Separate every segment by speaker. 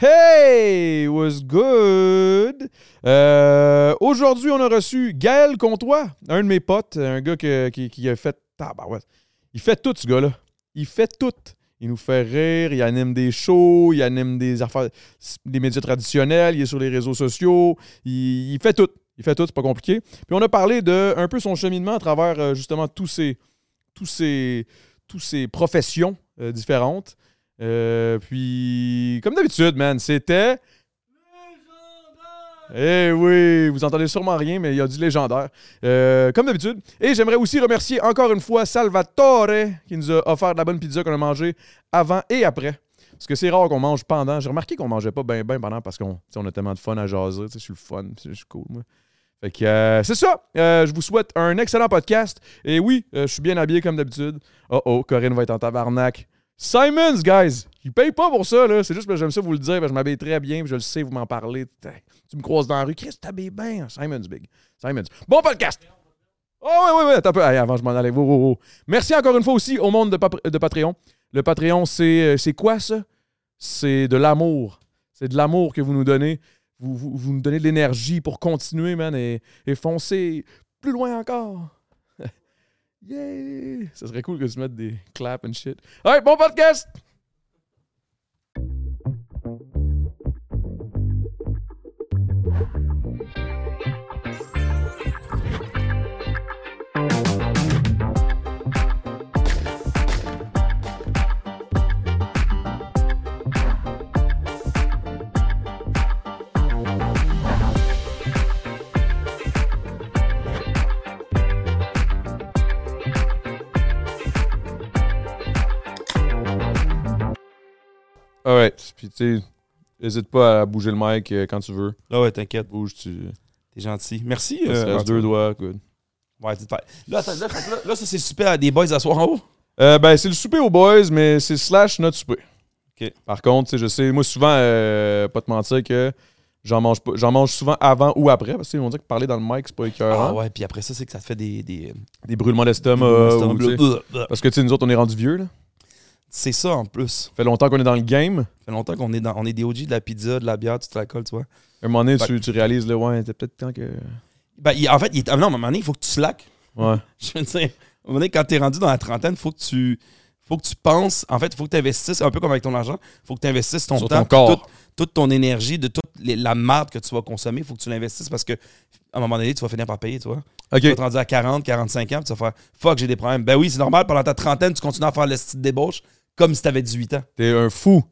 Speaker 1: Hey, was good? Euh, Aujourd'hui, on a reçu Gaël Comtois, un de mes potes, un gars qui, qui a fait. Ah, bah ouais. Il fait tout, ce gars-là. Il fait tout. Il nous fait rire, il anime des shows, il anime des affaires, des médias traditionnels, il est sur les réseaux sociaux, il, il fait tout. Il fait tout, c'est pas compliqué. Puis on a parlé de un peu son cheminement à travers euh, justement tous ces, tous ces, tous ces professions euh, différentes. Euh, puis, comme d'habitude, man, c'était. Eh oui, vous entendez sûrement rien, mais il y a du légendaire. Euh, comme d'habitude. Et j'aimerais aussi remercier encore une fois Salvatore qui nous a offert de la bonne pizza qu'on a mangée avant et après. Parce que c'est rare qu'on mange pendant. J'ai remarqué qu'on mangeait pas bien ben pendant parce qu'on on a tellement de fun à jaser. Je suis le fun, je suis cool, moi. Fait que euh, c'est ça. Euh, je vous souhaite un excellent podcast. Et oui, je suis bien habillé comme d'habitude. Oh oh, Corinne va être en tabarnak. Simons, guys! Ils payent pas pour ça, là. C'est juste que j'aime ça vous le dire. parce que je m'habille très bien, je le sais, vous m'en parlez. Tu me croises dans la rue. Chris, t'habilles bien. Simons, big. Simons. Bon podcast! Oh, ouais, ouais. Attends un peu. Avant, je m'en allais. Wow. Merci encore une fois aussi au monde de, de Patreon. Le Patreon, c'est euh, c'est quoi ça? C'est de l'amour. C'est de l'amour que vous nous donnez. Vous, vous, vous nous donnez de l'énergie pour continuer, man, et, et foncer plus loin encore. Yeah! Ça serait cool que tu mettes des claps and shit. Alright, bon podcast! Alright, puis tu sais, n'hésite pas à bouger le mic euh, quand tu veux.
Speaker 2: Là, ouais, t'inquiète.
Speaker 1: Bouge, tu.
Speaker 2: T'es gentil. Merci.
Speaker 1: Ça
Speaker 2: euh,
Speaker 1: deux doigts, good.
Speaker 2: Ouais, Là, attends, là, là, là, ça, c'est super à des boys à soir en haut?
Speaker 1: Euh, ben, c'est le souper aux boys, mais c'est slash notre souper.
Speaker 2: OK.
Speaker 1: Par contre, je sais, moi, souvent, euh, pas te mentir que j'en mange pas. J'en mange souvent avant ou après, parce qu'ils vont dire que parler dans le mic, c'est pas écœurant.
Speaker 2: Ah ouais, puis après ça, c'est que ça te fait des. des
Speaker 1: Des brûlements d'estomac.
Speaker 2: des-
Speaker 1: parce que, tu sais, nous autres, on est rendus vieux, là.
Speaker 2: C'est ça en plus.
Speaker 1: Fait longtemps qu'on est dans le game.
Speaker 2: fait longtemps qu'on est dans. On est des OG de la pizza, de la bière, tu te l'alcool, tu vois.
Speaker 1: À un moment donné, tu, tu réalises, là, ouais, c'est peut-être temps que.
Speaker 2: Ben, il- en fait, il est... ah, non, à un moment donné, il faut que tu slack.
Speaker 1: Ouais.
Speaker 2: Je veux dire, à un moment donné, quand t'es rendu dans la trentaine, faut que tu. Faut que tu penses, en fait, il faut que tu investisses, un peu comme avec ton argent, faut que tu investisses ton
Speaker 1: Sur
Speaker 2: temps,
Speaker 1: ton corps.
Speaker 2: toute, toute ton énergie, de toute les- la marde que tu vas consommer, il faut que tu l'investisses parce que à un moment donné, tu vas finir par payer, tu vois. Tu vas être rendu à 40, 45 ans, puis tu vas faire fuck, j'ai des problèmes. Ben oui, c'est normal, pendant ta trentaine, tu continues à faire le style débauche comme si tu avais 18 ans.
Speaker 1: T'es un fou.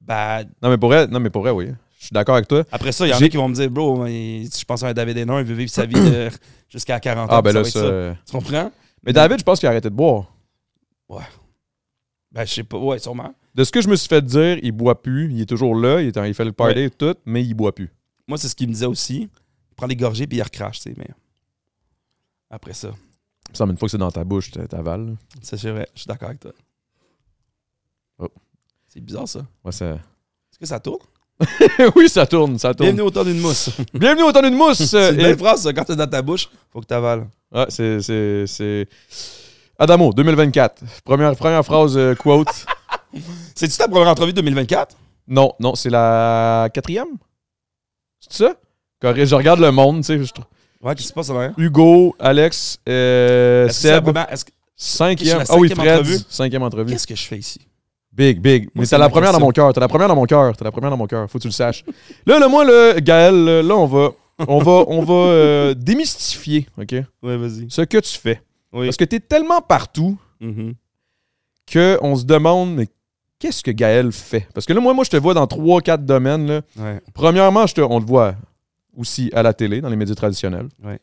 Speaker 2: Ben,
Speaker 1: Non, mais pour vrai, non, mais pour vrai, oui. Je suis d'accord avec toi.
Speaker 2: après ça, il y en
Speaker 1: J'ai-
Speaker 2: a qui vont me dire, bro, mais je pense à un David Hénin, il veut vivre sa vie de- jusqu'à 40 ans.
Speaker 1: Ah, ben
Speaker 2: puis
Speaker 1: là,
Speaker 2: va être
Speaker 1: ça. euh,
Speaker 2: Tu comprends?
Speaker 1: Mais David, je pense qu'il a arrêté de boire.
Speaker 2: Ben, je sais pas, ouais, sûrement.
Speaker 1: De ce que je me suis fait dire, il boit plus. Il est toujours là. Il, est en- il fait le party et tout, mais il boit plus.
Speaker 2: Moi, c'est ce qu'il me disait aussi. Il prend des gorgées puis il recrache, tu sais, mais. Après ça,
Speaker 1: Ça, mais une fois que c'est dans ta bouche, t'a- t'avales. là.
Speaker 2: ça c'est vrai, je suis d'accord avec toi.
Speaker 1: Oh.
Speaker 2: C'est bizarre ça.
Speaker 1: Ouais, ça...
Speaker 2: Est-ce que ça tourne?
Speaker 1: oui, ça tourne, ça tourne.
Speaker 2: Bienvenue au temps d'une mousse.
Speaker 1: Bienvenue au temps d'une mousse.
Speaker 2: c'est une
Speaker 1: euh,
Speaker 2: belle
Speaker 1: et-
Speaker 2: phrase, ça. Quand c'est dans ta bouche, faut que tu avales.
Speaker 1: Ah, c'est, c'est, c'est... Adamo, 2024. Première, première phrase euh, quote.
Speaker 2: C'est-tu ta première entrevue de 2024?
Speaker 1: non, non, c'est la quatrième? C'est ça? Correct, je regarde le monde, tu sais. je trouve-
Speaker 2: Ouais, qu'est-ce qui se passe là?
Speaker 1: Hugo, Alex, euh, Seb, cinquième. Ah oui, Fred,
Speaker 2: entrevue?
Speaker 1: cinquième entrevue.
Speaker 2: Qu'est-ce que je fais ici?
Speaker 1: Big, big. Mais
Speaker 2: c'est
Speaker 1: t'as la première dans mon cœur. T'as la première dans mon cœur. T'as la première dans mon cœur. Faut que tu le saches. là, là, moi, là, Gaël, là, on va, on va, on va euh, démystifier, OK?
Speaker 2: Ouais, vas-y.
Speaker 1: Ce que tu fais.
Speaker 2: Oui.
Speaker 1: Parce que t'es tellement partout qu'on se demande, mais qu'est-ce que Gaël fait? Parce que là, moi, moi, je te vois dans trois, quatre domaines. Là.
Speaker 2: Ouais.
Speaker 1: Premièrement, je te, on te voit aussi à la télé, dans les médias traditionnels.
Speaker 2: Ouais.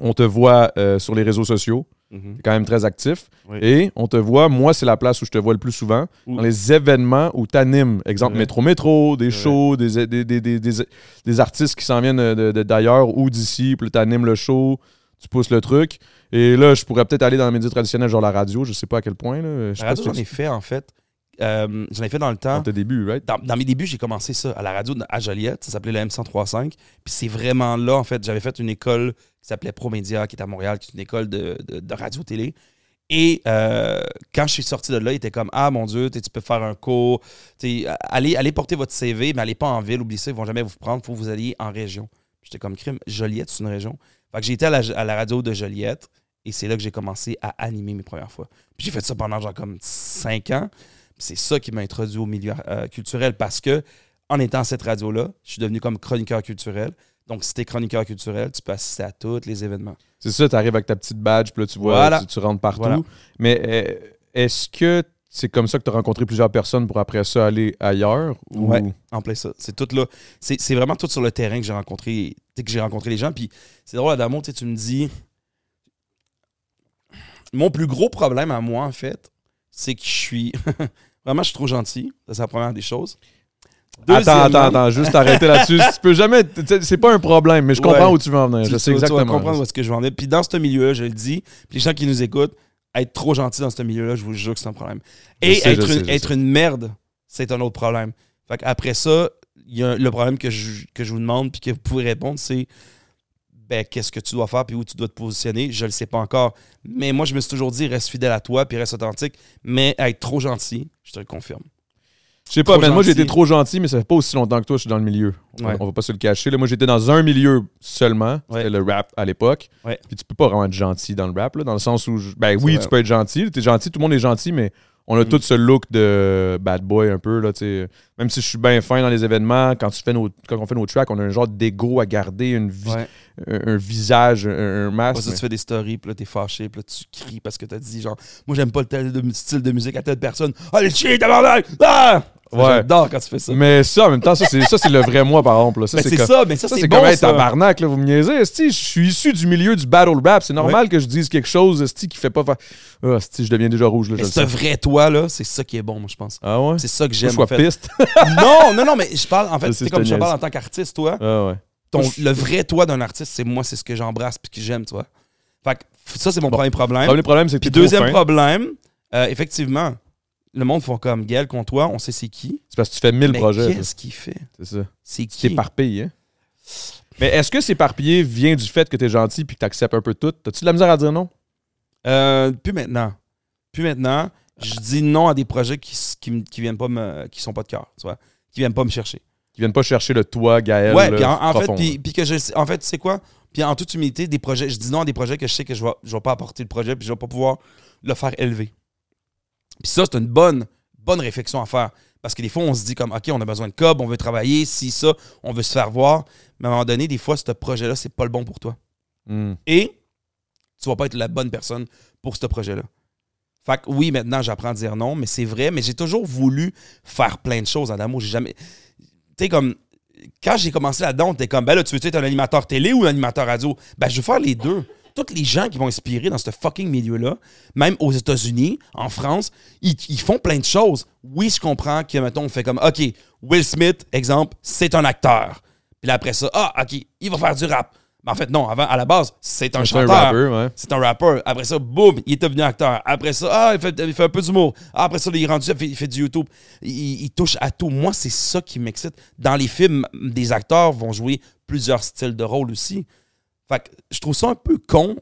Speaker 1: On te voit euh, sur les réseaux sociaux.
Speaker 2: Mhm.
Speaker 1: T'es quand même très actif.
Speaker 2: Oui.
Speaker 1: Et on te voit, moi, c'est la place où je te vois le plus souvent, dans les événements où tu animes. Exemple. Métro Métro, des shows, des, des, des, des, des- des artistes qui s'en viennent de- de- d'ailleurs ou d'ici, puis tu animes le show, tu pousses le truc. Et là, je pourrais peut-être aller dans les médias traditionnels, genre la radio, je sais pas à quel point. Là. Je
Speaker 2: La radio, j'en ai
Speaker 1: tu-
Speaker 2: fait, en fait. Euh, j'en ai fait dans le temps.
Speaker 1: dans tes débuts, right?
Speaker 2: Dans, dans mes débuts, j'ai commencé ça à la radio à Joliette. Ça s'appelait le M1035. Puis c'est vraiment là, en fait, j'avais fait une école qui s'appelait Promédia, qui est à Montréal, qui est une école de, de- de radio-télé. Et euh, quand je suis sorti de là, il était comme Ah mon Dieu, tu peux faire un cours. Allez, allez porter votre CV, mais allez pas en ville, oubliez ça, ils vont jamais vous prendre, il faut que vous alliez en région. J'étais comme crime, Joliette, c'est une région. Fait que j'ai été à la, à la radio de Joliette et c'est là que j'ai commencé à animer mes premières fois. Puis j'ai fait ça pendant genre comme cinq ans. C'est ça qui m'a introduit au milieu euh, culturel parce que en étant à cette radio-là, je suis devenu comme chroniqueur culturel. Donc, si t'es chroniqueur culturel, tu peux assister à tous les événements.
Speaker 1: C'est ça, tu arrives avec ta petite badge, puis là, tu vois,
Speaker 2: Voilà.
Speaker 1: tu, tu rentres partout.
Speaker 2: Voilà.
Speaker 1: Mais euh, est-ce que c'est comme ça que tu as rencontré plusieurs personnes pour après ça aller ailleurs? ou-
Speaker 2: Ouais. En plein ça. C'est tout là. C'est vraiment tout sur le terrain que j'ai rencontré, tu que j'ai rencontré les gens. Puis c'est drôle, Adamo, tu tu me dis. Mon plus gros problème à moi, en fait, c'est que je suis. vraiment, je suis trop gentil. Ça, c'est la première des choses.
Speaker 1: Attends, attends, attends, juste arrêter là-dessus. tu peux jamais. C'est pas un problème, mais je comprends
Speaker 2: Ouais.
Speaker 1: où tu veux en venir.
Speaker 2: Tu-
Speaker 1: Je
Speaker 2: tu
Speaker 1: sais
Speaker 2: vas- Tu vas
Speaker 1: exactement.
Speaker 2: comprendre où est-ce que je vais en venir. Puis dans ce milieu-là, je le dis, puis les gens qui nous écoutent, être trop gentil dans ce milieu-là, je vous jure que c'est un problème. Et
Speaker 1: sais,
Speaker 2: être,
Speaker 1: je sais,
Speaker 2: une,
Speaker 1: je
Speaker 2: être une merde, c'est un autre problème. Fait après ça, il y a le problème que je, que je vous demande puis que vous pouvez répondre, c'est ben, qu'est-ce que tu dois faire puis où tu dois te positionner. Je le sais pas encore. Mais moi, je me suis toujours dit, reste fidèle à toi puis reste authentique. Mais être trop gentil, je te le confirme.
Speaker 1: Je sais pas, mais moi été trop gentil, mais ça fait pas aussi longtemps que toi, je suis dans le milieu. On,
Speaker 2: Ouais.
Speaker 1: on va pas se le cacher. Là, moi j'étais dans un milieu seulement,
Speaker 2: Ouais.
Speaker 1: c'était le rap à l'époque.
Speaker 2: Ouais.
Speaker 1: Puis tu peux pas vraiment être gentil dans le rap, là, dans le sens où, je- ben oui,
Speaker 2: vrai.
Speaker 1: tu peux être gentil, t'es gentil, tout le monde est gentil, mais on a
Speaker 2: Mm.
Speaker 1: tout ce look de bad boy un peu, là. Même si je suis bien fin dans les événements, quand, tu fais nos, quand on fait nos tracks, on a un genre d'ego à garder, une vi-
Speaker 2: Ouais.
Speaker 1: Un, un visage, un, masque.
Speaker 2: ça,
Speaker 1: mais-
Speaker 2: tu fais des stories, puis là, t'es fâché, puis là, tu cries parce que t'as dit, genre, moi, j'aime pas le tel de- style de musique à telle personne. Ah, le chien, tabarnak! Ah!
Speaker 1: Ouais.
Speaker 2: J'adore quand tu fais ça.
Speaker 1: Mais ça, en même temps, ça, c'est ça, c'est le vrai moi, par exemple. là. Ça,
Speaker 2: Mais c'est
Speaker 1: comme-
Speaker 2: ça, mais ça,
Speaker 1: Ça,
Speaker 2: c'est
Speaker 1: c'est
Speaker 2: bon,
Speaker 1: comme
Speaker 2: ça.
Speaker 1: tabarnak, là, vous me niaisez. Je suis issu du milieu du battle rap. C'est normal que je dise quelque chose esti, qui fait pas. fa- Ah, esti, je deviens déjà rouge. Là,
Speaker 2: Mais ce vrai toi, là, c'est ça qui est bon, moi, je pense.
Speaker 1: Ah ouais?
Speaker 2: C'est ça que
Speaker 1: Je
Speaker 2: j'aime,
Speaker 1: sois
Speaker 2: en fait.
Speaker 1: piste.
Speaker 2: non, non, non, mais je parle, en fait, c'est comme
Speaker 1: je
Speaker 2: parle en tant qu'artiste, toi.
Speaker 1: Ah ouais.
Speaker 2: Ton, le vrai toi d'un artiste, c'est moi, c'est ce que j'embrasse puis que j'aime, tu vois. Fait que ça, c'est mon premier problème.
Speaker 1: Le problème, c'est que
Speaker 2: Puis
Speaker 1: t'es trop
Speaker 2: deuxième problème, euh, effectivement, le monde font comme Gaël contre toi, on sait c'est qui.
Speaker 1: C'est parce que tu fais mille
Speaker 2: mais
Speaker 1: projets.
Speaker 2: qu'est-ce qu'il fait?
Speaker 1: C'est ça.
Speaker 2: C'est qui?
Speaker 1: t'éparpilles, hein? Mais est-ce que s'éparpiller vient du fait que t'es gentil puis que t'acceptes un peu tout? T'as-tu de la misère à dire non?
Speaker 2: Euh, plus maintenant. Plus maintenant, je dis non à des projets qui, qui, qui viennent pas me, qui sont pas de cœur, tu vois, qui viennent pas me chercher.
Speaker 1: Qui viennent pas chercher le toi, Gaël.
Speaker 2: ouais, puis en, en fait, puis, puis que je, sais- en fait, c'est quoi? Puis en toute humilité, des projets, je dis non à des projets que je sais que je vais, je vais pas apporter le projet, puis je vais pas pouvoir le faire élever. Puis ça, c'est une bonne, bonne réflexion à faire. Parce que des fois, on se dit comme, OK, on a besoin de cob, on veut travailler, si, ça, on veut se faire voir. Mais à un moment donné, des fois, ce projet-là, c'est pas le bon pour toi.
Speaker 1: Hmm.
Speaker 2: Et tu vas pas être la bonne personne pour ce projet-là. Fait que oui, maintenant, j'apprends à dire non, mais c'est vrai, mais j'ai toujours voulu faire plein de choses en amour. J'ai jamais. Sais, comme. Quand j'ai commencé là-dedans, on était comme, ben là, tu veux être un animateur télé ou un animateur radio? Ben, je veux faire les deux. Tous les gens qui vont inspirer dans ce fucking milieu-là, même aux États-Unis, en France, ils, ils font plein de choses. Oui, je comprends que, mettons, on fait comme, OK, Will Smith, exemple, c'est un acteur. Puis là, après ça, ah, OK, il va faire du rap. Mais en fait, non, avant, à la base, c'est un chanteur.
Speaker 1: ouais.
Speaker 2: C'est un rappeur. Après ça, boum, il est devenu acteur. Après ça, ah, il fait, il fait un peu d'humour. Ah, après ça, il est rendu, il fait, il fait du YouTube. Il, il touche à tout. Moi, c'est ça qui m'excite. Dans les films, des acteurs vont jouer plusieurs styles de rôle aussi. Fait que je trouve ça un peu con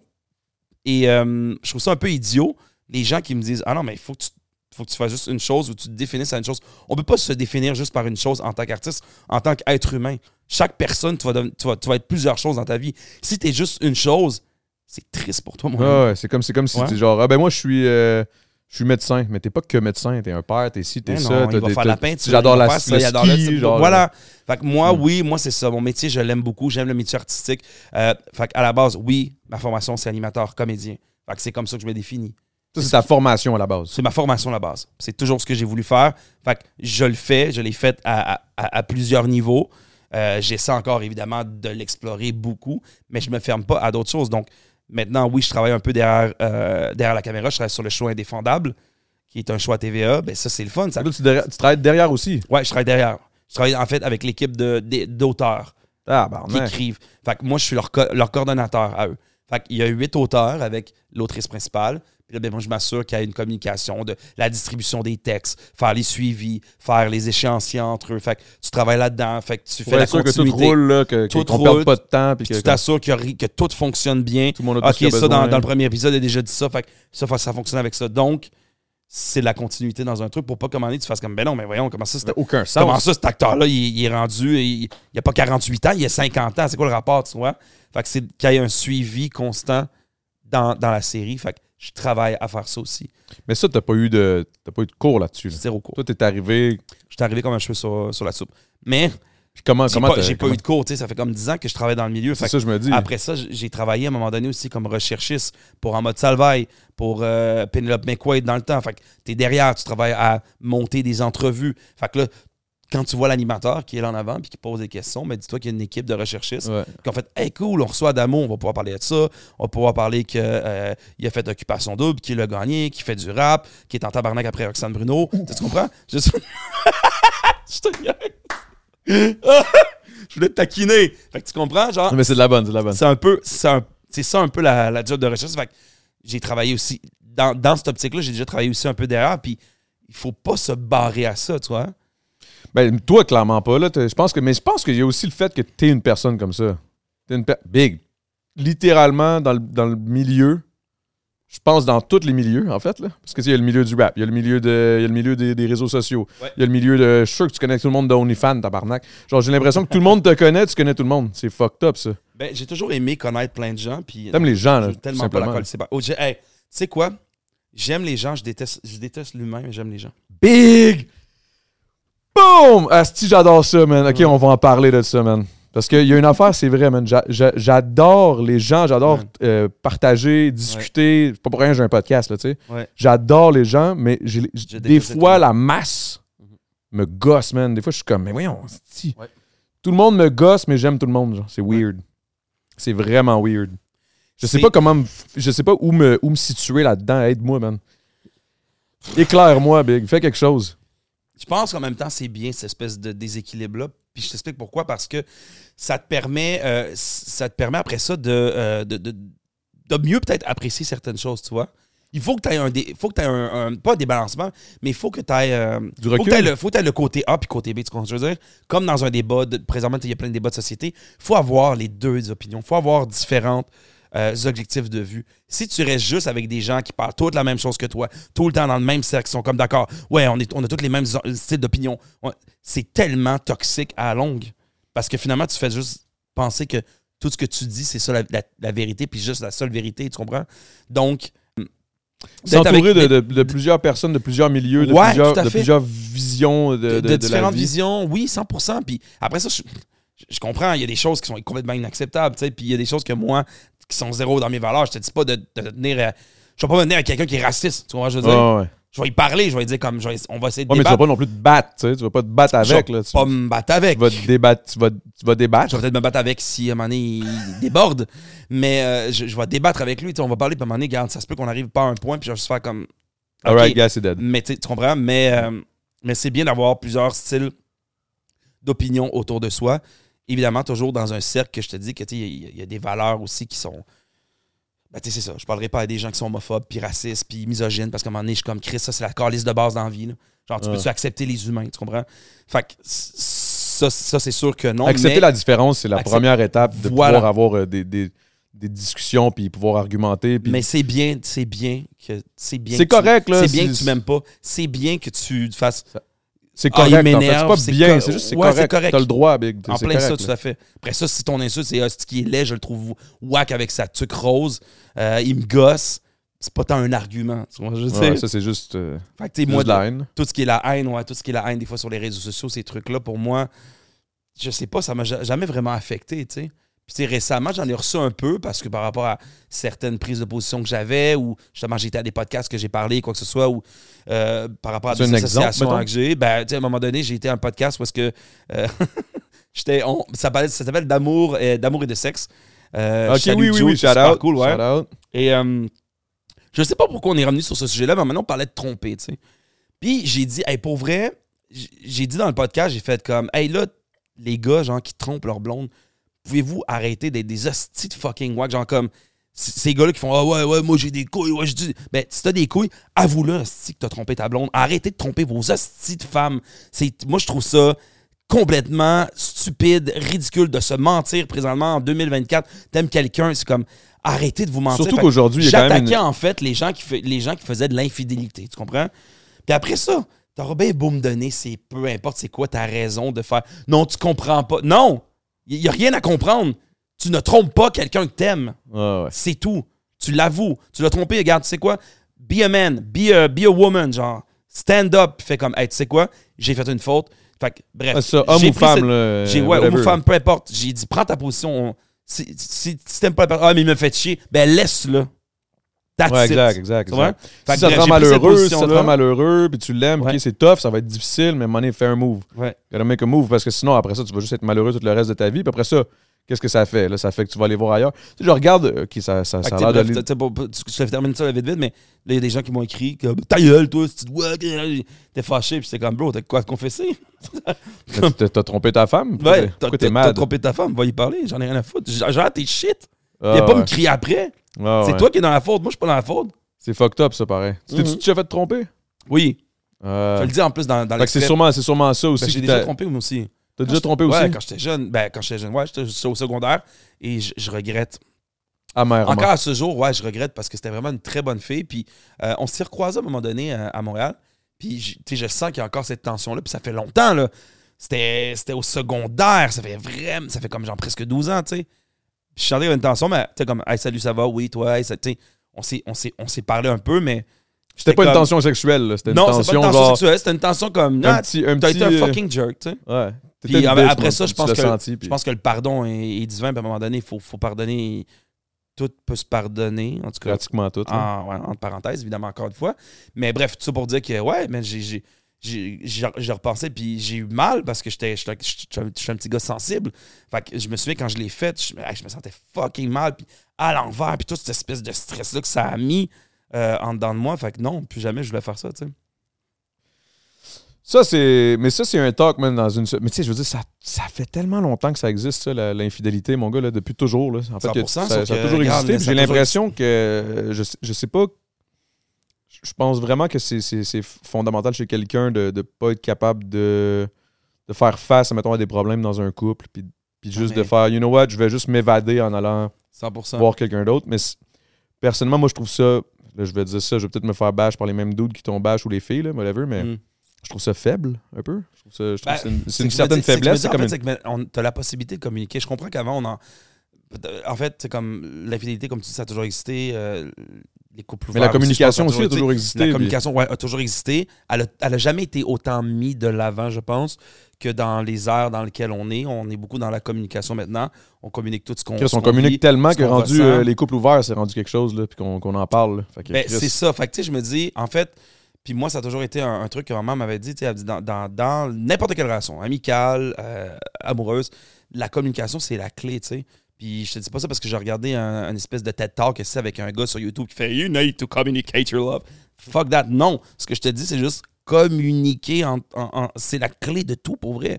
Speaker 2: et euh, je trouve ça un peu idiot. Les gens qui me disent Ah non, mais il faut que tu faut que tu fasses juste une chose ou tu te définisses à une chose. On peut pas se définir juste par une chose en tant qu'artiste, en tant qu'être humain. Chaque personne, tu vas, deven- tu, vas, tu vas être plusieurs choses dans ta vie. Si tu es juste une chose, c'est triste pour toi, mon ami.
Speaker 1: Ouais, c'est comme, c'est comme si
Speaker 2: Ouais.
Speaker 1: tu genre, ah ben moi, je suis. euh, je suis médecin, mais t'es pas que médecin, t'es un père, t'es ci, t'es
Speaker 2: Mais
Speaker 1: ça.
Speaker 2: non,
Speaker 1: t'as
Speaker 2: il va
Speaker 1: des-
Speaker 2: faire
Speaker 1: t'as-
Speaker 2: la peinture.
Speaker 1: J'adore
Speaker 2: il va
Speaker 1: la
Speaker 2: faire ça,
Speaker 1: le
Speaker 2: il adore le
Speaker 1: ski,
Speaker 2: ski,
Speaker 1: genre,
Speaker 2: Voilà. Fait que moi,
Speaker 1: Mm.
Speaker 2: oui, moi, c'est ça. Mon métier, je l'aime beaucoup. J'aime le métier artistique. Euh, fait à la base, oui, ma formation, c'est animateur, comédien. Fait que c'est comme ça que je me définis.
Speaker 1: Ça, c'est ta formation à la base.
Speaker 2: C'est ma formation à la base. C'est toujours ce que j'ai voulu faire. Fait que je le fais. Je l'ai fait à, à- à- à plusieurs niveaux. Euh, J'essaie encore, évidemment, de l'explorer beaucoup, mais je me ferme pas à d'autres choses. Donc, maintenant, oui, je travaille un peu derrière, euh, derrière la caméra. Je travaille sur le show Indéfendable, qui est un à TVA. Ben, ça, c'est le fun. Ça
Speaker 1: Là, tu, travailles derrière aussi?
Speaker 2: Ouais, je travaille derrière. Je travaille en fait avec l'équipe de- de- d'auteurs
Speaker 1: Ah,
Speaker 2: qui écrivent. Fait que moi, je suis leur, co- leur coordonnateur à eux. Fait qu'il y a huit auteurs avec l'autrice principale, Puis là, ben, moi, je m'assure qu'il y a une communication de la distribution des textes, faire les suivis, faire les échéanciers entre eux. Fait que tu travailles là-dedans. Fait que tu fais
Speaker 1: Pour
Speaker 2: la
Speaker 1: être sûr que tout
Speaker 2: continuité.
Speaker 1: roule, là, que,
Speaker 2: Tout
Speaker 1: qu'on perde
Speaker 2: roule,
Speaker 1: pas de temps. Puis que,
Speaker 2: tu t'assures que, que tout fonctionne bien.
Speaker 1: tout le monde a
Speaker 2: OK,
Speaker 1: a
Speaker 2: ça, dans, le premier épisode, il a déjà dit ça. Fait que ça, ça fonctionne avec ça. Donc, c'est de la continuité dans un truc pour pas commander, tu fasses comme, ben non, mais voyons, comment ça,
Speaker 1: n'a aucun
Speaker 2: Comment
Speaker 1: sens.
Speaker 2: ça, cet acteur-là, il, il est rendu, il, il a pas 48 ans, il a 50 ans. C'est quoi le rapport, tu vois? Fait que c'est qu'il y ait un suivi constant dans, dans la série. Fait que je travaille à faire ça aussi.
Speaker 1: Mais ça, t'as pas eu de t'as pas eu de cours là-dessus. là.
Speaker 2: Zéro cours.
Speaker 1: Toi, t'es arrivé.
Speaker 2: Je suis arrivé comme un cheveu sur, sur la soupe. Mais
Speaker 1: Puis comment
Speaker 2: j'ai
Speaker 1: comment
Speaker 2: j'ai pas eu de cours, tu sais. Ça fait comme 10 ans que je travaille dans le milieu.
Speaker 1: C'est ça, je me dis.
Speaker 2: Après ça, j'ai travaillé à un moment donné aussi comme recherchiste pour En mode Salvaille, pour euh, Penelope McQuaid dans le temps. Fait que t'es derrière, tu travailles à monter des entrevues. Fait que là, quand tu vois l'animateur qui est là en avant puis qui pose des questions, ben dis-toi qu'il y a une équipe de recherchistes
Speaker 1: Ouais.
Speaker 2: qui ont fait Hey cool, on reçoit Adamo, on va pouvoir parler de ça. On va pouvoir parler qu'il a fait Occupation Double, qu'il a gagné, qu'il fait du rap, qui est en tabarnak après Roxane Bruno. Tu tu comprends? Je, je te niaise. Je voulais te taquiner. Fait que tu comprends? Genre,
Speaker 1: Mais c'est de la bonne, c'est de la bonne.
Speaker 2: c'est un peu c'est un- ça un peu la, la job de recherche Fait que j'ai travaillé aussi dans, dans cette optique là j'ai déjà travaillé aussi un peu derrière puis il faut pas se barrer à ça tu vois?
Speaker 1: Ben, toi, clairement pas. Là, je pense que, mais je pense qu'il y a aussi le fait que t'es une personne comme ça. T'es une Big. Littéralement, dans le, dans le milieu, je pense dans tous les milieux, en fait. Là, parce que tu sais, il y a le milieu du rap, il y a le milieu, de, il y a le milieu des, des réseaux sociaux,
Speaker 2: Ouais.
Speaker 1: il y a le milieu de. Je suis sûr que tu connais tout le monde de OnlyFans, tabarnak. Genre, j'ai l'impression que tout le monde te connaît, tu connais tout le monde. C'est fucked up, ça.
Speaker 2: ben j'ai toujours aimé connaître plein de gens puis
Speaker 1: T'aimes les gens, là.
Speaker 2: tellement pas la
Speaker 1: simplement.
Speaker 2: coller c'est pas oh, hey, tu sais quoi? J'aime les gens je déteste je déteste l'humain mais j'aime les gens
Speaker 1: Big! Boom! Asti, j'adore ça, man. Ok, on va en parler de ça, man. Parce qu'il y a une affaire, c'est vrai, man. J'a- j'a- J'adore les gens, j'adore euh, partager, discuter. C'est pas pour rien que j'ai un podcast, là, tu sais.
Speaker 2: Ouais.
Speaker 1: J'adore les gens, mais j'ai- des
Speaker 2: déteste
Speaker 1: fois, la masse me gosse, man. Des fois, je suis comme, mais voyons, asti.
Speaker 2: Ouais.
Speaker 1: Tout le monde me gosse, mais j'aime tout le monde, genre. C'est weird. C'est vraiment weird. Je sais
Speaker 2: C'est-
Speaker 1: pas comment me je sais pas où me, où me situer là-dedans. Aide-moi, man. Éclaire-moi, Big. Fais quelque chose.
Speaker 2: Je pense qu'en même temps, c'est bien cette espèce de déséquilibre-là. Puis je t'explique pourquoi. Parce que ça te permet, euh, ça te permet après ça de, euh, de, de- de mieux peut-être apprécier certaines choses, tu vois. Il faut que tu aies un, dé- faut que t'aies un, un- pas un débalancement, mais il faut que tu aies,
Speaker 1: Du
Speaker 2: faut que
Speaker 1: recul.
Speaker 2: le, faut que t'aies le côté A puis côté B, tu comprends ce que je veux dire? Comme dans un débat, de- présentement, il y a plein de débats de société, il faut avoir les deux opinions, il faut avoir différentes euh, objectifs de vue. Si tu restes juste avec des gens qui parlent toutes la même chose que toi, tout le temps dans le même cercle, qui sont comme d'accord, ouais, on, est, on a tous les mêmes styles d'opinion, c'est tellement toxique à la longue. Parce que finalement, tu fais juste penser que tout ce que tu dis, c'est ça la, la- la vérité, puis juste la seule vérité, tu comprends? Donc, d'être
Speaker 1: S'entourer de, de- de plusieurs personnes, de plusieurs milieux, de,
Speaker 2: Ouais,
Speaker 1: plusieurs, de visions de, de, la
Speaker 2: différentes
Speaker 1: vie.
Speaker 2: visions, oui, 100%. Puis après ça, je, je comprends, il y a des choses qui sont complètement inacceptables, tu sais, puis il y a des choses que moi, qui sont zéro dans mes valeurs, je te dis pas de, de te tenir à- Je vais pas me tenir à quelqu'un qui est raciste, tu vois, je veux dire?
Speaker 1: Ouais.
Speaker 2: Je vais y parler, je vais lui dire comme, je vais- on va essayer de
Speaker 1: Ouais, mais tu vas
Speaker 2: débattre.
Speaker 1: pas non plus te battre, tu sais. Tu vas pas te battre
Speaker 2: Je
Speaker 1: avec,
Speaker 2: vais
Speaker 1: là. Tu,
Speaker 2: pas me battre avec.
Speaker 1: tu vas te débattre, tu vas, tu vas
Speaker 2: Je
Speaker 1: débattre.
Speaker 2: vais peut-être me battre avec si à un moment donné il déborde, mais euh, je, je vais débattre avec lui. tu sais, On va parler, puis à un moment donné, regarde, ça se peut qu'on arrive pas à un point, puis je vais juste faire comme.
Speaker 1: Alright, guys, c'est dead.
Speaker 2: Mais tu comprends? Mais, euh, mais c'est bien d'avoir plusieurs styles d'opinion autour de soi. Évidemment, toujours dans un cercle que je te dis que il y, a- il y a des valeurs aussi qui sont. Ben, tu sais, c'est ça. Je parlerai pas à des gens qui sont homophobes, puis racistes, puis misogynes, parce qu'à un moment donné, je suis comme Chris, ça, c'est la calice de base dans la vie. là. Genre, tu
Speaker 1: Ouais.
Speaker 2: peux-tu accepter les humains, tu comprends? Fait que ça, ça c'est sûr que non.
Speaker 1: Accepter
Speaker 2: mais-
Speaker 1: la différence, c'est la première étape de
Speaker 2: Voilà.
Speaker 1: pouvoir avoir euh, des, des, des discussions puis pouvoir argumenter. puis-
Speaker 2: Mais c'est bien, c'est bien que c'est bien.
Speaker 1: C'est
Speaker 2: tu-
Speaker 1: correct, là.
Speaker 2: C'est bien que tu m'aimes pas. C'est bien que tu fasses
Speaker 1: C'est
Speaker 2: Ah, il
Speaker 1: correct. en fait.
Speaker 2: m'énerve,
Speaker 1: C'est pas bien, c'est juste c'est
Speaker 2: Ouais,
Speaker 1: correct.
Speaker 2: correct.
Speaker 1: T'as le droit, Big.
Speaker 2: en plein ça, tout à fait. Après ça, si ton insulte c'est Hostie qui est laid, je le trouve whack avec sa tuque rose, euh, il me gosse, c'est pas tant un argument. Je
Speaker 1: Ouais, ça, c'est juste, euh,
Speaker 2: Fait que, moi,
Speaker 1: de la haine.
Speaker 2: tout ce qui est la haine, ouais, tout ce qui est la haine, des fois sur les réseaux sociaux, ces trucs-là, pour moi, je sais pas, ça m'a ja- jamais vraiment affecté, tu sais. Puis tu sais, récemment, j'en ai reçu un peu parce que par rapport à certaines prises de position que j'avais, ou justement j'étais à des podcasts que j'ai parlé, quoi que ce soit, ou euh, par rapport à des
Speaker 1: exemple,
Speaker 2: associations que j'ai, ben, tu sais, à un moment donné, j'ai été à un podcast où est-ce que euh, j'étais, ça, ça s'appelle d'amour, d'amour et de sexe. Euh,
Speaker 1: Ok, oui, oui, oui, shout out.
Speaker 2: cool, ouais.
Speaker 1: shout out.
Speaker 2: Et je sais pas pourquoi on est revenu sur ce sujet-là, mais maintenant on parlait de tromper, tu sais. Puis j'ai dit, hey, pour vrai, j'ai dit dans le podcast, j'ai fait comme, hey là, les gars, genre, qui trompent leur blonde, pouvez-vous arrêter d'être des hosties de fucking wack? Genre comme, ces gars-là qui font Ah ouais, ouais, moi j'ai des couilles, ouais, j'ai dit. Ben, si t'as des couilles, avoue-le, hostie, que t'as trompé ta blonde. Arrêtez de tromper vos hosties de femmes. C'est, moi, je trouve ça complètement stupide, ridicule de se mentir présentement en 2024. T'aimes quelqu'un, c'est comme. Arrêtez de vous mentir.
Speaker 1: Surtout qu'aujourd'hui, il y a quand même
Speaker 2: J'attaquais
Speaker 1: une-
Speaker 2: en fait les gens, qui les gens qui faisaient de l'infidélité, tu comprends? Puis après ça, t'auras bien beau me donner, c'est peu importe c'est quoi ta raison de faire. Non, tu comprends pas. Non! Il n'y a rien à comprendre. Tu ne trompes pas quelqu'un que t'aimes.
Speaker 1: Ouais, ouais.
Speaker 2: C'est tout. Tu l'avoues. Tu l'as trompé, regarde, tu sais quoi? Be a man, be a, be a woman, genre. Stand up, fais comme, hey, tu sais quoi? J'ai fait une faute. Fait que, bref.
Speaker 1: Ça, homme ou femme,
Speaker 2: cette- j'ai, ouais, homme ou femme, peu importe. J'ai dit, prends ta position. On- Si, si, si t'aimes pas la personne, ah, mais il me fait chier, ben laisse-le. That's
Speaker 1: Ouais,
Speaker 2: it.
Speaker 1: exact, exact. Exact.
Speaker 2: Fait
Speaker 1: Si ça te rend malheureux, si ça te rend malheureux, puis tu l'aimes,
Speaker 2: Ouais.
Speaker 1: ok, c'est tough, ça va être difficile, mais money, fais un move.
Speaker 2: Ouais.
Speaker 1: Gotta make a move, parce que sinon, après ça, tu vas juste être malheureux tout le reste de ta vie, puis après ça, qu'est-ce que ça fait? Là, ça fait que tu vas aller voir ailleurs. Tu sais, je regarde, ok, ça, ça, ça a l'air de.
Speaker 2: Je te termine ça vite vite, mais là, il y a des gens qui m'ont écrit comme Ta gueule, toi, si tu. T'es fâché, puis c'est comme, bro, t'as quoi à te confesser?
Speaker 1: T'as- trompé ta femme?
Speaker 2: Ouais, t'as trompé ta femme, va y parler, j'en ai rien à foutre. Genre, t'es shit.
Speaker 1: Ah,
Speaker 2: Viens pas
Speaker 1: ouais.
Speaker 2: me crier après.
Speaker 1: Ah,
Speaker 2: C'est
Speaker 1: ouais.
Speaker 2: toi qui es dans la faute, moi, je suis pas dans la faute.
Speaker 1: C'est fucked up, ça, pareil. Tu t'es-tu
Speaker 2: Mhm.
Speaker 1: déjà fait tromper?
Speaker 2: Oui,
Speaker 1: Euh,
Speaker 2: je le dis en plus dans, dans
Speaker 1: c'est sûrement, c'est sûrement ça
Speaker 2: Ben,
Speaker 1: aussi.
Speaker 2: J'ai déjà trompé, moi aussi.
Speaker 1: T'as déjà trompé aussi?
Speaker 2: Ouais, quand j'étais jeune. Ben, quand j'étais jeune, ouais, j'étais au secondaire et je, je regrette.
Speaker 1: Amèrement.
Speaker 2: Encore à ce jour, ouais, je regrette parce que c'était vraiment une très bonne fille. Puis euh, on s'est recroisés à un moment donné euh, à Montréal. Puis je- tu sais, je sens qu'il y a encore cette tension-là. Puis ça fait longtemps, là. C'était c'était au secondaire. Ça fait vraiment. Ça fait comme genre presque 12 ans, tu sais. Puis je sentais qu'il y avait une tension, mais tu sais, comme, hey, salut, ça va, oui, toi, hey, ça, tu sais. On s'est- on s'est on s'est parlé un peu, mais.
Speaker 1: C'était pas une tension sexuelle, là. C'était une
Speaker 2: Non,
Speaker 1: tension,
Speaker 2: pas une tension
Speaker 1: genre.
Speaker 2: sexuelle, c'était une tension comme.
Speaker 1: Un
Speaker 2: Non,
Speaker 1: petit. Un
Speaker 2: t'as
Speaker 1: petit
Speaker 2: été un
Speaker 1: euh,
Speaker 2: fucking jerk, tu sais.
Speaker 1: Ouais.
Speaker 2: Puis après-
Speaker 1: moi,
Speaker 2: ça, je pense que-
Speaker 1: senti,
Speaker 2: Je pense que le pardon est, est divin, puis à un moment donné, il faut, faut pardonner. Tout peut se pardonner, en tout cas.
Speaker 1: Pratiquement tout.
Speaker 2: En, ouais, entre parenthèses, évidemment, encore une fois. Mais bref, tout ça pour dire que, ouais, mais j'ai- j'ai. J'ai repensé, puis j'ai eu mal parce que j'étais j'étais un, petit gars sensible. Fait que je me souviens quand je l'ai fait, je, me sentais fucking mal, puis à l'envers, puis toute cette espèce de stress-là que ça a mis euh, en dedans de moi. Fait que non, plus jamais je voulais faire ça, tu sais.
Speaker 1: Ça, c'est. Mais ça, c'est un talk, même, dans une. Mais tu sais, je veux dire, ça, ça fait tellement longtemps que ça existe, ça, la- l'infidélité, mon gars, là, depuis toujours. Là. En fait, que
Speaker 2: 100%,
Speaker 1: ça, ça a toujours existé. J'ai l'impression que. Je, je sais pas. Je pense vraiment que c'est- fondamental chez quelqu'un de ne pas être capable de, de faire face, mettons, à des problèmes dans un couple, puis, puis juste de faire, you know what, je vais juste m'évader en allant
Speaker 2: 100%.
Speaker 1: voir quelqu'un d'autre. Mais personnellement, moi, je trouve ça. Là, je vais dire ça, je vais peut-être me faire bash par les mêmes dudes qui t'ont bash ou les filles, là, whatever, mais
Speaker 2: Mm.
Speaker 1: je trouve ça faible, un peu. Je trouve, ça, je trouve
Speaker 2: Ben,
Speaker 1: c'est une, certaine faiblesse. C'est comme
Speaker 2: fait,
Speaker 1: une-
Speaker 2: c'est que tu as la possibilité de communiquer. Je comprends qu'avant, on en. En fait, c'est comme l'infidélité, comme tu dis, ça a toujours existé. euh, les couples
Speaker 1: Mais la
Speaker 2: ouverts aussi, je pense,
Speaker 1: communication aussi a toujours existé.
Speaker 2: La communication ouais, a toujours existé. Elle a, elle a jamais été autant mise de l'avant, je pense, que dans les airs dans lesquelles on est. On est beaucoup dans la communication maintenant. On communique tout ce qu'on
Speaker 1: on communique
Speaker 2: vit,
Speaker 1: tellement que rendu euh, les couples ouverts, c'est rendu quelque chose, là, puis qu'on en parle.
Speaker 2: Ben, c'est ça. Fait que, je me dis, en fait, puis moi, ça a toujours été un, un truc que ma maman m'avait dit, elle dit, dans, dans, dans n'importe quelle relation, amicale, euh, amoureuse, la communication, c'est la clé, tu sais. Puis je te dis pas ça parce que j'ai regardé un, espèce de TED Talk c'est avec un gars sur YouTube qui fait You need to communicate your love. Fuck that. Non. Ce que je te dis, c'est juste communiquer. En, en- en- c'est la clé de tout pour vrai.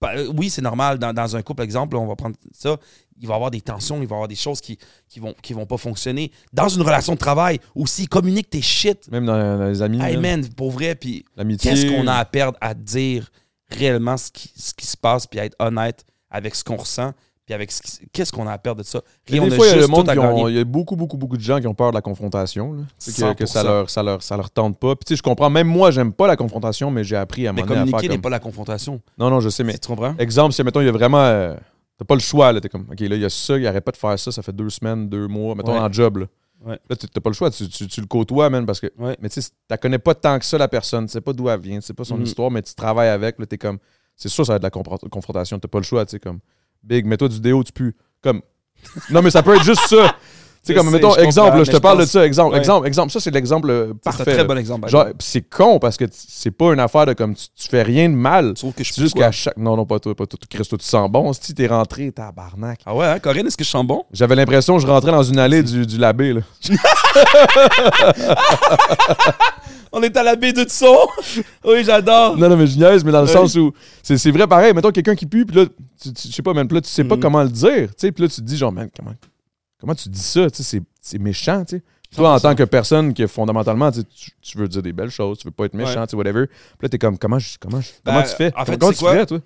Speaker 2: Pa- euh, Oui, c'est normal. Dans, dans un couple, exemple, on va prendre ça. Il va y avoir des tensions, il va y avoir des choses qui, qui, vont, qui vont pas fonctionner. Dans une relation de travail, aussi, communique tes shit.
Speaker 1: Même dans, dans les amis,
Speaker 2: Hey man, pour vrai, puis qu'est-ce qu'on a à perdre à dire réellement ce qui, ce qui se passe, puis à être honnête avec ce qu'on ressent, puis avec qu'est-ce qu'on a à perdre de ça? Rien,
Speaker 1: des
Speaker 2: on a
Speaker 1: fois, il y a le monde ont- il y a beaucoup, beaucoup, beaucoup de gens qui ont peur de la confrontation. là. Que, que ça
Speaker 2: 100%.
Speaker 1: leur, ça leur, ça leur tente pas. Puis tu sais, je comprends. Même moi, j'aime pas la confrontation, mais j'ai appris à
Speaker 2: Mais
Speaker 1: m'en
Speaker 2: communiquer n'est
Speaker 1: comme...
Speaker 2: pas la confrontation.
Speaker 1: Non, non, je sais, mais
Speaker 2: Tu comprends?
Speaker 1: exemple, si mettons, il y a vraiment. euh, T'as pas le choix, là. T'es comme, OK, là, il y a ça, il arrête pas de faire ça, ça fait deux semaines, deux mois, mettons,
Speaker 2: Ouais.
Speaker 1: en job, là.
Speaker 2: Ouais.
Speaker 1: Là, tu- t'as pas le choix, tu, tu- tu le côtoies, man, parce que.
Speaker 2: Ouais.
Speaker 1: Mais tu sais, t'as connais pas tant que ça, la personne, tu sais pas d'où elle vient, tu sais pas son
Speaker 2: Mhm.
Speaker 1: histoire, mais tu travailles avec, là, t'es comme. C'est sûr, ça va être de la confron- confrontation, t'as pas le choix, tu sais, comme. Big, mets-toi du déo, tu pues. Comme. Non, mais ça peut être juste ça. Sais, comme, mettons, exemple, là, je te parle de ça, exemple,
Speaker 2: Ouais.
Speaker 1: exemple, exemple. Ça, c'est l'exemple euh,
Speaker 2: Ça, C'est
Speaker 1: parfait.
Speaker 2: un très bon exemple.
Speaker 1: Genre, c'est con parce que c'est pas une affaire de comme tu, tu fais rien de mal.
Speaker 2: Sauf que je suis
Speaker 1: juste qu'à chaque. Non, non, pas toi, pas toi. Chris, toi, tu sens bon. Si t'es rentré, tabarnak.
Speaker 2: Ah ouais, hein, Corinne, est-ce que je sens bon?
Speaker 1: J'avais l'impression que je rentrais dans une allée du, du labé, là.
Speaker 2: On est à la baie de son. oui, j'adore.
Speaker 1: Non, non, mais je niaise, mais dans le sens où. C'est vrai pareil. Mettons quelqu'un qui pue, puis là, tu, tu- je sais pas, puis là, tu sais pas
Speaker 2: Mhm.
Speaker 1: comment le dire. Tu sais, puis là, tu te dis, genre, man, comment. Comment tu dis ça? Tu sais, c'est- méchant, tu sais. Toi, en tant que personne qui fondamentalement, tu, tu- veux dire des belles choses, tu veux pas être méchant,
Speaker 2: Ouais.
Speaker 1: tu sais, whatever. Puis là, t'es comme, comment, je- comment, je-
Speaker 2: Ben,
Speaker 1: comment tu fais?
Speaker 2: en fait,
Speaker 1: comment tu
Speaker 2: quoi?
Speaker 1: ferais, toi?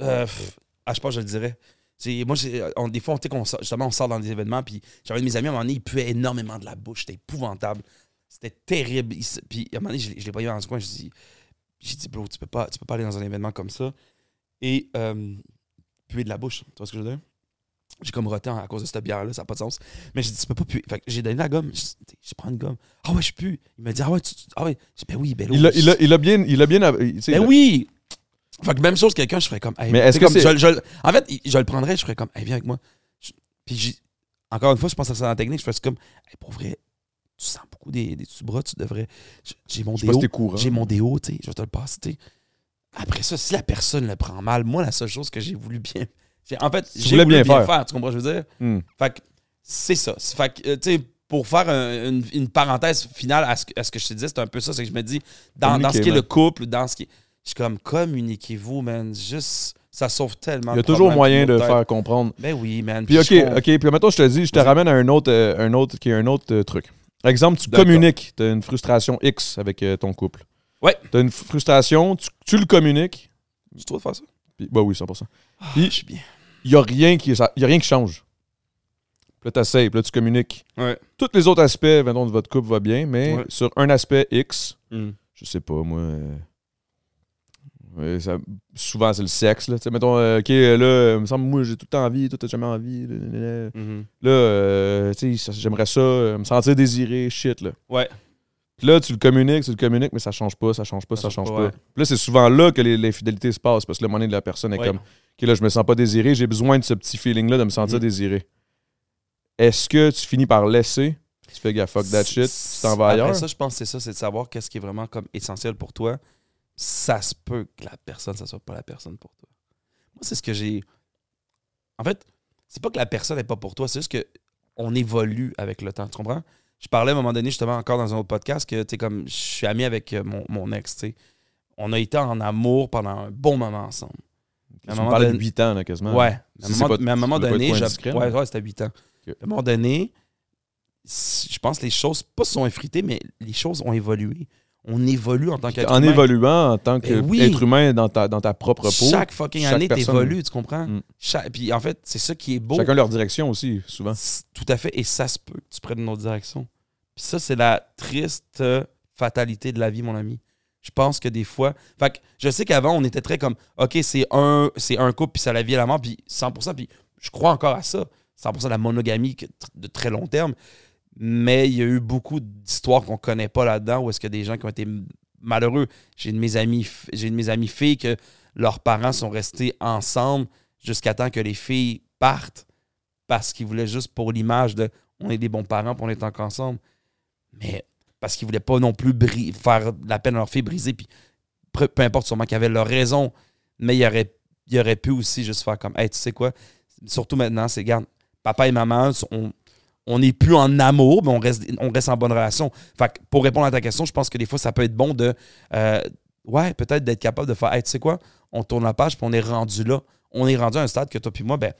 Speaker 2: Euh, pff, ah, je pense que je le dirais. Moi, on- des fois, on, tu sais, qu'on sort- justement, on sort dans des événements, puis j'avais un de mes amis, à un moment donné, il puait énormément de la bouche. C'était épouvantable. C'était terrible. Il puis à un moment donné, je, l'ai- je l'ai pas eu dans ce coin. J'ai dit, j'ai dit, bro, tu peux, pas, tu peux pas aller dans un événement comme ça et euh, puer de la bouche. Tu vois ce que je veux dire? J'ai comme roté à cause de cette bière-là, ça n'a pas de sens. Mais j'ai dit, tu peux pas puer. Fait que j'ai donné la gomme. Je, je prends une gomme. Ah ouais, je pue. Il m'a dit, ah ouais, tu, ah ouais. Dit, ben oui, ben
Speaker 1: Il a, il, a, il a bien. Il a bien
Speaker 2: ben
Speaker 1: il a-
Speaker 2: oui! Fait que même chose, quelqu'un, je ferais comme. hey,
Speaker 1: Mais est-ce que
Speaker 2: comme,
Speaker 1: c'est-
Speaker 2: je, je- en fait, je le prendrais, je ferais comme, hey, viens avec moi. Je- puis encore une fois, je pense à ça dans la technique, je ferais comme, hey, pour vrai, tu sens beaucoup des, des sous-bras, tu devrais. J'ai mon déo. J'ai mon déo, tu sais, je vais te le passer, tu sais. Après ça, si la personne le prend mal, moi, la seule chose que j'ai voulu bien. En fait, j'ai
Speaker 1: voulais
Speaker 2: voulu
Speaker 1: bien
Speaker 2: bien,
Speaker 1: faire.
Speaker 2: faire. Tu comprends ce que je veux dire?
Speaker 1: Hmm.
Speaker 2: Fait que c'est ça. Fait que, euh, tu sais, pour faire un- une, une parenthèse finale à ce, que- à ce que je te disais, c'est un peu ça. C'est que je me dis, dans, dans ce qui est le couple, dans ce qui est. Je suis comme, communiquez-vous, man. Juste, ça sauve tellement
Speaker 1: Il y a toujours moyen de faire comprendre.
Speaker 2: Ben oui, man.
Speaker 1: Puis, ok,
Speaker 2: je comprends.
Speaker 1: ok. Puis, maintenant, je te dis, je te ramène à un autre, euh, un autre qui est un autre euh, truc. Par exemple, tu communiques. Tu as une frustration X avec euh, ton couple.
Speaker 2: Ouais.
Speaker 1: Tu as une frustration, tu, tu le communiques.
Speaker 2: Tu trouves faire ça?
Speaker 1: Puis, bah oui, 100%.
Speaker 2: Ah,
Speaker 1: Puis-
Speaker 2: je suis bien.
Speaker 1: Il n'y a, rien qui- ça- il y a rien qui change. Puis là, tu essaies, puis là, tu communiques.
Speaker 2: Ouais.
Speaker 1: Tous les autres aspects, de votre couple va bien, mais
Speaker 2: Ouais.
Speaker 1: sur un aspect X,
Speaker 2: Hmm.
Speaker 1: je sais pas, moi. euh, ouais, ça- souvent, c'est le sexe. Là, mettons, euh, OK, là, il me semble, moi, j'ai tout le temps envie, toi, t'as jamais envie. Là.
Speaker 2: Mhm.
Speaker 1: Là, euh, tu sais, ça- j'aimerais ça, euh, me sentir désiré, shit, là.
Speaker 2: Ouais.
Speaker 1: Là, tu le communiques, tu le communiques, mais ça change pas, ça change pas, ça,
Speaker 2: Ça
Speaker 1: change
Speaker 2: change
Speaker 1: pas.
Speaker 2: pas, ouais.
Speaker 1: Puis là, c'est souvent là que les- l'infidélité se passe, parce que le moment donné, la personne est
Speaker 2: Ouais.
Speaker 1: comme, OK, là, je me sens pas désiré, j'ai besoin de ce petit feeling-là de me sentir
Speaker 2: Mhm.
Speaker 1: désiré. Est-ce que tu finis par laisser, tu fais gaffe, fuck that shit, tu t'en vas
Speaker 2: Après
Speaker 1: ailleurs?
Speaker 2: ça, je pense que c'est ça, c'est de savoir qu'est-ce qui est vraiment comme essentiel pour toi. Ça se peut que la personne, ça soit pas la personne pour toi. Moi, c'est ce que j'ai. En fait, c'est pas que la personne n'est pas pour toi, c'est juste que on évolue avec le temps. Tu comprends? Je parlais à un moment donné, justement, encore dans un autre podcast, que tu comme je suis ami avec euh, mon, mon ex, tu. On a été en amour pendant un bon moment ensemble. À un
Speaker 1: me
Speaker 2: moment
Speaker 1: parlais de
Speaker 2: donné-
Speaker 1: 8 ans, là, quasiment.
Speaker 2: Ouais. Mais à un moment,
Speaker 1: pas-
Speaker 2: mais à un moment
Speaker 1: ça doit pas être
Speaker 2: donné, je- ouais, ouais, c'était 8 ans. À un moment donné, je pense que les choses, pas se sont effritées, mais les choses ont évolué. On évolue en tant qu'être
Speaker 1: En
Speaker 2: humain.
Speaker 1: évoluant en tant
Speaker 2: Ben oui.
Speaker 1: qu'être humain dans ta, dans ta propre peau,
Speaker 2: Chaque fucking
Speaker 1: chaque
Speaker 2: année, t'évolues, tu comprends?
Speaker 1: Mm.
Speaker 2: Chaque- Puis en fait, c'est ça qui est beau.
Speaker 1: chacun leur direction aussi, souvent.
Speaker 2: Tout à fait. Et ça se peut que tu prennes une autre direction. Puis ça, c'est la triste euh, fatalité de la vie, mon ami. Je pense que des fois. Fait que je sais qu'avant, on était très comme OK, c'est un, c'est un couple, puis c'est la vie et la mort, puis 100%. Puis je crois encore à ça. 100% la monogamie de très long terme. Mais il y a eu beaucoup d'histoires qu'on connaît pas là-dedans où est-ce que des gens qui ont été malheureux. J'ai de mes une de mes filles que leurs parents sont restés ensemble jusqu'à temps que les filles partent parce qu'ils voulaient juste pour l'image de on est des bons parents puis on est encore ensemble. Mais parce qu'ils voulaient pas non plus faire la peine à leur fille briser. Puis peu, importe, sûrement qu'ils avaient leur raison. Mais il aurait, il aurait pu aussi juste faire comme Hey, tu sais quoi? Surtout maintenant, c'est regarde, papa et maman, on on n'est plus en amour, mais on reste, en bonne relation. Fait pour répondre à ta question, je pense que des fois, ça peut être bon de. euh, ouais, peut-être d'être capable de faire Hey, tu sais quoi? On tourne la page puis on est rendu là. On est rendu à un stade que toi puis moi, ben,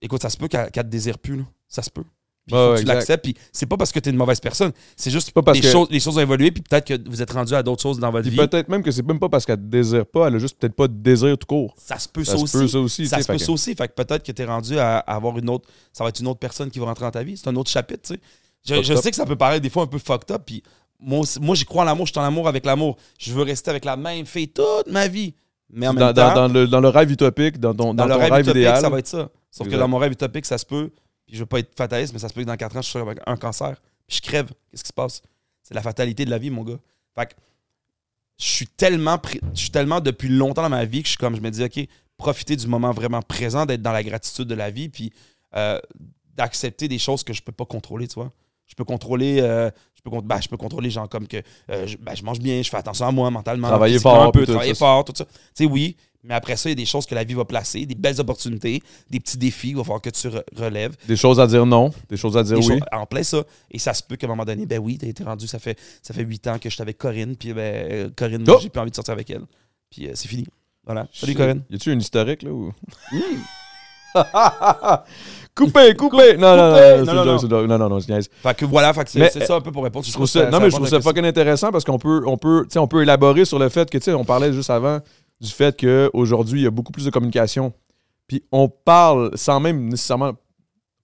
Speaker 2: écoute, ça se peut qu'elle qu'elle te désire plus. Ça se peut. Puis il
Speaker 1: Ouais,
Speaker 2: faut
Speaker 1: ouais,
Speaker 2: que tu l'acceptes. Puis c'est pas parce que tu es une mauvaise personne. C'est juste
Speaker 1: pas parce
Speaker 2: les,
Speaker 1: que-
Speaker 2: choses, les choses ont évolué. Puis peut-être que vous êtes rendu à d'autres choses dans votre
Speaker 1: Puis
Speaker 2: vie.
Speaker 1: peut-être même que c'est même pas parce qu'elle te désire pas, elle a juste peut-être pas de désir tout court.
Speaker 2: Ça se peut
Speaker 1: Ça,
Speaker 2: ça,
Speaker 1: se
Speaker 2: aussi.
Speaker 1: peut ça aussi.
Speaker 2: ça se peut
Speaker 1: fait
Speaker 2: ça aussi. Fait que peut-être que tu es rendu à, avoir une autre. Ça va être une autre personne qui va rentrer dans ta vie. C'est un autre chapitre, tu sais. Je, sais que ça peut paraître des fois un peu fucked up. Puis moi, moi j'y crois en l'amour. Je suis en amour avec l'amour. Je veux rester avec la même fille toute ma vie. Mais en même
Speaker 1: Dans,
Speaker 2: temps,
Speaker 1: dans- dans le, dans le rêve utopique, dans ton,
Speaker 2: dans,
Speaker 1: dans
Speaker 2: le
Speaker 1: ton
Speaker 2: rêve,
Speaker 1: rêve,
Speaker 2: utopique,
Speaker 1: idéal.
Speaker 2: ça va être ça. Sauf que dans mon rêve utopique, ça se peut. Puis je veux pas être fataliste, mais ça se peut que dans 4 ans, je sois avec un cancer. Puis je crève. Qu'est-ce qui se passe? C'est la fatalité de la vie, mon gars. Fait que je suis tellement, je suis tellement depuis longtemps dans ma vie que je suis comme, je me dis, OK, profiter du moment vraiment présent, d'être dans la gratitude de la vie, puis euh, d'accepter des choses que je peux pas contrôler, tu vois. Je peux contrôler, euh, je, peux, ben, je peux contrôler, genre, comme que euh, je, ben, je mange bien, je fais attention à moi mentalement.
Speaker 1: Travailler fort,
Speaker 2: un peu, travailler fort, tout ça. Tu sais, oui, mais après ça, il y a des choses que la vie va placer, des belles opportunités, des petits défis, il va falloir que tu re- relèves.
Speaker 1: Des choses à dire non, des choses à dire
Speaker 2: Des
Speaker 1: oui.
Speaker 2: en plein ça. Et ça se peut qu'à un moment donné, ben oui, t'as été rendu, ça fait ça fait huit ans que je suis avec Corinne, puis ben euh, Corinne,
Speaker 1: Oh!
Speaker 2: j'ai plus envie de sortir avec elle. Puis euh, c'est fini. Voilà. Salut Corinne.
Speaker 1: Y a-tu un historique là ou? Coupé, coupé! Non, non,
Speaker 2: Coupé!
Speaker 1: non,
Speaker 2: Non, non,
Speaker 1: c'est non, non, non, je niaise.
Speaker 2: Fait que voilà, c'est ça un peu pour répondre.
Speaker 1: Je trouve ça, non, mais je trouve ça fucking intéressant parce qu'on peut, on peut, on peut élaborer sur le fait que, tu sais, on parlait juste avant du fait qu'aujourd'hui, il y a beaucoup plus de communication. Puis on parle, sans même nécessairement.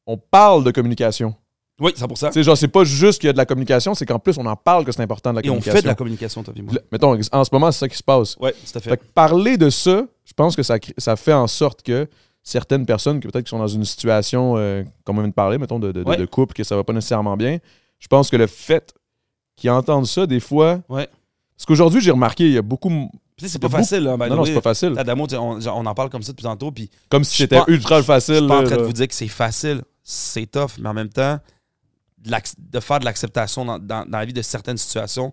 Speaker 1: On parle de communication.
Speaker 2: Oui, 100%.
Speaker 1: Tu sais, genre, c'est pas juste qu'il y a de la communication, c'est qu'en plus, on en parle que c'est important de la
Speaker 2: Et on
Speaker 1: communication.
Speaker 2: fait de la communication, moi.
Speaker 1: Le- Mettons, en ce moment, c'est ça qui se passe.
Speaker 2: Ouais, tout à fait.
Speaker 1: Fait que parler de ça, je pense que ça, ça fait en sorte que certaines personnes qui peut-être qui sont dans une situation, euh, comme on vient de parler, mettons, de, de, de-
Speaker 2: Ouais.
Speaker 1: de couple, que ça va pas nécessairement bien, je pense que le fait qu'ils entendent ça, des fois.
Speaker 2: Ouais.
Speaker 1: Parce qu'aujourd'hui, j'ai remarqué, il y a beaucoup.
Speaker 2: Sais, c'est pas facile, là.
Speaker 1: non, non, c'est pas facile.
Speaker 2: On, en parle comme ça depuis tantôt, puis
Speaker 1: Comme si c'était ultra facile.
Speaker 2: je suis pas en train de vous dire que c'est facile, c'est tough, mais en même temps, de, faire de l'acceptation dans, dans- dans la vie de certaines situations,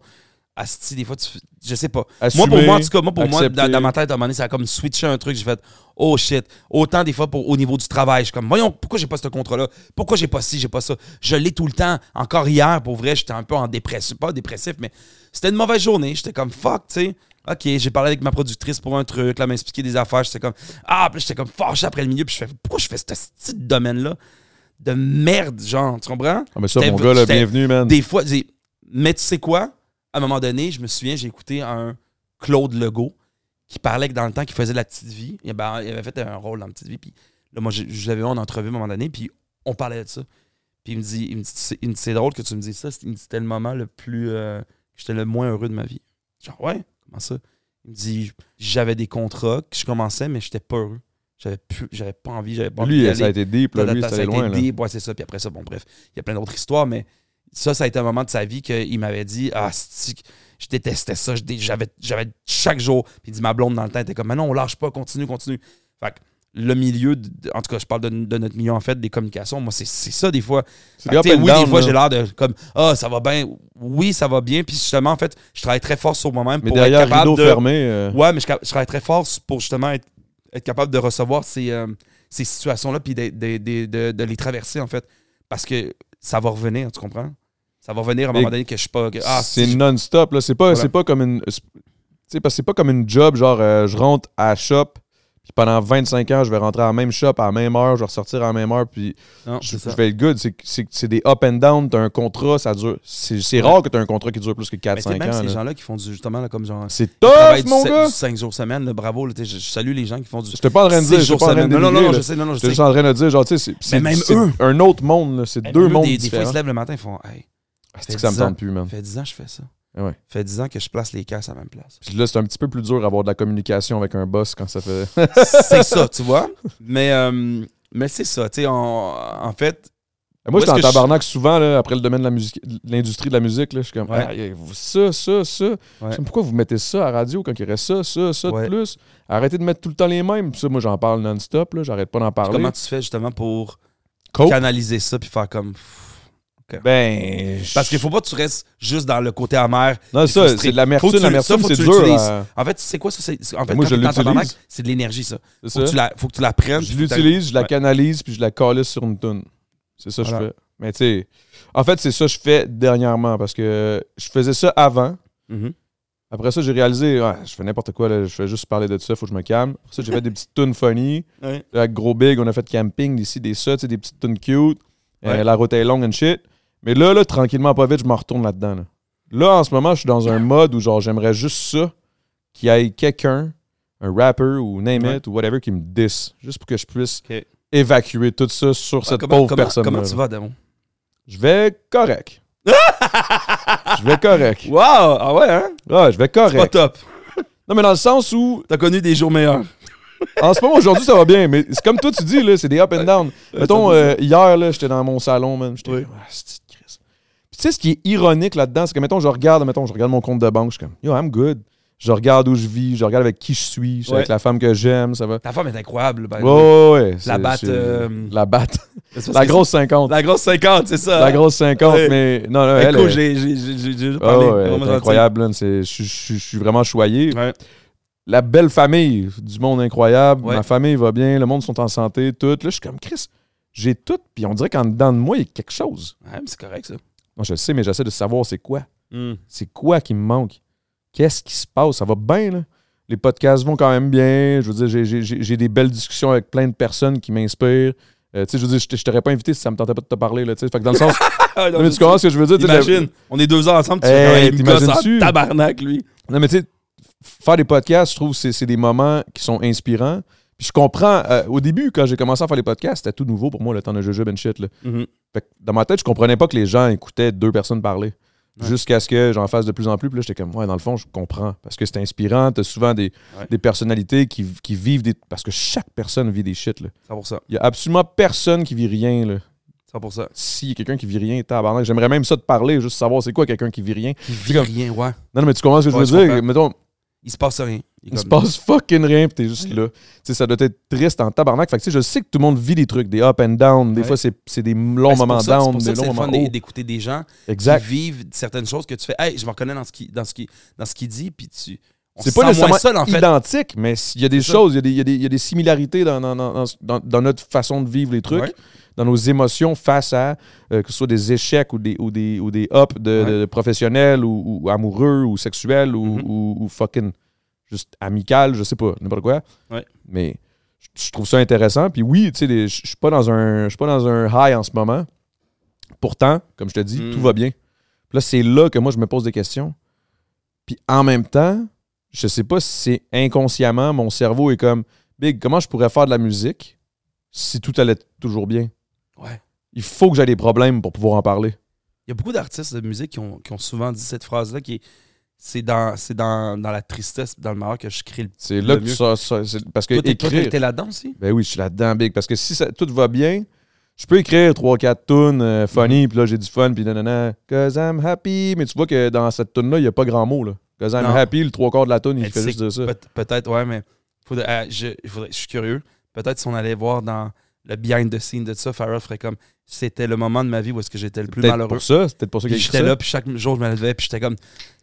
Speaker 2: asti, des fois, tu, je sais pas.
Speaker 1: Assumer,
Speaker 2: moi, pour moi, en tout cas, moi, pour moi, dans, dans ma tête, à un moment donné, ça a comme switché un truc. J'ai fait, oh shit. Autant des fois pour, au niveau du travail, je suis comme, voyons, pourquoi j'ai pas ce contrat-là? Pourquoi j'ai pas ci, j'ai pas ça? Je l'ai tout le temps. Encore hier, pour vrai, j'étais un peu en dépression. Pas dépressif, mais c'était une mauvaise journée. J'étais comme, fuck, tu sais. OK, j'ai parlé avec ma productrice pour un truc, là, elle m'a expliqué des affaires. J'étais comme, ah, puis j'étais comme fâché après le milieu, puis je fais, pourquoi je fais ce petit domaine-là? De merde, genre, tu comprends?
Speaker 1: Ah, mais ça, mon gars, là, bienvenue, man.
Speaker 2: Des fois, mais tu sais quoi? À un moment donné, je me souviens, j'ai écouté un Claude Legault qui parlait que dans le temps qu'il faisait de la petite vie. Ben, il avait fait un rôle dans la petite vie. Puis là, moi, je, je l'avais eu en entrevue à un moment donné, puis on parlait de ça. Puis il me dit, il me dit, c'est drôle que tu me dises ça. Il me dit, c'était le moment le plus. euh, j'étais le moins heureux de ma vie. Genre, ouais, comment ça? Il me dit, j'avais des contrats que je commençais, mais j'étais pas heureux. J'avais plus, j'avais pas envie, j'avais pas envie
Speaker 1: Lui, ça a été deep, là. Lui,
Speaker 2: ça
Speaker 1: ça
Speaker 2: a été
Speaker 1: loin,
Speaker 2: deep, ouais, c'est ça. Puis après ça, bon, bref, il y a plein d'autres histoires, mais ça, ça a été un moment de sa vie qu'il m'avait dit Ah, je détestais ça. J'avais j'avais chaque jour. Puis il dit Ma blonde dans le temps était comme Mais non, on lâche pas, continue, continue. Fait que le milieu, de- en tout cas, je parle de, de notre milieu en fait, des communications. Moi, c'est ça des fois.
Speaker 1: C'est
Speaker 2: Fait oui,
Speaker 1: down,
Speaker 2: des fois, j'ai l'air de comme Ah, ça va bien. Oui, ça va bien. Puis justement, en fait, je travaille très fort sur moi-même pour
Speaker 1: derrière,
Speaker 2: être capable
Speaker 1: rideau
Speaker 2: de.
Speaker 1: fermé. euh,
Speaker 2: Ouais, mais je, je travaille très fort pour justement être, être capable de recevoir ces, euh, ces situations-là puis de, les traverser, en fait. Parce que ça va revenir, tu comprends? Ça va revenir à un moment donné que je suis pas. ah,
Speaker 1: c'est
Speaker 2: si,
Speaker 1: non-stop, là. C'est pas,
Speaker 2: Voilà.
Speaker 1: c'est pas comme une. Tu sais, parce que c'est pas comme une job, genre, euh, je rentre à shop, puis pendant 25 ans, je vais rentrer à la même shop à la même heure, je vais ressortir à la même heure, puis
Speaker 2: Non,
Speaker 1: je, vais être good. C'est, des up and down, t'as un contrat, ça dure. C'est, rare que t'as un contrat qui dure plus que
Speaker 2: Mais tu sais,
Speaker 1: 4-5
Speaker 2: même
Speaker 1: ans.
Speaker 2: ces
Speaker 1: là.
Speaker 2: gens-là qui font du, justement, là, comme genre.
Speaker 1: C'est
Speaker 2: du
Speaker 1: mon gars!
Speaker 2: du 5 jours semaine, là, bravo. là, je, je salue les gens qui font du.
Speaker 1: Je pas en train de dire, je pas en train de.
Speaker 2: Non, non, non, je sais, non, non, je sais.
Speaker 1: en train de dire, genre, tu sais, c'est,
Speaker 2: même
Speaker 1: un autre monde, là. C'est
Speaker 2: Même
Speaker 1: deux
Speaker 2: eux,
Speaker 1: mondes
Speaker 2: des, des fois, ils
Speaker 1: différents.
Speaker 2: se lèvent le matin, ils font Hey,
Speaker 1: C'est que ça me tente plus, man.
Speaker 2: ça fait 10 ans que je fais ça.
Speaker 1: Ah ouais.
Speaker 2: Ça fait 10 ans que je place les casses à la même place.
Speaker 1: Puis là, c'est un petit peu plus dur d'avoir de la communication avec un boss quand ça fait.
Speaker 2: c'est ça, tu vois. Mais, euh, mais c'est ça, tu sais, en, en fait,
Speaker 1: Moi,
Speaker 2: Où
Speaker 1: j'étais en
Speaker 2: je-
Speaker 1: tabarnak souvent, là, après le domaine de la musique, l'industrie de la musique. Là, je suis comme,
Speaker 2: Ouais.
Speaker 1: Ah, ça, ça, ça. Je Pourquoi vous mettez ça à la radio quand il reste ça, ça, ça de plus? Arrêtez de mettre tout le temps les mêmes. Puis ça, moi, j'en parle non-stop. J'arrête pas d'en parler.
Speaker 2: comment tu fais justement pour
Speaker 1: Cope?
Speaker 2: canaliser ça puis faire comme.
Speaker 1: Ben.
Speaker 2: Parce qu'il faut pas que tu restes juste dans le côté amer.
Speaker 1: Non, ça, c'est de l'amertume. L'amertume, c'est dur. à-
Speaker 2: En fait, c'est quoi ça? C'est- En fait,
Speaker 1: Moi, je l'utilise.
Speaker 2: c'est de l'énergie, ça. Faut que, tu la, faut que tu la prennes.
Speaker 1: Je l'utilise, je la canalise, puis je la calisse sur une toune. C'est ça que
Speaker 2: Voilà.
Speaker 1: je fais. Mais tu sais, en fait, c'est ça que je fais dernièrement parce que je faisais ça avant.
Speaker 2: Mhm.
Speaker 1: Après ça, j'ai réalisé, ouais, je fais n'importe quoi, là, je fais juste parler de ça, faut que je me calme. Après ça, j'ai fait des petites tunes funny.
Speaker 2: Ouais.
Speaker 1: Avec Gros Big, on a fait camping, d'ici, des ça, des petites tunes cute. Euh, la route est longue and shit. Mais là, là, tranquillement, pas vite, je m'en retourne là-dedans. Là. Là, en ce moment, je suis dans un mode où genre j'aimerais juste ça, qu'il y ait quelqu'un, un rapper ou name
Speaker 2: Ouais.
Speaker 1: it ou whatever, qui me disse. Juste pour que je puisse évacuer tout ça sur cette
Speaker 2: comment,
Speaker 1: pauvre
Speaker 2: comment-
Speaker 1: personne.
Speaker 2: Comment tu vas, Damon?
Speaker 1: Je vais correct. je vais correct.
Speaker 2: Wow! Ah ouais, hein?
Speaker 1: Ouais, je vais
Speaker 2: C'est pas
Speaker 1: correct.
Speaker 2: top.
Speaker 1: Non, mais dans le sens où
Speaker 2: T'as connu des jours meilleurs.
Speaker 1: En ce moment, aujourd'hui, ça va bien, mais c'est comme toi, tu dis, là, c'est des up and down. Mettons, euh, hier, là, j'étais dans mon salon, man. J'étais
Speaker 2: Oui.
Speaker 1: comme, ah, c'est de Christ. Puis tu sais, ce qui est ironique là-dedans, c'est que, mettons, je regarde, mettons, je regarde mon compte de banque, je suis comme, yo, I'm good. Je regarde où je vis, je regarde avec qui je suis, je suis
Speaker 2: Ouais.
Speaker 1: avec la femme que j'aime, ça va.
Speaker 2: Ta femme est incroyable. by the
Speaker 1: Ouais, c'est-
Speaker 2: batte, euh,
Speaker 1: La batte. La grosse 50.
Speaker 2: c'est- La grosse 50, c'est ça.
Speaker 1: La grosse 50,
Speaker 2: Ouais.
Speaker 1: mais non, non,
Speaker 2: Elle
Speaker 1: elle,
Speaker 2: j'ai j'ai- parlé.
Speaker 1: ouais, est
Speaker 2: gentil.
Speaker 1: incroyable, là. C'est- Je suis vraiment choyé.
Speaker 2: Ouais.
Speaker 1: La belle famille, du monde incroyable.
Speaker 2: Ouais.
Speaker 1: Ma famille va bien, le monde sont en santé, tout. Là, je suis comme Chris, j'ai tout, puis on dirait qu'en dedans de moi, il y a quelque chose.
Speaker 2: Ouais, mais c'est correct, ça.
Speaker 1: Non, je le sais, mais j'essaie de savoir c'est quoi.
Speaker 2: Hmm.
Speaker 1: C'est quoi qui me manque? Qu'est-ce qui se passe? Ça va bien, là? Les podcasts vont quand même bien. Je veux dire, j'ai- des belles discussions avec plein de personnes qui m'inspirent. Euh, tu sais, je veux dire, je je t'aurais pas invité si ça me tentait pas de te parler, là, tu sais. Fait que dans le sens. Non, mais tu comprends ce que je veux dire?
Speaker 2: on est deux ans ensemble, tu
Speaker 1: Hey,
Speaker 2: fais tabarnak, lui.
Speaker 1: Non, mais tu sais, faire des podcasts, je trouve que c'est des moments qui sont inspirants. Puis je comprends, euh, au début, quand j'ai commencé à faire les podcasts, c'était tout nouveau pour moi, le temps de jujube and shit. Là.
Speaker 2: Mhm.
Speaker 1: Fait que dans ma tête, je comprenais pas que les gens écoutaient deux personnes parler.
Speaker 2: Ouais.
Speaker 1: Jusqu'à ce que j'en fasse de plus en plus. Puis là, j'étais comme, ouais, dans le fond, je comprends. Parce que c'est inspirant. T'as souvent des,
Speaker 2: Ouais.
Speaker 1: des personnalités qui, qui vivent des. Parce que chaque personne vit des shit. là.
Speaker 2: 100%.
Speaker 1: Il y a absolument personne qui vit rien. Là.
Speaker 2: 100%.
Speaker 1: S'il y a quelqu'un qui vit rien, tabarnak, j'aimerais même ça de parler, juste savoir c'est quoi quelqu'un qui vit rien.
Speaker 2: Il vit rien, ouais.
Speaker 1: Non, non, mais tu comprends ce que
Speaker 2: Ouais,
Speaker 1: je veux dire? Mettons,
Speaker 2: Il se passe rien. Il
Speaker 1: il se
Speaker 2: comme-
Speaker 1: passe fucking rien, pis t'es juste là. Tu sais, ça doit être triste en tabarnak. Fait que, tu sais, je sais que tout le monde vit des trucs, des up and down. Des
Speaker 2: Ouais.
Speaker 1: fois, c'est des longs
Speaker 2: Ben,
Speaker 1: moments
Speaker 2: ça-
Speaker 1: down, des longs moments hauts.
Speaker 2: d'écouter des gens
Speaker 1: Exact.
Speaker 2: qui vivent certaines choses que tu fais. Hey, je me reconnais dans ce qu'il dans ce qui dans ce qu'il dit, puis tu.
Speaker 1: C'est
Speaker 2: se
Speaker 1: pas nécessairement
Speaker 2: seul en fait.
Speaker 1: identique, mais il y a des choses, il y a des- il y, y a des similarités dans, dans- dans- notre façon de vivre les trucs,
Speaker 2: Ouais.
Speaker 1: dans nos émotions face à, euh, que ce soit des échecs ou des, ou des, ou des ups de,
Speaker 2: Ouais.
Speaker 1: de professionnels ou, ou amoureux ou sexuels ou,
Speaker 2: Mhm.
Speaker 1: ou fucking juste amical, je sais pas, n'importe quoi.
Speaker 2: Ouais.
Speaker 1: Mais je- trouve ça intéressant. Puis oui, tu sais, je suis pas dans un je suis pas dans un high en ce moment. Pourtant, comme je te dis,
Speaker 2: Mm.
Speaker 1: tout va bien. Puis là, c'est là que moi, je me pose des questions. Puis en même temps, je sais pas si c'est inconsciemment, mon cerveau est comme Big, comment je pourrais faire de la musique si tout allait toujours bien?
Speaker 2: Ouais.
Speaker 1: Il faut que j'ai des problèmes pour pouvoir en parler.
Speaker 2: Il y a beaucoup d'artistes de musique qui ont, qui ont souvent dit cette phrase-là qui est c'est dans, c'est dans, dans la tristesse, dans le malheur que je crée le
Speaker 1: C'est là
Speaker 2: Le
Speaker 1: que
Speaker 2: mieux.
Speaker 1: ça, ça- c'est- parce que
Speaker 2: Toi, t'es- toi,
Speaker 1: écrire,
Speaker 2: t'es là-dedans aussi?
Speaker 1: ben oui, je suis là-dedans, big. Parce que si ça- tout va bien, je peux écrire 3-4 tunes euh, funny, puis là j'ai du fun, puis nanana, cause I'm happy. Mais tu vois que dans cette tune là il n'y a pas grand mot là. Cause I'm
Speaker 2: Non.
Speaker 1: happy, le trois quarts de la tune, il
Speaker 2: Mais
Speaker 1: fait
Speaker 2: tu
Speaker 1: juste dire ça.
Speaker 2: peut- Peut-être, ouais, mais faudrait, euh, je, faudrait- je suis curieux. Peut-être si on allait voir dans le behind the scene de ça, Farrell ferait comme c'était le moment de ma vie où est-ce que j'étais le plus malheureux.
Speaker 1: pour ça, peut-être pour ça écrit
Speaker 2: j'étais là, puis chaque jour je me levais, puis j'étais comme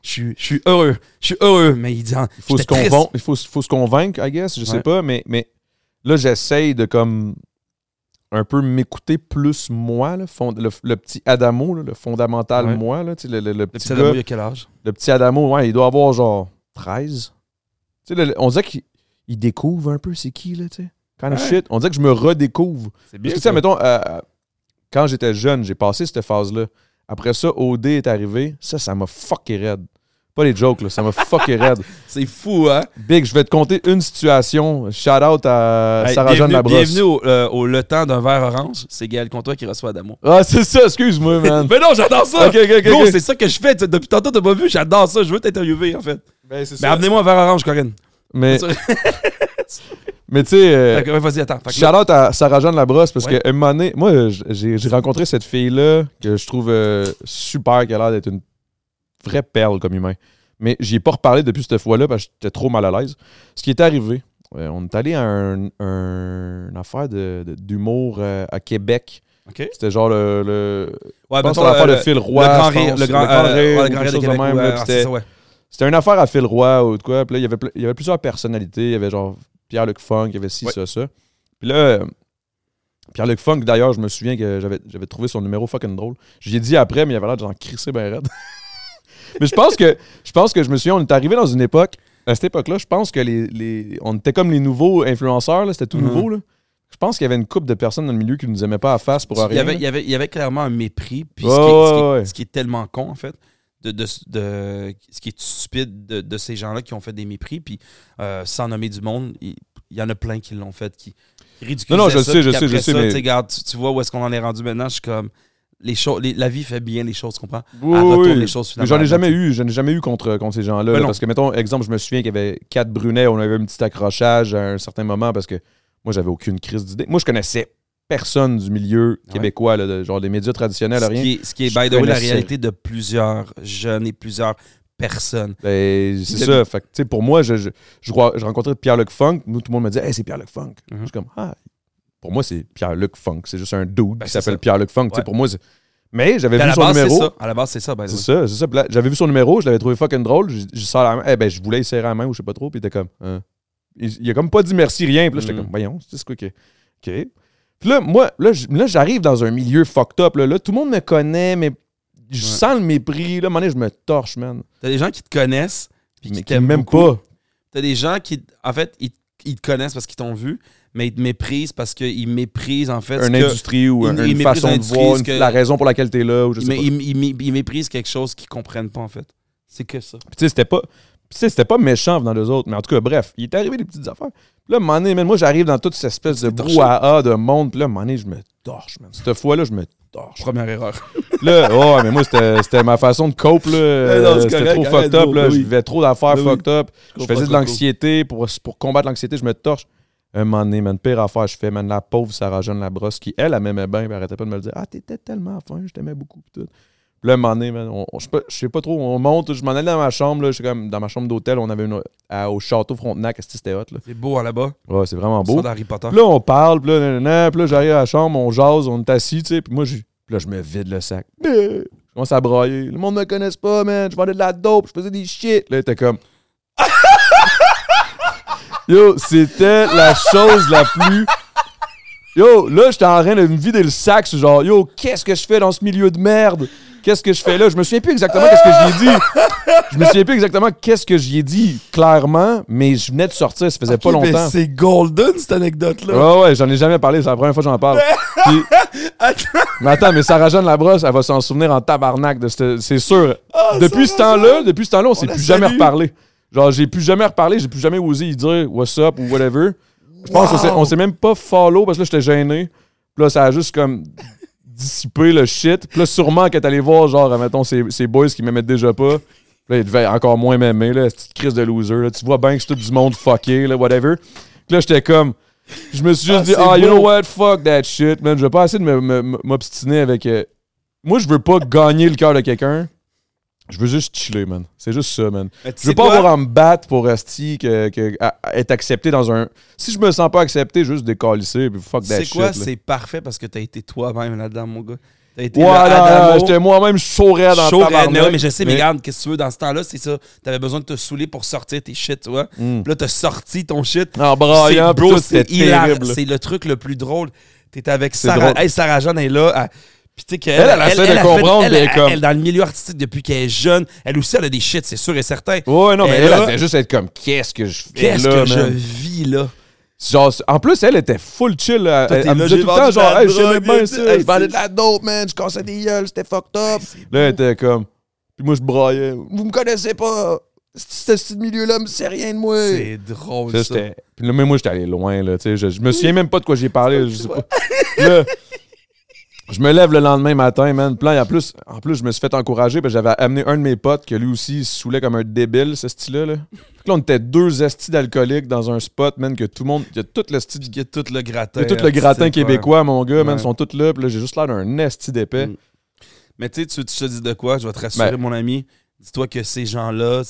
Speaker 2: je suis, je suis heureux, je suis heureux. Mais il dit, ah,
Speaker 1: Il faut se, convaincre, il faut, faut se convaincre, I guess, je sais pas, mais, mais là, j'essaye de comme un peu m'écouter plus moi, là, fond- le, le petit Adamo, là, le fondamental
Speaker 2: Ouais.
Speaker 1: moi, là, le, le- petit
Speaker 2: petit
Speaker 1: gars,
Speaker 2: Adamo, il a quel âge?
Speaker 1: le petit Adamo, ouais, il doit avoir genre 13. Tu sais, le- le- on dirait qu'il il découvre un peu c'est qui, là, tu sais. Kind of
Speaker 2: Ouais.
Speaker 1: shit. On dirait que je me redécouvre.
Speaker 2: C'est
Speaker 1: Parce que, tu sais, mettons, euh, quand j'étais jeune, j'ai passé cette phase-là. Après ça, OD est arrivé. Ça, ça m'a fucké raide. Pas les jokes, là. Ça m'a fucké raide.
Speaker 2: C'est fou, hein?
Speaker 1: Big, je vais te conter une situation. Shout out à
Speaker 2: Hey,
Speaker 1: Sarah-Jeanne Labrosse.
Speaker 2: bienvenue au, euh, au Le Temps d'un verre orange. C'est Gaël Comtois qui reçoit Adamo.
Speaker 1: Ah, c'est ça, excuse-moi, man.
Speaker 2: Mais non, j'adore ça!
Speaker 1: ok, ok, ok.
Speaker 2: Gros,
Speaker 1: ok.
Speaker 2: c'est ça que je fais. Depuis tantôt, t'as pas vu, j'adore ça. Je veux t'interviewer, en fait.
Speaker 1: Ben, c'est
Speaker 2: Mais
Speaker 1: ça.
Speaker 2: amenez-moi un verre orange, Corinne.
Speaker 1: Mais,
Speaker 2: Ça-
Speaker 1: mais tu sais, euh,
Speaker 2: ouais, vas-y, attends.
Speaker 1: Shout out à Sarah-Jeanne Labrosse parce
Speaker 2: Ouais.
Speaker 1: qu'à un moment donné, moi, j'ai rencontré cette fille-là que je trouve euh, super, qui a l'air d'être une vraie perle comme humain. Mais j'y ai pas reparlé depuis cette fois-là parce que j'étais trop mal à l'aise. Ce qui est arrivé, euh, on est allé à un, un- une affaire de- de- d'humour euh, à Québec. C'était genre le. le
Speaker 2: Ouais,
Speaker 1: je pense
Speaker 2: mettons, euh,
Speaker 1: de Phil Roy.
Speaker 2: le grand rire. Le grand,
Speaker 1: Le grand rire,
Speaker 2: de
Speaker 1: chose de
Speaker 2: Québec.
Speaker 1: même, là,
Speaker 2: ah,
Speaker 1: c'était- une affaire à Phil Roy ou de quoi. Puis là, il y avait, il y avait plusieurs personnalités. Il y avait genre Pierre-Luc Funk, il y avait ci, ça, ça. Puis là, euh, Pierre-Luc Funk, d'ailleurs, je me souviens que j'avais, trouvé son numéro fucking drôle. Je lui ai dit après, mais il avait l'air de j'en crisser ben raide. mais je pense que je pense que je me souviens, on est arrivé dans une époque, à cette époque-là, je pense que les, les- on était comme les nouveaux influenceurs, c'était tout
Speaker 2: Mhm.
Speaker 1: nouveau. Là. Je pense qu'il y avait une couple de personnes dans le milieu qui nous aimaient pas à face pour rien.
Speaker 2: Il y, avait, il, y avait, il y avait clairement un mépris. Puis ce, qui est, ce qui est-
Speaker 1: ouais, ouais.
Speaker 2: ce qui est tellement con, en fait, de, de, de- ce qui est stupide de, de ces gens-là qui ont fait des mépris. Puis euh, sans nommer du monde, il, y en a plein qui l'ont fait, qui ridiculisaient
Speaker 1: Non, non, je
Speaker 2: ça,
Speaker 1: sais, je sais, je
Speaker 2: après
Speaker 1: sais,
Speaker 2: ça,
Speaker 1: mais-
Speaker 2: regarde, tu, tu vois où est-ce qu'on en est rendu maintenant. Je suis comme. Les choses, les- la vie fait bien les choses, tu comprends?
Speaker 1: Oui,
Speaker 2: Elle retourne
Speaker 1: oui.
Speaker 2: les choses finalement.
Speaker 1: j'en ai jamais eu, j'en ai jamais eu contre, contre ces gens-là. Parce que, mettons, exemple, je me souviens qu'il y avait quatre brunets, on avait un petit accrochage à un certain moment parce que moi, j'avais aucune crise d'idée. Moi, je connaissais personne du milieu
Speaker 2: Ouais.
Speaker 1: québécois, là, de- genre des médias traditionnels,
Speaker 2: Ce
Speaker 1: rien.
Speaker 2: qui est, ce qui est
Speaker 1: Je
Speaker 2: by the way, la réalité de plusieurs jeunes et plusieurs personnes.
Speaker 1: Ben, c'est ça. Fait que, pour moi, je, je, je, vois- je rencontrais Pierre-Luc Funk. Nous, tout le monde me disait, hey, c'est Pierre-Luc Funk.
Speaker 2: Mhm.
Speaker 1: Je suis comme, ah, pour moi, c'est Pierre-Luc Funk. C'est juste un dude
Speaker 2: Ben,
Speaker 1: qui s'appelle. Pierre-Luc Funk.
Speaker 2: Ouais.
Speaker 1: Pour moi, c'est- mais j'avais vu son
Speaker 2: base,
Speaker 1: numéro.
Speaker 2: ça. À la base, c'est ça.
Speaker 1: C'est ça, c'est ça. J'avais vu son numéro, je l'avais trouvé fucking drôle. Je, je sors la main. Eh ben, je voulais serrer la main ou je sais pas trop. Puis il était comme. Hein. Il, il a comme pas dit merci, rien. Puis là, j'étais
Speaker 2: Mm.
Speaker 1: comme, voyons, c'est quoi que. OK. Là, moi, là, j'arrive dans un milieu fucked up. Là, Là, tout le monde me connaît, mais je
Speaker 2: Ouais.
Speaker 1: sens le mépris. Là, à un moment donné, je me torche, man.
Speaker 2: T'as des gens qui te connaissent, puis
Speaker 1: Mais
Speaker 2: qui t'aiment beaucoup,
Speaker 1: pas.
Speaker 2: t'as des gens qui, en fait, ils, ils te connaissent parce qu'ils t'ont vu, mais ils te méprisent parce qu'ils méprisent, en fait,
Speaker 1: Une
Speaker 2: que-
Speaker 1: industrie ou une façon de voir,
Speaker 2: ce
Speaker 1: une-
Speaker 2: que-
Speaker 1: la raison pour laquelle t'es là, ou je sais
Speaker 2: mais
Speaker 1: pas.
Speaker 2: ils, ils ils méprisent quelque chose qu'ils comprennent pas, en fait. C'est que ça.
Speaker 1: Puis tu sais, c'était pas. Sais, c'était pas méchant venant d'eux autres, mais en tout cas, bref, il est arrivé des petites affaires. Puis là, à un moment donné, man, moi, j'arrive dans toute cette espèce de brouhaha de monde, puis là, moment donné, je me torche, man. Cette fois-là, je me torche.
Speaker 2: Première erreur.
Speaker 1: Là, ouais, mais moi, c'était ma façon de cope, là. C'était trop fucked up, là. Je vivais trop d'affaires
Speaker 2: Ben
Speaker 1: fucked up. Je faisais de l'anxiété. Pour, pour combattre l'anxiété, je me torche. Un moment donné, man, pire affaire, je fais, man, la pauvre Sarah Jeanne Labrosse, qui, elle, elle m'aimait bien, elle arrêtait pas de me le dire. Ah, t'étais tellement fin, je t'aimais beaucoup, tout. Puis là, un moment donné, man, on- on- je sais pas- je sais pas trop, on monte, je m'en allais dans ma chambre, là, je suis comme dans ma chambre d'hôtel, on avait une, à- au château Frontenac, c'était hot, là?
Speaker 2: C'est beau hein, là-bas.
Speaker 1: Ouais, c'est vraiment
Speaker 2: Ça
Speaker 1: beau.
Speaker 2: d'Harry Potter.
Speaker 1: Puis là, on parle, puis là, nanana, puis là, j'arrive à la chambre, on jase, on est assis, tu sais, puis moi, je, puis là, je me vide le sac. Je commence à brailler. Le monde me connaisse pas, man. Je vendais de la dope, je faisais des shit. Là, était comme. Yo, c'était la chose la plus. Yo, là, j'étais en train de me vider le sac, genre, yo, qu'est-ce que je fais dans ce milieu de merde? Qu'est-ce que je fais là? Je me souviens plus exactement qu'est-ce que j'y ai dit. Je me souviens plus exactement qu'est-ce que j'y ai dit, clairement, mais je venais de sortir, ça faisait pas longtemps.
Speaker 2: C'est golden, cette anecdote-là.
Speaker 1: Ouais, ouais, j'en ai jamais parlé, c'est la première fois que j'en parle. Puis- mais attends, mais Sarah Jeanne Labrosse, elle va s'en souvenir en tabarnak, de cette- c'est sûr.
Speaker 2: Ah,
Speaker 1: depuis ce temps-là, depuis ce temps-là, on s'est plus jamais reparlé. Genre, j'ai plus jamais reparlé, j'ai plus jamais osé y dire what's up ou whatever. Je pense qu'on s'est- on s'est même pas follow parce que là, j'étais gêné. Puis là, ça a juste comme dissipé le shit. Puis là, sûrement est allée voir, genre, mettons, ces, ces boys qui m'aimaient déjà pas. Là, ils devaient encore moins m'aimer, là, cette petite crise de loser. là. Tu vois bien que c'est tout du monde fucké, là, whatever. Puis là, j'étais comme. Je me suis juste
Speaker 2: Ah,
Speaker 1: dit, ah, you
Speaker 2: beau.
Speaker 1: know what, fuck that shit, man. Je vais pas essayer de m'obstiner avec. euh, Moi, je veux pas gagner le cœur de quelqu'un. Je veux juste chiller, man. C'est juste ça, man. Je veux pas
Speaker 2: quoi?
Speaker 1: avoir à me battre pour esti que, que- à- à être accepté dans un. Si je me sens pas accepté, juste décalisser puis fuck that
Speaker 2: C'est quoi? C'est parfait parce que t'as été toi-même là-dedans, mon gars. T'as été
Speaker 1: Ouais, j'étais moi-même chaud raide dans
Speaker 2: Chaud, mais, ouais, mais je sais, mais,
Speaker 1: Mais-
Speaker 2: regarde, qu'est-ce que tu veux dans ce temps-là, c'est ça. T'avais besoin de te saouler pour sortir tes shit, tu vois.
Speaker 1: Mm.
Speaker 2: Puis là, t'as sorti ton shit.
Speaker 1: En
Speaker 2: C'est
Speaker 1: braillant,
Speaker 2: bro,
Speaker 1: pis tout,
Speaker 2: c'est
Speaker 1: terrible.
Speaker 2: C'est le truc le plus drôle. T'es avec Sarah.
Speaker 1: drôle.
Speaker 2: Hey, Sarah Jeanne est là. elle- Puis tu sais qu'elle
Speaker 1: Elle, elle essaie de comprendre,
Speaker 2: elle,
Speaker 1: mais
Speaker 2: elle,
Speaker 1: comme-
Speaker 2: elle, dans le milieu artistique depuis qu'elle est jeune, elle aussi elle a des shit, c'est sûr et certain.
Speaker 1: Ouais, non, mais
Speaker 2: Elle
Speaker 1: elle, juste être comme, qu'est-ce que je fais
Speaker 2: Qu'est-ce que je vis là?
Speaker 1: Genre, en plus, elle était full chill. Elle, elle, me disait
Speaker 2: j'ai
Speaker 1: tout le temps, genre, hey, j'aimais
Speaker 2: drogue,
Speaker 1: bien
Speaker 2: et
Speaker 1: ça. Je vendais de la dope, man. Je cassais des gueules, c'était fucked up. Là, elle était comme. Puis moi, je braillais. Vous me connaissez pas. Ce ce milieu-là me sait rien de moi.
Speaker 2: C'est drôle
Speaker 1: Ça, Puis là, même moi, j'étais allé loin, là. Tu sais, je, je me souviens même pas de quoi j'ai parlé. Je sais pas. Je me lève le lendemain matin, man. Là, en plus, en plus, je me suis fait encourager parce que j'avais amené un de mes potes que lui aussi il se saoulait comme un débile, ce style-là. Là. Là, on était deux estis d'alcooliques dans un spot, man, que tout le monde. Il y a tout le style.
Speaker 2: Il y a tout le gratin.
Speaker 1: Il y a tout le gratin
Speaker 2: artistique, ouais.
Speaker 1: québécois, mon gars, man. Ils sont tous là. Puis là, j'ai juste l'air d'un esti d'épais.
Speaker 2: Mm. Mais tu sais, tu te dis de quoi? Je vais te rassurer,
Speaker 1: Ben.
Speaker 2: mon ami. Dis-toi que ces gens-là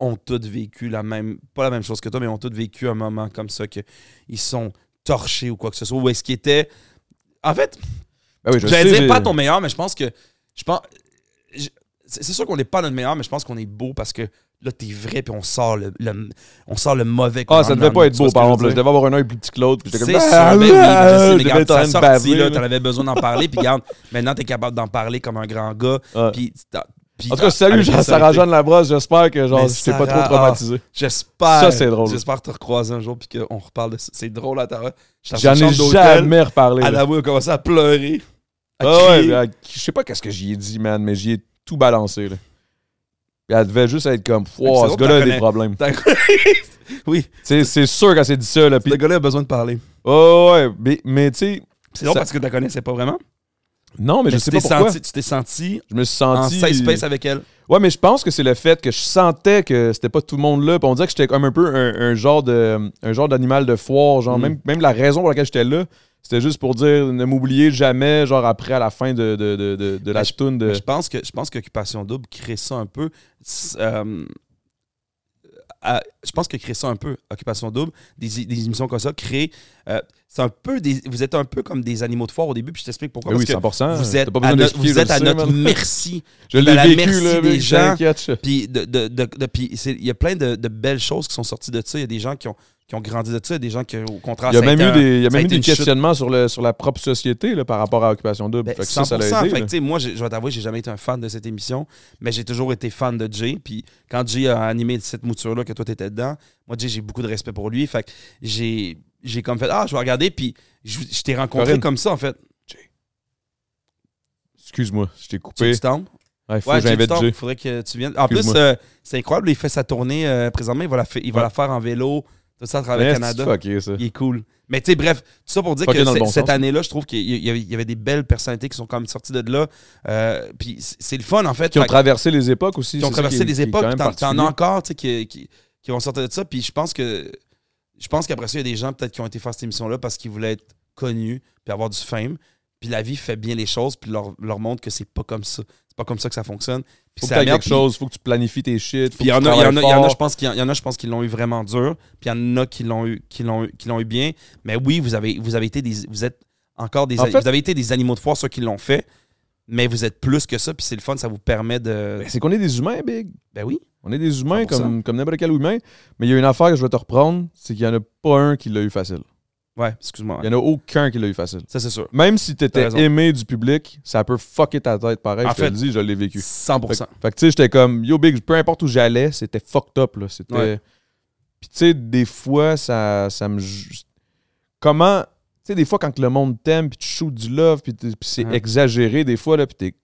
Speaker 2: ont tous vécu la même, pas la même chose que toi, mais ont tous vécu un moment comme ça, que ils sont torchés ou quoi que ce soit. Ou est-ce qu'ils étaient. En fait,
Speaker 1: Ben oui, je
Speaker 2: j'allais dire pas ton meilleur, mais je pense que. Je pense. je- C'est c'est sûr qu'on n'est pas notre meilleur, mais je pense qu'on est beau parce que là, t'es vrai, puis on sort le, le- on sort le mauvais.
Speaker 1: Ah, ça devait pas être beau, par exemple. Je devais avoir un œil plus petit que l'autre. puis j'étais
Speaker 2: C'est
Speaker 1: comme,
Speaker 2: sûr,
Speaker 1: Ah,
Speaker 2: ben oui, je sais, les gars, sorti, là,
Speaker 1: là.
Speaker 2: t'en avais besoin d'en parler, puis regarde, maintenant t'es capable d'en parler comme un grand gars, puis
Speaker 1: En tout cas, salut. Sarah Jeanne Labrosse. J'espère que genre, je t'ai pas trop traumatisé.
Speaker 2: J'espère.
Speaker 1: Ça, c'est drôle.
Speaker 2: J'espère te recroiser un jour puis qu'on reparle de ça. C'est drôle à ta
Speaker 1: J'en ai jamais reparlé.
Speaker 2: Adamo a commencé à pleurer. À
Speaker 1: Ah
Speaker 2: crier.
Speaker 1: je sais pas qu'est-ce que j'y ai dit, man, mais j'y ai tout balancé. Là. Puis elle devait juste être comme,
Speaker 2: c'est
Speaker 1: wow,
Speaker 2: drôle
Speaker 1: ce gars-là a
Speaker 2: t'en
Speaker 1: des
Speaker 2: connais.
Speaker 1: problèmes.
Speaker 2: T'as- oui,
Speaker 1: C'est c'est sûr qu'elle s'est dit ça. Là, puis,
Speaker 2: le gars-là a besoin de parler.
Speaker 1: oh, ouais, mais, mais tu sais,
Speaker 2: C'est
Speaker 1: Ça-
Speaker 2: parce que tu la connaissais pas vraiment.
Speaker 1: non, mais, je
Speaker 2: tu
Speaker 1: sais
Speaker 2: t'es
Speaker 1: pas pourquoi.
Speaker 2: senti, tu t'es senti
Speaker 1: Je me suis
Speaker 2: en
Speaker 1: senti.
Speaker 2: safe space avec elle.
Speaker 1: Ouais, mais je pense que c'est le fait que je sentais que c'était pas tout le monde là. Puis on dirait que j'étais comme un peu un, un genre de un genre d'animal de foire. Genre,
Speaker 2: Mm.
Speaker 1: même, même la raison pour laquelle j'étais là, c'était juste pour dire ne m'oubliez jamais, genre après à la fin de, de, de, de, de la toune de.
Speaker 2: Je pense que je pense qu'Occupation Double crée ça un peu. euh, à- je pense que crée ça un peu, Occupation Double, des, des émissions comme ça, crée. euh, c'est un peu des, vous êtes un peu comme des animaux de foire au début, puis je t'explique pourquoi.
Speaker 1: Oui,
Speaker 2: parce que
Speaker 1: 100%.
Speaker 2: vous êtes à, notre, vous
Speaker 1: je
Speaker 2: êtes
Speaker 1: le
Speaker 2: à notre merci.
Speaker 1: Je
Speaker 2: à la
Speaker 1: l'ai vécu,
Speaker 2: merci
Speaker 1: là,
Speaker 2: des gens. Puis de, de, il y a plein de, de belles choses qui sont sorties de ça. Il y a des gens qui ont qui ont grandi de ça, des gens qui, au contraire,
Speaker 1: Il y a
Speaker 2: ça
Speaker 1: même eu des, il y a
Speaker 2: ça
Speaker 1: même eu des questionnements sur, le, sur la propre société là, par rapport à Occupation Double.
Speaker 2: Ben,
Speaker 1: fait que ça, ça
Speaker 2: 100%.
Speaker 1: l'a aidé.
Speaker 2: Fait tu moi, je vais t'avouer, j'ai jamais été un fan de cette émission, mais j'ai toujours été fan de Jay. Puis quand Jay a animé cette mouture-là, que toi, t'étais dedans, moi, Jay, j'ai beaucoup de respect pour lui. Fait que j'ai, j'ai comme fait, ah, je vais regarder. Puis je, je t'ai rencontré
Speaker 1: Corinne.
Speaker 2: comme ça, en fait.
Speaker 1: Excuse-moi, je t'ai
Speaker 2: Jay
Speaker 1: coupé.
Speaker 2: Temple.
Speaker 1: Il faut
Speaker 2: Ouais,
Speaker 1: que
Speaker 2: Jay Temple,
Speaker 1: Jay.
Speaker 2: faudrait que tu viennes. En plus, euh, c'est incroyable, il fait sa tournée euh, présentement. Il va la, il va
Speaker 1: Ouais.
Speaker 2: la faire en vélo, tout ça à travers le Canada.
Speaker 1: c'est fucké, ça.
Speaker 2: Il est cool. Mais tu sais, bref, tout ça pour dire
Speaker 1: Fucké
Speaker 2: que
Speaker 1: bon
Speaker 2: cette année-là, je trouve qu'il y, avait- des belles personnalités qui sont quand même sorties de là. Euh, puis c'est le fun, en fait.
Speaker 1: Qui ont traversé les époques aussi.
Speaker 2: qui ont traversé
Speaker 1: qui est-
Speaker 2: les époques. T'en as encore tu sais, qui, qui, qui vont sortir de ça. Puis je pense que je pense qu'après ça, il y a des gens peut-être qui ont été faire cette émission-là parce qu'ils voulaient être connus puis avoir du fame. Puis la vie fait bien les choses puis leur, leur montre que c'est pas comme ça. C'est pas comme ça que ça fonctionne. Puis
Speaker 1: Faut que
Speaker 2: merde,
Speaker 1: quelque chose, faut que tu planifies tes shit.
Speaker 2: Puis il y en
Speaker 1: tu
Speaker 2: a, je pense qu'il y en- a, je pense qu'ils l'ont eu vraiment dur. Puis il y en a qui l'ont eu, qui l'ont qui l'ont eu bien. Mais oui, vous avez, vous avez été des, vous êtes encore des,
Speaker 1: En fait-
Speaker 2: vous avez été des animaux de foire ceux qui l'ont fait. Mais vous êtes plus que ça. Puis c'est le fun, ça vous permet de.
Speaker 1: Ben, C'est qu'on est des humains, Big.
Speaker 2: Ben oui.
Speaker 1: On est des humains
Speaker 2: 100%.
Speaker 1: comme, comme n'importe quel humain. Mais il y a une affaire que je vais te reprendre, c'est qu'il n'y en a pas un qui l'a eu facile.
Speaker 2: Ouais. Excuse-moi.
Speaker 1: Il n'y en a aucun qui l'a eu facile.
Speaker 2: Ça c'est sûr.
Speaker 1: Même si tu étais aimé du public, ça peut fucker ta tête pareil.
Speaker 2: En
Speaker 1: je te
Speaker 2: fait,
Speaker 1: le dis, je l'ai vécu.
Speaker 2: 100%.
Speaker 1: Fait, que- fait que tu sais, j'étais comme, yo big, peu importe où j'allais, c'était fucked up. là. C'était.
Speaker 2: Ouais.
Speaker 1: Puis tu sais, des fois, ça, ça me. Comment. Tu sais, des fois, quand le monde t'aime, puis tu shoots du love, puis c'est
Speaker 2: Ouais.
Speaker 1: exagéré, des fois, là, puis t'es.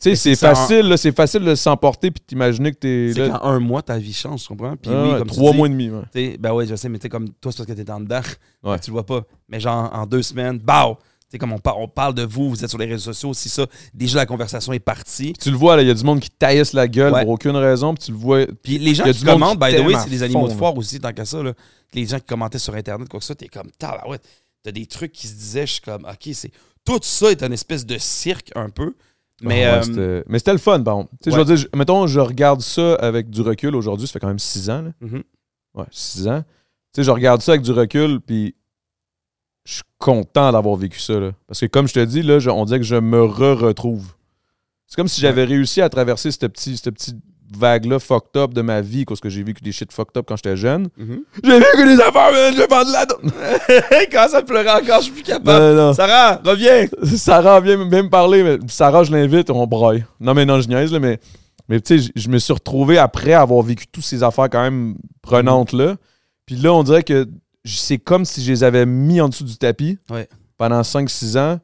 Speaker 1: Tu sais, c'est facile, là, c'est facile de s'emporter, puis t'imaginer que t'es.
Speaker 2: C'est qu'en un mois, ta vie change, tu comprends? Puis
Speaker 1: Ah
Speaker 2: oui,
Speaker 1: ouais,
Speaker 2: comme tu
Speaker 1: trois
Speaker 2: dis,
Speaker 1: mois et demi. ouais.
Speaker 2: Ben ouais, je sais, mais t'es comme toi, c'est parce que t'es en dedans.
Speaker 1: Ouais.
Speaker 2: Tu le vois pas. Mais genre, en deux semaines, bah! Tu sais, comme on, par- on parle de vous, vous êtes sur les réseaux sociaux, aussi ça. Déjà, la conversation est partie.
Speaker 1: Tu le vois, là, il y a du monde qui taillisse la gueule
Speaker 2: Ouais.
Speaker 1: pour aucune raison, puis tu le vois.
Speaker 2: Puis les gens
Speaker 1: Il y a
Speaker 2: qui commentent, by the way, c'est des animaux de foire aussi, tant qu'à ça. Là. Les gens qui commentaient sur Internet, quoi que ça, t'es comme, t'as des trucs qui se disaient, je suis comme, ok, c'est. Tout ça est une espèce de cirque un peu. Mais
Speaker 1: ouais,
Speaker 2: euh,
Speaker 1: c'était- mais c'était le fun, par contre.
Speaker 2: Ouais.
Speaker 1: Je veux dire, je- mettons, je regarde ça avec du recul aujourd'hui, ça fait quand même six ans. Là.
Speaker 2: mhm.
Speaker 1: Ouais, six ans. Tu sais, je regarde ça avec du recul, puis je suis content d'avoir vécu ça. Là. Parce que comme je te dis, là, je- on dirait que je me re-retrouve. C'est comme si j'avais réussi à traverser cette petite, cette petite vague-là fucked up de ma vie, parce que j'ai vécu des shit fucked up quand j'étais jeune.
Speaker 2: Mhm.
Speaker 1: J'ai vécu des affaires, je vais vendre la.
Speaker 2: Quand ça pleurait encore, je suis plus capable.
Speaker 1: Non, non.
Speaker 2: Sarah, reviens!
Speaker 1: Sarah même me parler, mais Sarah, je l'invite, on broye. Non, mais non, je niaise, là, mais, mais tu sais, je- me suis retrouvé après avoir vécu toutes ces affaires quand même prenantes là. Puis là, on dirait que c'est comme si je les avais mis en dessous du tapis
Speaker 2: Ouais.
Speaker 1: pendant 5-6 ans.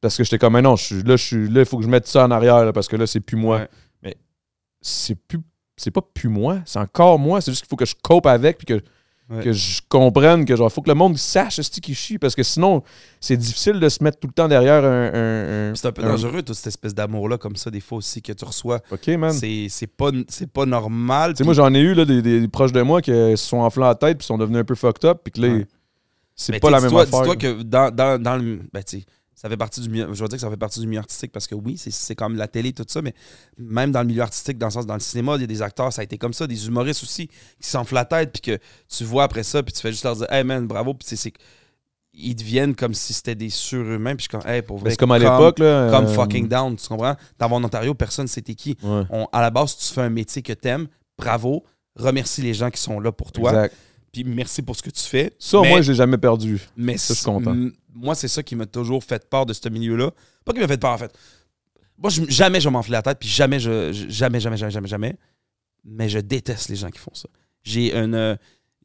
Speaker 1: Parce que j'étais comme, mais non, je suis là, je suis là, il faut que je mette ça en arrière, là, parce que là, c'est plus moi.
Speaker 2: Ouais.
Speaker 1: C'est plus. C'est pas plus moi, c'est encore moi. C'est juste qu'il faut que je cope avec, puis que,
Speaker 2: Ouais.
Speaker 1: que je comprenne que genre, faut que le monde sache ce qui chie, parce que sinon, c'est difficile de se mettre tout le temps derrière un.
Speaker 2: C'est un peu
Speaker 1: un-
Speaker 2: dangereux, toute cette espèce d'amour-là, comme ça, des fois aussi, que tu reçois.
Speaker 1: OK, man.
Speaker 2: C'est pas, c'est pas normal.
Speaker 1: moi, j'en ai eu là, des, des proches de moi qui se sont enflés la tête puis sont devenus un peu fucked up, puis que là,
Speaker 2: Ouais.
Speaker 1: c'est pas la même
Speaker 2: dis-toi-
Speaker 1: affaire.
Speaker 2: Dis-toi que dans, dans, dans le. Ben, tu sais, ça fait partie du milieu. Je veux dire que ça fait partie du milieu artistique parce que oui, c'est, comme la télé, tout ça, mais même dans le milieu artistique, dans le sens, dans le cinéma, il y a des acteurs, ça a été comme ça, des humoristes aussi, qui s'enflent la tête, puis que tu vois après ça, puis tu fais juste leur dire, hey man, bravo, puis c'est. Ils deviennent comme si c'était des surhumains, puis je suis comme, hey, pour vrai.
Speaker 1: C'est comme à l'époque, là.
Speaker 2: Comme
Speaker 1: euh,
Speaker 2: fucking down, tu comprends? Dans mon Ontario, personne c'était qui.
Speaker 1: Ouais,
Speaker 2: On- à la base, tu fais un métier que t'aimes, bravo, remercie les gens qui sont là pour toi,
Speaker 1: exact.
Speaker 2: Puis merci pour ce que tu fais.
Speaker 1: Ça,
Speaker 2: Mais-
Speaker 1: moi, je l'ai jamais perdu.
Speaker 2: mais
Speaker 1: Ça, je suis content.
Speaker 2: moi, c'est ça qui m'a toujours fait peur de ce milieu-là. Pas qui m'a fait peur, en fait. Moi, je- jamais je m'enfler la tête, puis jamais, je, je- jamais, jamais, jamais, jamais, jamais. Mais je déteste les gens qui font ça. J'ai une. euh,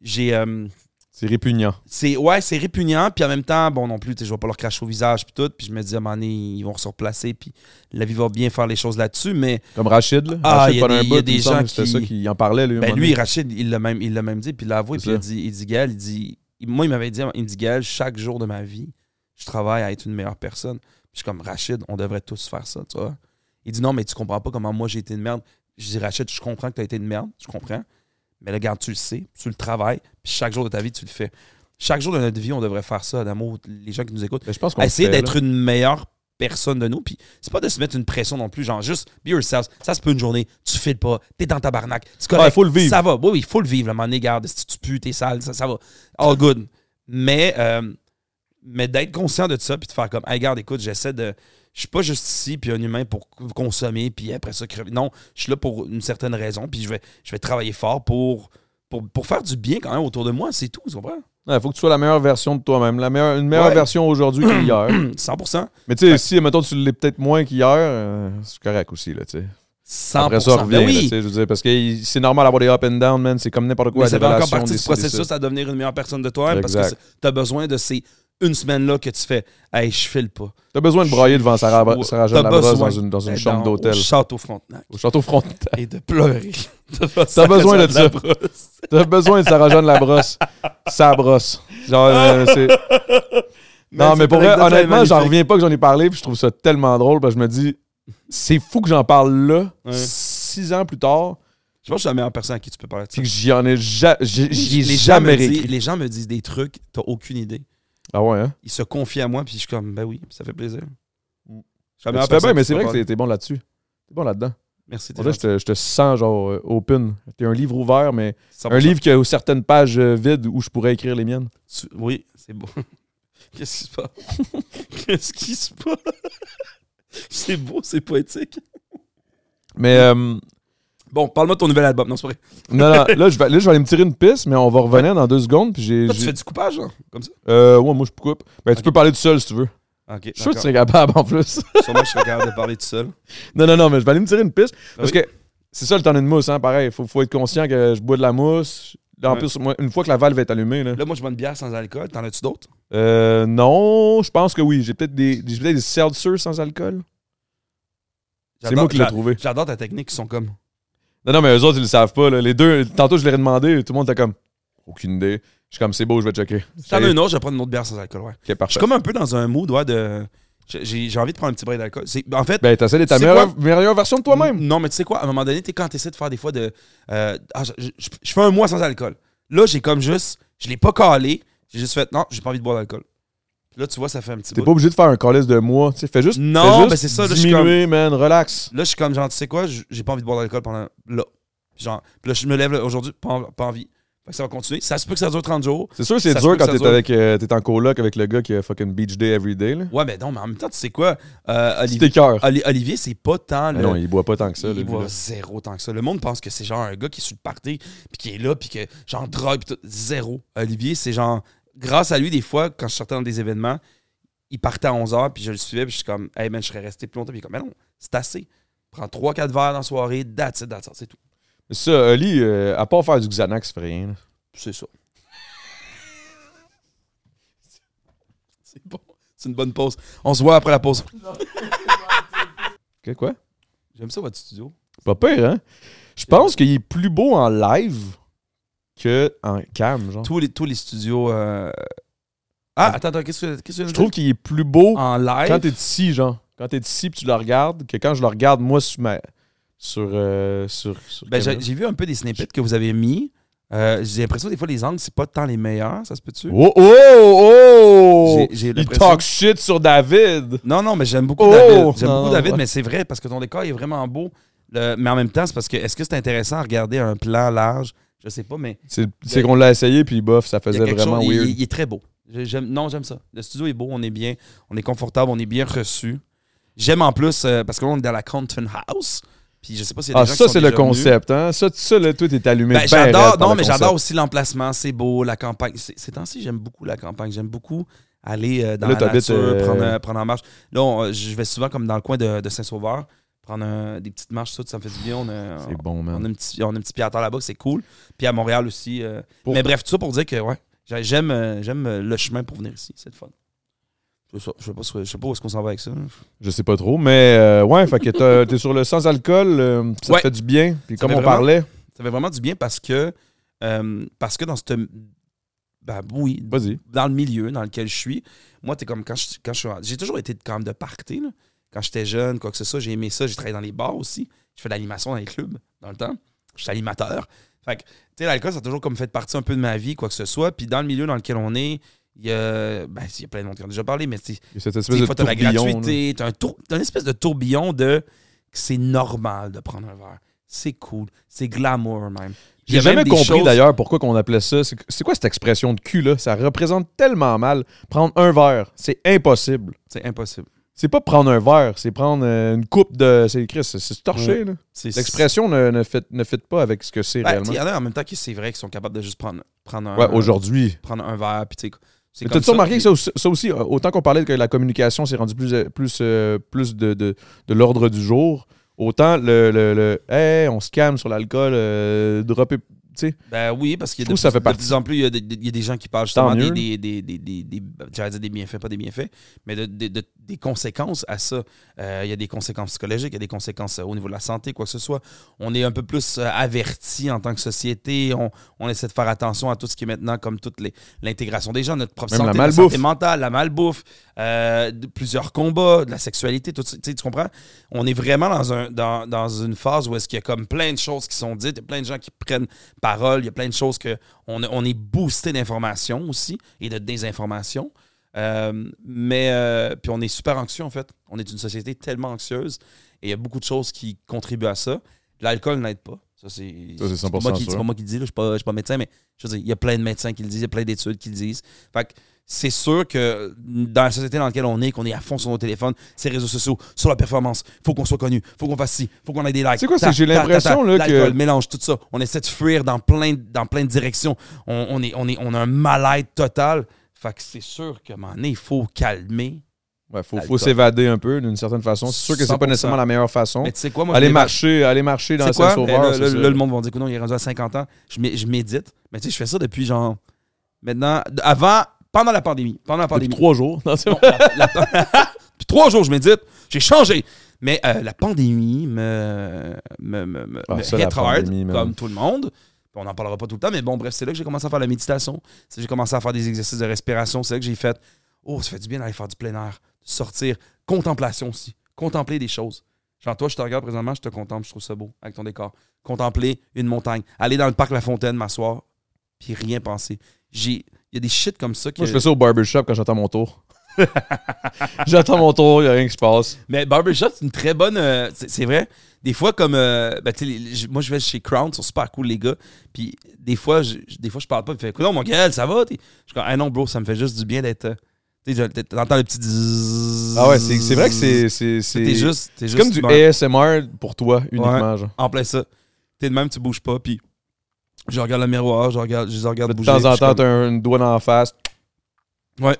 Speaker 2: J'ai. euh,
Speaker 1: C'est répugnant.
Speaker 2: c'est ouais, c'est répugnant, puis en même temps, bon, non plus, je vais pas leur cracher au visage, puis tout. Puis je me dis, à un moment donné, ils vont se replacer, puis la vie va bien faire les choses là-dessus. Mais
Speaker 1: Comme Rachid, là.
Speaker 2: Ah,
Speaker 1: Rachid,
Speaker 2: il y a des- y a gens qui-
Speaker 1: ça qu'il en parlait, lui.
Speaker 2: Ben lui. Rachid, il l'a même, il l'a même dit, puis il l'a avoué, puis il dit, il dit Gaël, il dit, moi il m'avait dit, il me dit Gaël, chaque jour de ma vie, je travaille à être une meilleure personne. Puis je suis comme Rachid, on devrait tous faire ça, tu vois. Il dit non, mais tu comprends pas comment moi j'ai été une merde. Je dis Rachid, je comprends que tu as été une merde, je comprends. Mais là, regarde, tu le sais, tu le travailles, puis chaque jour de ta vie, tu le fais. Chaque jour de notre vie, on devrait faire ça, d'amour, les gens qui nous écoutent.
Speaker 1: Ben, je pense qu'on
Speaker 2: Essayer d'être une meilleure personne de nous. Puis c'est pas de se mettre une pression non plus, genre juste be yourself. Ça se peut une journée, tu files pas, t'es dans ta barnaque. C'est correct.
Speaker 1: Ouais, faut le vivre.
Speaker 2: Ça va. Oui, oui, il faut le vivre. À un moment donné, garde, si tu pues, t'es sale, ça, ça va. All good. Mais, euh, mais d'être conscient de ça, puis de faire comme, hey, garde, écoute, j'essaie de. Je suis pas juste ici, puis un humain pour consommer, puis après ça, crever. Non, je suis là pour une certaine raison, puis je vais, je vais travailler fort pour pour, pour faire du bien quand même autour de moi, c'est tout, tu comprends?
Speaker 1: Il faut que tu sois la meilleure version de toi-même. La meilleure, une meilleure
Speaker 2: Ouais.
Speaker 1: version aujourd'hui qu'hier.
Speaker 2: 100%.
Speaker 1: Mais tu sais, si, mettons, tu l'es peut-être moins qu'hier, euh, c'est correct aussi, là, tu sais.
Speaker 2: 100%.
Speaker 1: Après ça, revient,
Speaker 2: Ben
Speaker 1: là,
Speaker 2: oui.
Speaker 1: tu sais, je veux dire, parce que c'est normal d'avoir des up and down, man. C'est comme n'importe quoi.
Speaker 2: Mais ça fait encore partie du processus à devenir une meilleure personne de toi-même parce que tu as besoin de ces une semaine-là que tu fais Hey, je file pas.
Speaker 1: T'as besoin de brailler devant Sarah, Sarah Jeanne Labrosse dans une, dans une chambre d'hôtel.
Speaker 2: Au château Frontenac.
Speaker 1: Au château Frontenac.
Speaker 2: Et de pleurer.
Speaker 1: T'as besoin de ça. T'as besoin de Sarah Jeanne Labrosse. Ça brosse. Genre, euh, c'est. Non, mais pour vrai, honnêtement, j'en reviens pas que j'en ai parlé, puis je trouve ça tellement drôle, parce que je me dis, c'est fou que j'en parle là,
Speaker 2: Ouais.
Speaker 1: six ans plus tard,
Speaker 2: Je pense que je suis la meilleure personne à qui tu peux parler de ça.
Speaker 1: puis que j'y en ai, ja- j'y j'y ai
Speaker 2: les, gens
Speaker 1: jamais réécrit.
Speaker 2: les gens me disent des trucs, t'as aucune idée.
Speaker 1: Ah ouais, hein?
Speaker 2: Ils se confient à moi, puis je suis comme, ben oui, ça fait plaisir.
Speaker 1: Mm.
Speaker 2: Je suis
Speaker 1: tu fais bien, mais c'est vrai que
Speaker 2: parler.
Speaker 1: t'es- t'es bon là-dessus. T'es bon là-dedans.
Speaker 2: Merci.
Speaker 1: En vrai, je te, je te sens genre euh, open. T'es un livre ouvert, mais un
Speaker 2: 100%.
Speaker 1: livre qui a certaines pages euh, vides où je pourrais écrire les miennes.
Speaker 2: Tu- Oui, c'est beau. Qu'est-ce qui se passe? Qu'est-ce qui se passe? c'est beau, c'est poétique.
Speaker 1: Mais euh,
Speaker 2: Bon, parle-moi de ton nouvel album. Non, c'est vrai.
Speaker 1: non, non, là, je vais, là, je vais aller me tirer une piste, mais on va revenir dans deux secondes. Puis j'ai,
Speaker 2: Toi, tu
Speaker 1: j'ai-
Speaker 2: fais du coupage, genre, comme ça?
Speaker 1: euh, ouais, moi, je coupe. Ben, tu peux parler tout seul si tu veux.
Speaker 2: Ok,
Speaker 1: Je suis sûr que tu serais capable en plus.
Speaker 2: Sûrement, je capable de parler tout seul.
Speaker 1: non, non, non, mais je vais aller me tirer une piste. Parce
Speaker 2: oui.
Speaker 1: que c'est ça le temps d'une mousse, hein, pareil. Faut, faut être conscient que je bois de la mousse. Là, en
Speaker 2: Ouais.
Speaker 1: plus, moi, une fois que la valve est allumée, là.
Speaker 2: Là, moi, je bois une bière sans alcool. T'en as-tu d'autres?
Speaker 1: Euh, non, je pense que oui. J'ai peut-être des, j'ai peut-être des seltzers sans alcool. C'est
Speaker 2: J'adore-
Speaker 1: moi qui l'ai
Speaker 2: j'a-
Speaker 1: trouvé.
Speaker 2: J'adore ta technique, ils sont comme.
Speaker 1: Non, non, mais eux autres, ils le savent pas. Là. Les deux, tantôt, je leur ai demandé, tout le monde était comme, aucune idée. Je suis comme, c'est beau, je vais checker.
Speaker 2: T'en as une autre, je vais prendre une autre bière sans alcool, ouais.
Speaker 1: Ok,
Speaker 2: Je suis comme un peu dans un mood, ouais, de. J'ai j'ai envie de prendre un petit break d'alcool. C'est- En fait,
Speaker 1: Ben, t'essaies d'être ta
Speaker 2: C'est
Speaker 1: meilleure, meilleure version de toi-même.
Speaker 2: Non, mais tu sais quoi, à un moment donné, tu quand tu essaies de faire des fois de. euh, ah, je, je- je fais un mois sans alcool. Là, j'ai comme juste. Je l'ai pas calé. J'ai juste fait non, j'ai pas envie de boire d'alcool. Là, tu vois, ça fait un petit
Speaker 1: T'es
Speaker 2: bout.
Speaker 1: pas obligé de faire un calice de moi. Tu sais, fais juste.
Speaker 2: Non,
Speaker 1: fais juste
Speaker 2: ben c'est ça, là, je suis
Speaker 1: Diminuer, man, relax.
Speaker 2: Là, je suis comme genre, tu sais quoi, j'ai pas envie de boire d'alcool pendant. Là. Genre, puis là, je me lève là, aujourd'hui, pas, pas envie. Fait que ça va continuer. Ça se peut que ça dure 30 jours.
Speaker 1: C'est sûr, c'est dur quand t'es avec, euh, t'es en coloc avec le gars qui a fucking beach day every day, là.
Speaker 2: Ouais, mais non, mais en même temps, tu sais quoi, euh, Olivier,
Speaker 1: tes
Speaker 2: Olivier, c'est pas tant le.
Speaker 1: Non, il boit pas tant que ça,
Speaker 2: il boit
Speaker 1: là.
Speaker 2: zéro tant que ça. Le monde pense que c'est genre un gars qui est sur le party, puis qui est là, puis que genre drogue, puis tout. Zéro. Olivier, c'est genre. Grâce à lui, des fois, quand je sortais dans des événements, il partait à 11h, puis je le suivais, puis je suis comme, hey man, je serais resté plus longtemps. Puis il est comme, mais non, c'est assez. Prends 3-4 verres dans la soirée, that's it, that's it, c'est tout.
Speaker 1: Ça, Oli, euh, à part faire du Xanax, fait rien. là.
Speaker 2: C'est ça. c'est bon. C'est une bonne pause. On se voit après la pause.
Speaker 1: Que quoi?
Speaker 2: J'aime ça, votre studio.
Speaker 1: Pas pire, hein? Je pense qu'il est plus beau en live que en cam, genre.
Speaker 2: Tous les, tous les studios. euh, Ah, attends, attends, qu'est-ce que, qu'est-ce que
Speaker 1: Je trouve qu'il est plus beau
Speaker 2: en live?
Speaker 1: quand t'es ici, genre. Quand t'es ici puis tu le regardes, que quand je le regarde, moi, sur ma... Sur... euh, sur, sur
Speaker 2: Ben, j'ai, vu un peu des snippets que vous avez mis. Euh, j'ai l'impression des fois les angles, c'est pas tant les meilleurs, ça se peut-tu?
Speaker 1: Oh, oh, oh!
Speaker 2: J'ai- j'ai
Speaker 1: Il talk shit sur David!
Speaker 2: Non, non, mais j'aime beaucoup
Speaker 1: Oh!
Speaker 2: David. J'aime
Speaker 1: Non,
Speaker 2: beaucoup David,
Speaker 1: ouais.
Speaker 2: mais c'est vrai parce que ton décor est vraiment beau. Le- mais en même temps, c'est parce que est-ce que c'est intéressant à regarder un plan large? Je sais pas, mais
Speaker 1: C'est qu'on l'a essayé, puis bof, ça faisait vraiment
Speaker 2: chose.
Speaker 1: weird.
Speaker 2: Il, il est très beau. Non, j'aime ça. Le studio est beau, on est bien, on est confortable, on est bien reçu. J'aime en plus, euh, parce que là, on est dans la Compton House. Puis je sais pas s'il y a
Speaker 1: Ah,
Speaker 2: des gens
Speaker 1: ça, c'est le
Speaker 2: venus.
Speaker 1: concept, hein? Ça, ça là, toi, t'es allumé.
Speaker 2: Ben, j'adore, non, mais j'adore aussi l'emplacement, c'est beau, la campagne. C'est- Ces temps-ci, j'aime beaucoup la campagne. J'aime beaucoup aller euh, dans
Speaker 1: Là,
Speaker 2: la nature,
Speaker 1: euh,
Speaker 2: prendre, en marche. Là, on- je vais souvent comme dans le coin de, de Saint-Sauveur, prendre un- des petites marches, ça, ça me fait du bien. On a,
Speaker 1: C'est bon,
Speaker 2: on
Speaker 1: man.
Speaker 2: a un petit, on a un petit pied à terre là-bas, c'est cool. Puis à Montréal aussi. euh, Mais bref, tout ça pour dire que ouais, j'ai- j'aime, euh, j'aime euh, le chemin pour venir ici. C'est le fun. Je sais, pas- je sais pas, où est-ce qu'on s'en va avec ça.
Speaker 1: Je sais pas trop, mais euh, ouais, fait que t'es sur le sans-alcool, euh, ça
Speaker 2: Ouais.
Speaker 1: te fait du bien. Puis
Speaker 2: Ça
Speaker 1: comme on
Speaker 2: vraiment-
Speaker 1: parlait,
Speaker 2: Ça fait vraiment du bien parce que, parce que dans cette. Ben oui,
Speaker 1: vas-y.
Speaker 2: dans le milieu dans lequel je suis, moi, t'es comme quand je, quand je suis. J'ai toujours été quand même de party. là. Quand j'étais jeune, quoi que ce soit, j'ai aimé ça. J'ai travaillé dans les bars aussi. Je fais de l'animation dans les clubs dans le temps. Je suis animateur. Fait que, tu sais, l'alcool, ça a toujours comme fait partie un peu de ma vie, quoi que ce soit. Puis dans le milieu dans lequel on est, il y a, ben, il y a plein de monde qui en a déjà parlé, mais tu sais,
Speaker 1: cette
Speaker 2: tu sais, la gratuité, t'as un tour, une espèce de tourbillon de que c'est normal de prendre un verre. C'est cool. C'est glamour même.
Speaker 1: J'ai jamais compris
Speaker 2: choses-
Speaker 1: d'ailleurs pourquoi qu'on appelait ça. C'est c'est quoi cette expression de cul là Ça représente tellement mal. Prendre un verre, c'est impossible.
Speaker 2: C'est impossible.
Speaker 1: C'est pas prendre un verre, c'est prendre euh, une coupe de. C'est Chris, c'est torché, là. L'expression ne, ne, fit, ne fit pas avec ce que c'est
Speaker 2: Ben,
Speaker 1: réellement.
Speaker 2: il y en a en même temps qui c'est vrai qu'ils sont capables de juste prendre, prendre un,
Speaker 1: Ouais, aujourd'hui.
Speaker 2: prendre un verre, puis tu sais.
Speaker 1: Mais T'as-tu remarqué que ça aussi, ça aussi, euh, autant qu'on parlait que la communication s'est rendue plus, euh, plus, euh, plus de, de, de l'ordre du jour, autant le, le, le hey, on se calme sur l'alcool, euh, dropper. Sais,
Speaker 2: Ben oui, parce qu'il y a de,
Speaker 1: ça
Speaker 2: plus-
Speaker 1: fait
Speaker 2: de
Speaker 1: partie.
Speaker 2: plus en plus, il y, a des, il y a des gens qui parlent justement des, des, des, des, des, dire des bienfaits, pas des bienfaits, mais de, de- de- des conséquences à ça. Euh, il y a des conséquences psychologiques, il y a des conséquences euh, au niveau de la santé, quoi que ce soit. On est un peu plus euh, averti en tant que société. On, on essaie de faire attention à tout ce qui est maintenant, comme toute l'intégration des gens, notre propre
Speaker 1: Même
Speaker 2: santé, la santé mentale, la malbouffe, euh, de- plusieurs combats, de la sexualité, tout ça. Tu comprends? On est vraiment dans, un, dans, dans une phase où est-ce qu'il y a comme plein de choses qui sont dites, il y a plein de gens qui prennent parole, il y a plein de choses que on, on est boosté d'informations aussi et de désinformation. Euh, mais euh, puis on est super anxieux en fait. On est une société tellement anxieuse et il y a beaucoup de choses qui contribuent à ça. L'alcool n'aide pas. Ça, c'est pas, moi
Speaker 1: 100%
Speaker 2: qui-
Speaker 1: sûr.
Speaker 2: c'est pas moi qui le dis, là. je ne suis, pas- je suis pas médecin, mais je veux dire, il y a plein de médecins qui le disent, il y a plein d'études qui le disent. Fait que c'est sûr que dans la société dans laquelle on est, qu'on est à fond sur nos téléphones, ces réseaux sociaux, sur la performance, faut qu'on soit connu, faut qu'on fasse ci, faut qu'on ait des likes.
Speaker 1: C'est quoi, que j'ai l'impression, que-
Speaker 2: mélange tout ça. On essaie de fuir dans plein, dans plein de directions. On, on est, on, est, on a un mal-être total. Fait que c'est sûr moment donné, il faut calmer.
Speaker 1: ouais, faut, faut s'évader un peu d'une certaine façon. C'est sûr que c'est pas
Speaker 2: 100%.
Speaker 1: nécessairement la meilleure façon.
Speaker 2: Mais tu sais quoi, moi,
Speaker 1: Aller marcher, aller marcher dans le? Saint-Sauveur,
Speaker 2: Eh, là,
Speaker 1: ça.
Speaker 2: là, le monde va dire que non, il est rendu à 50 ans. Je, mé- je médite. Mais tu sais, je fais ça depuis genre. Maintenant, avant, pendant la pandémie. Pendant la
Speaker 1: Depuis
Speaker 2: pandémie.
Speaker 1: trois jours. Non,
Speaker 2: Non, la- la- depuis trois jours, je médite. J'ai changé. Mais euh, la pandémie me, me, me, me,
Speaker 1: Ah, ça,
Speaker 2: hit hard,
Speaker 1: pandémie,
Speaker 2: comme tout le monde. On n'en parlera pas tout le temps, mais bon, bref, c'est là que j'ai commencé à faire la méditation. C'est là que j'ai commencé à faire des exercices de respiration. C'est là que j'ai fait Oh, ça fait du bien d'aller faire du plein air, sortir. Contemplation aussi. Contempler des choses. Genre, toi, je te regarde présentement, je te contemple, je trouve ça beau avec ton décor. Contempler une montagne. Aller dans le parc La Fontaine, m'asseoir, puis rien penser. J'ai. Il y a des shit comme ça que.
Speaker 1: Moi, je fais ça au barbershop quand j'attends mon tour. j'attends mon tour, il n'y a rien qui se passe.
Speaker 2: Mais Barbershop, c'est une très bonne. euh, c'est vrai. Des fois, comme. euh, ben, les- moi, je vais chez Crown, ils sont super cool, les gars. Puis des fois, je, des fois, je parle pas. Puis il fait Non, mon gars, ça va? Je suis comme Ah non, bro, ça me fait juste du bien d'être. euh, t'entends le petit. zzzz.
Speaker 1: Ah ouais, c'est c'est vrai que c'est. C'est
Speaker 2: juste.
Speaker 1: c'est
Speaker 2: juste
Speaker 1: comme du. ASMR pour toi, uniquement. Genre.
Speaker 2: En plein ça. T'es de même, tu bouges pas. Puis je regarde le miroir, je regarde, je les regarde
Speaker 1: De
Speaker 2: bouger.
Speaker 1: temps en temps, t'as un- une douane en face.
Speaker 2: Ouais.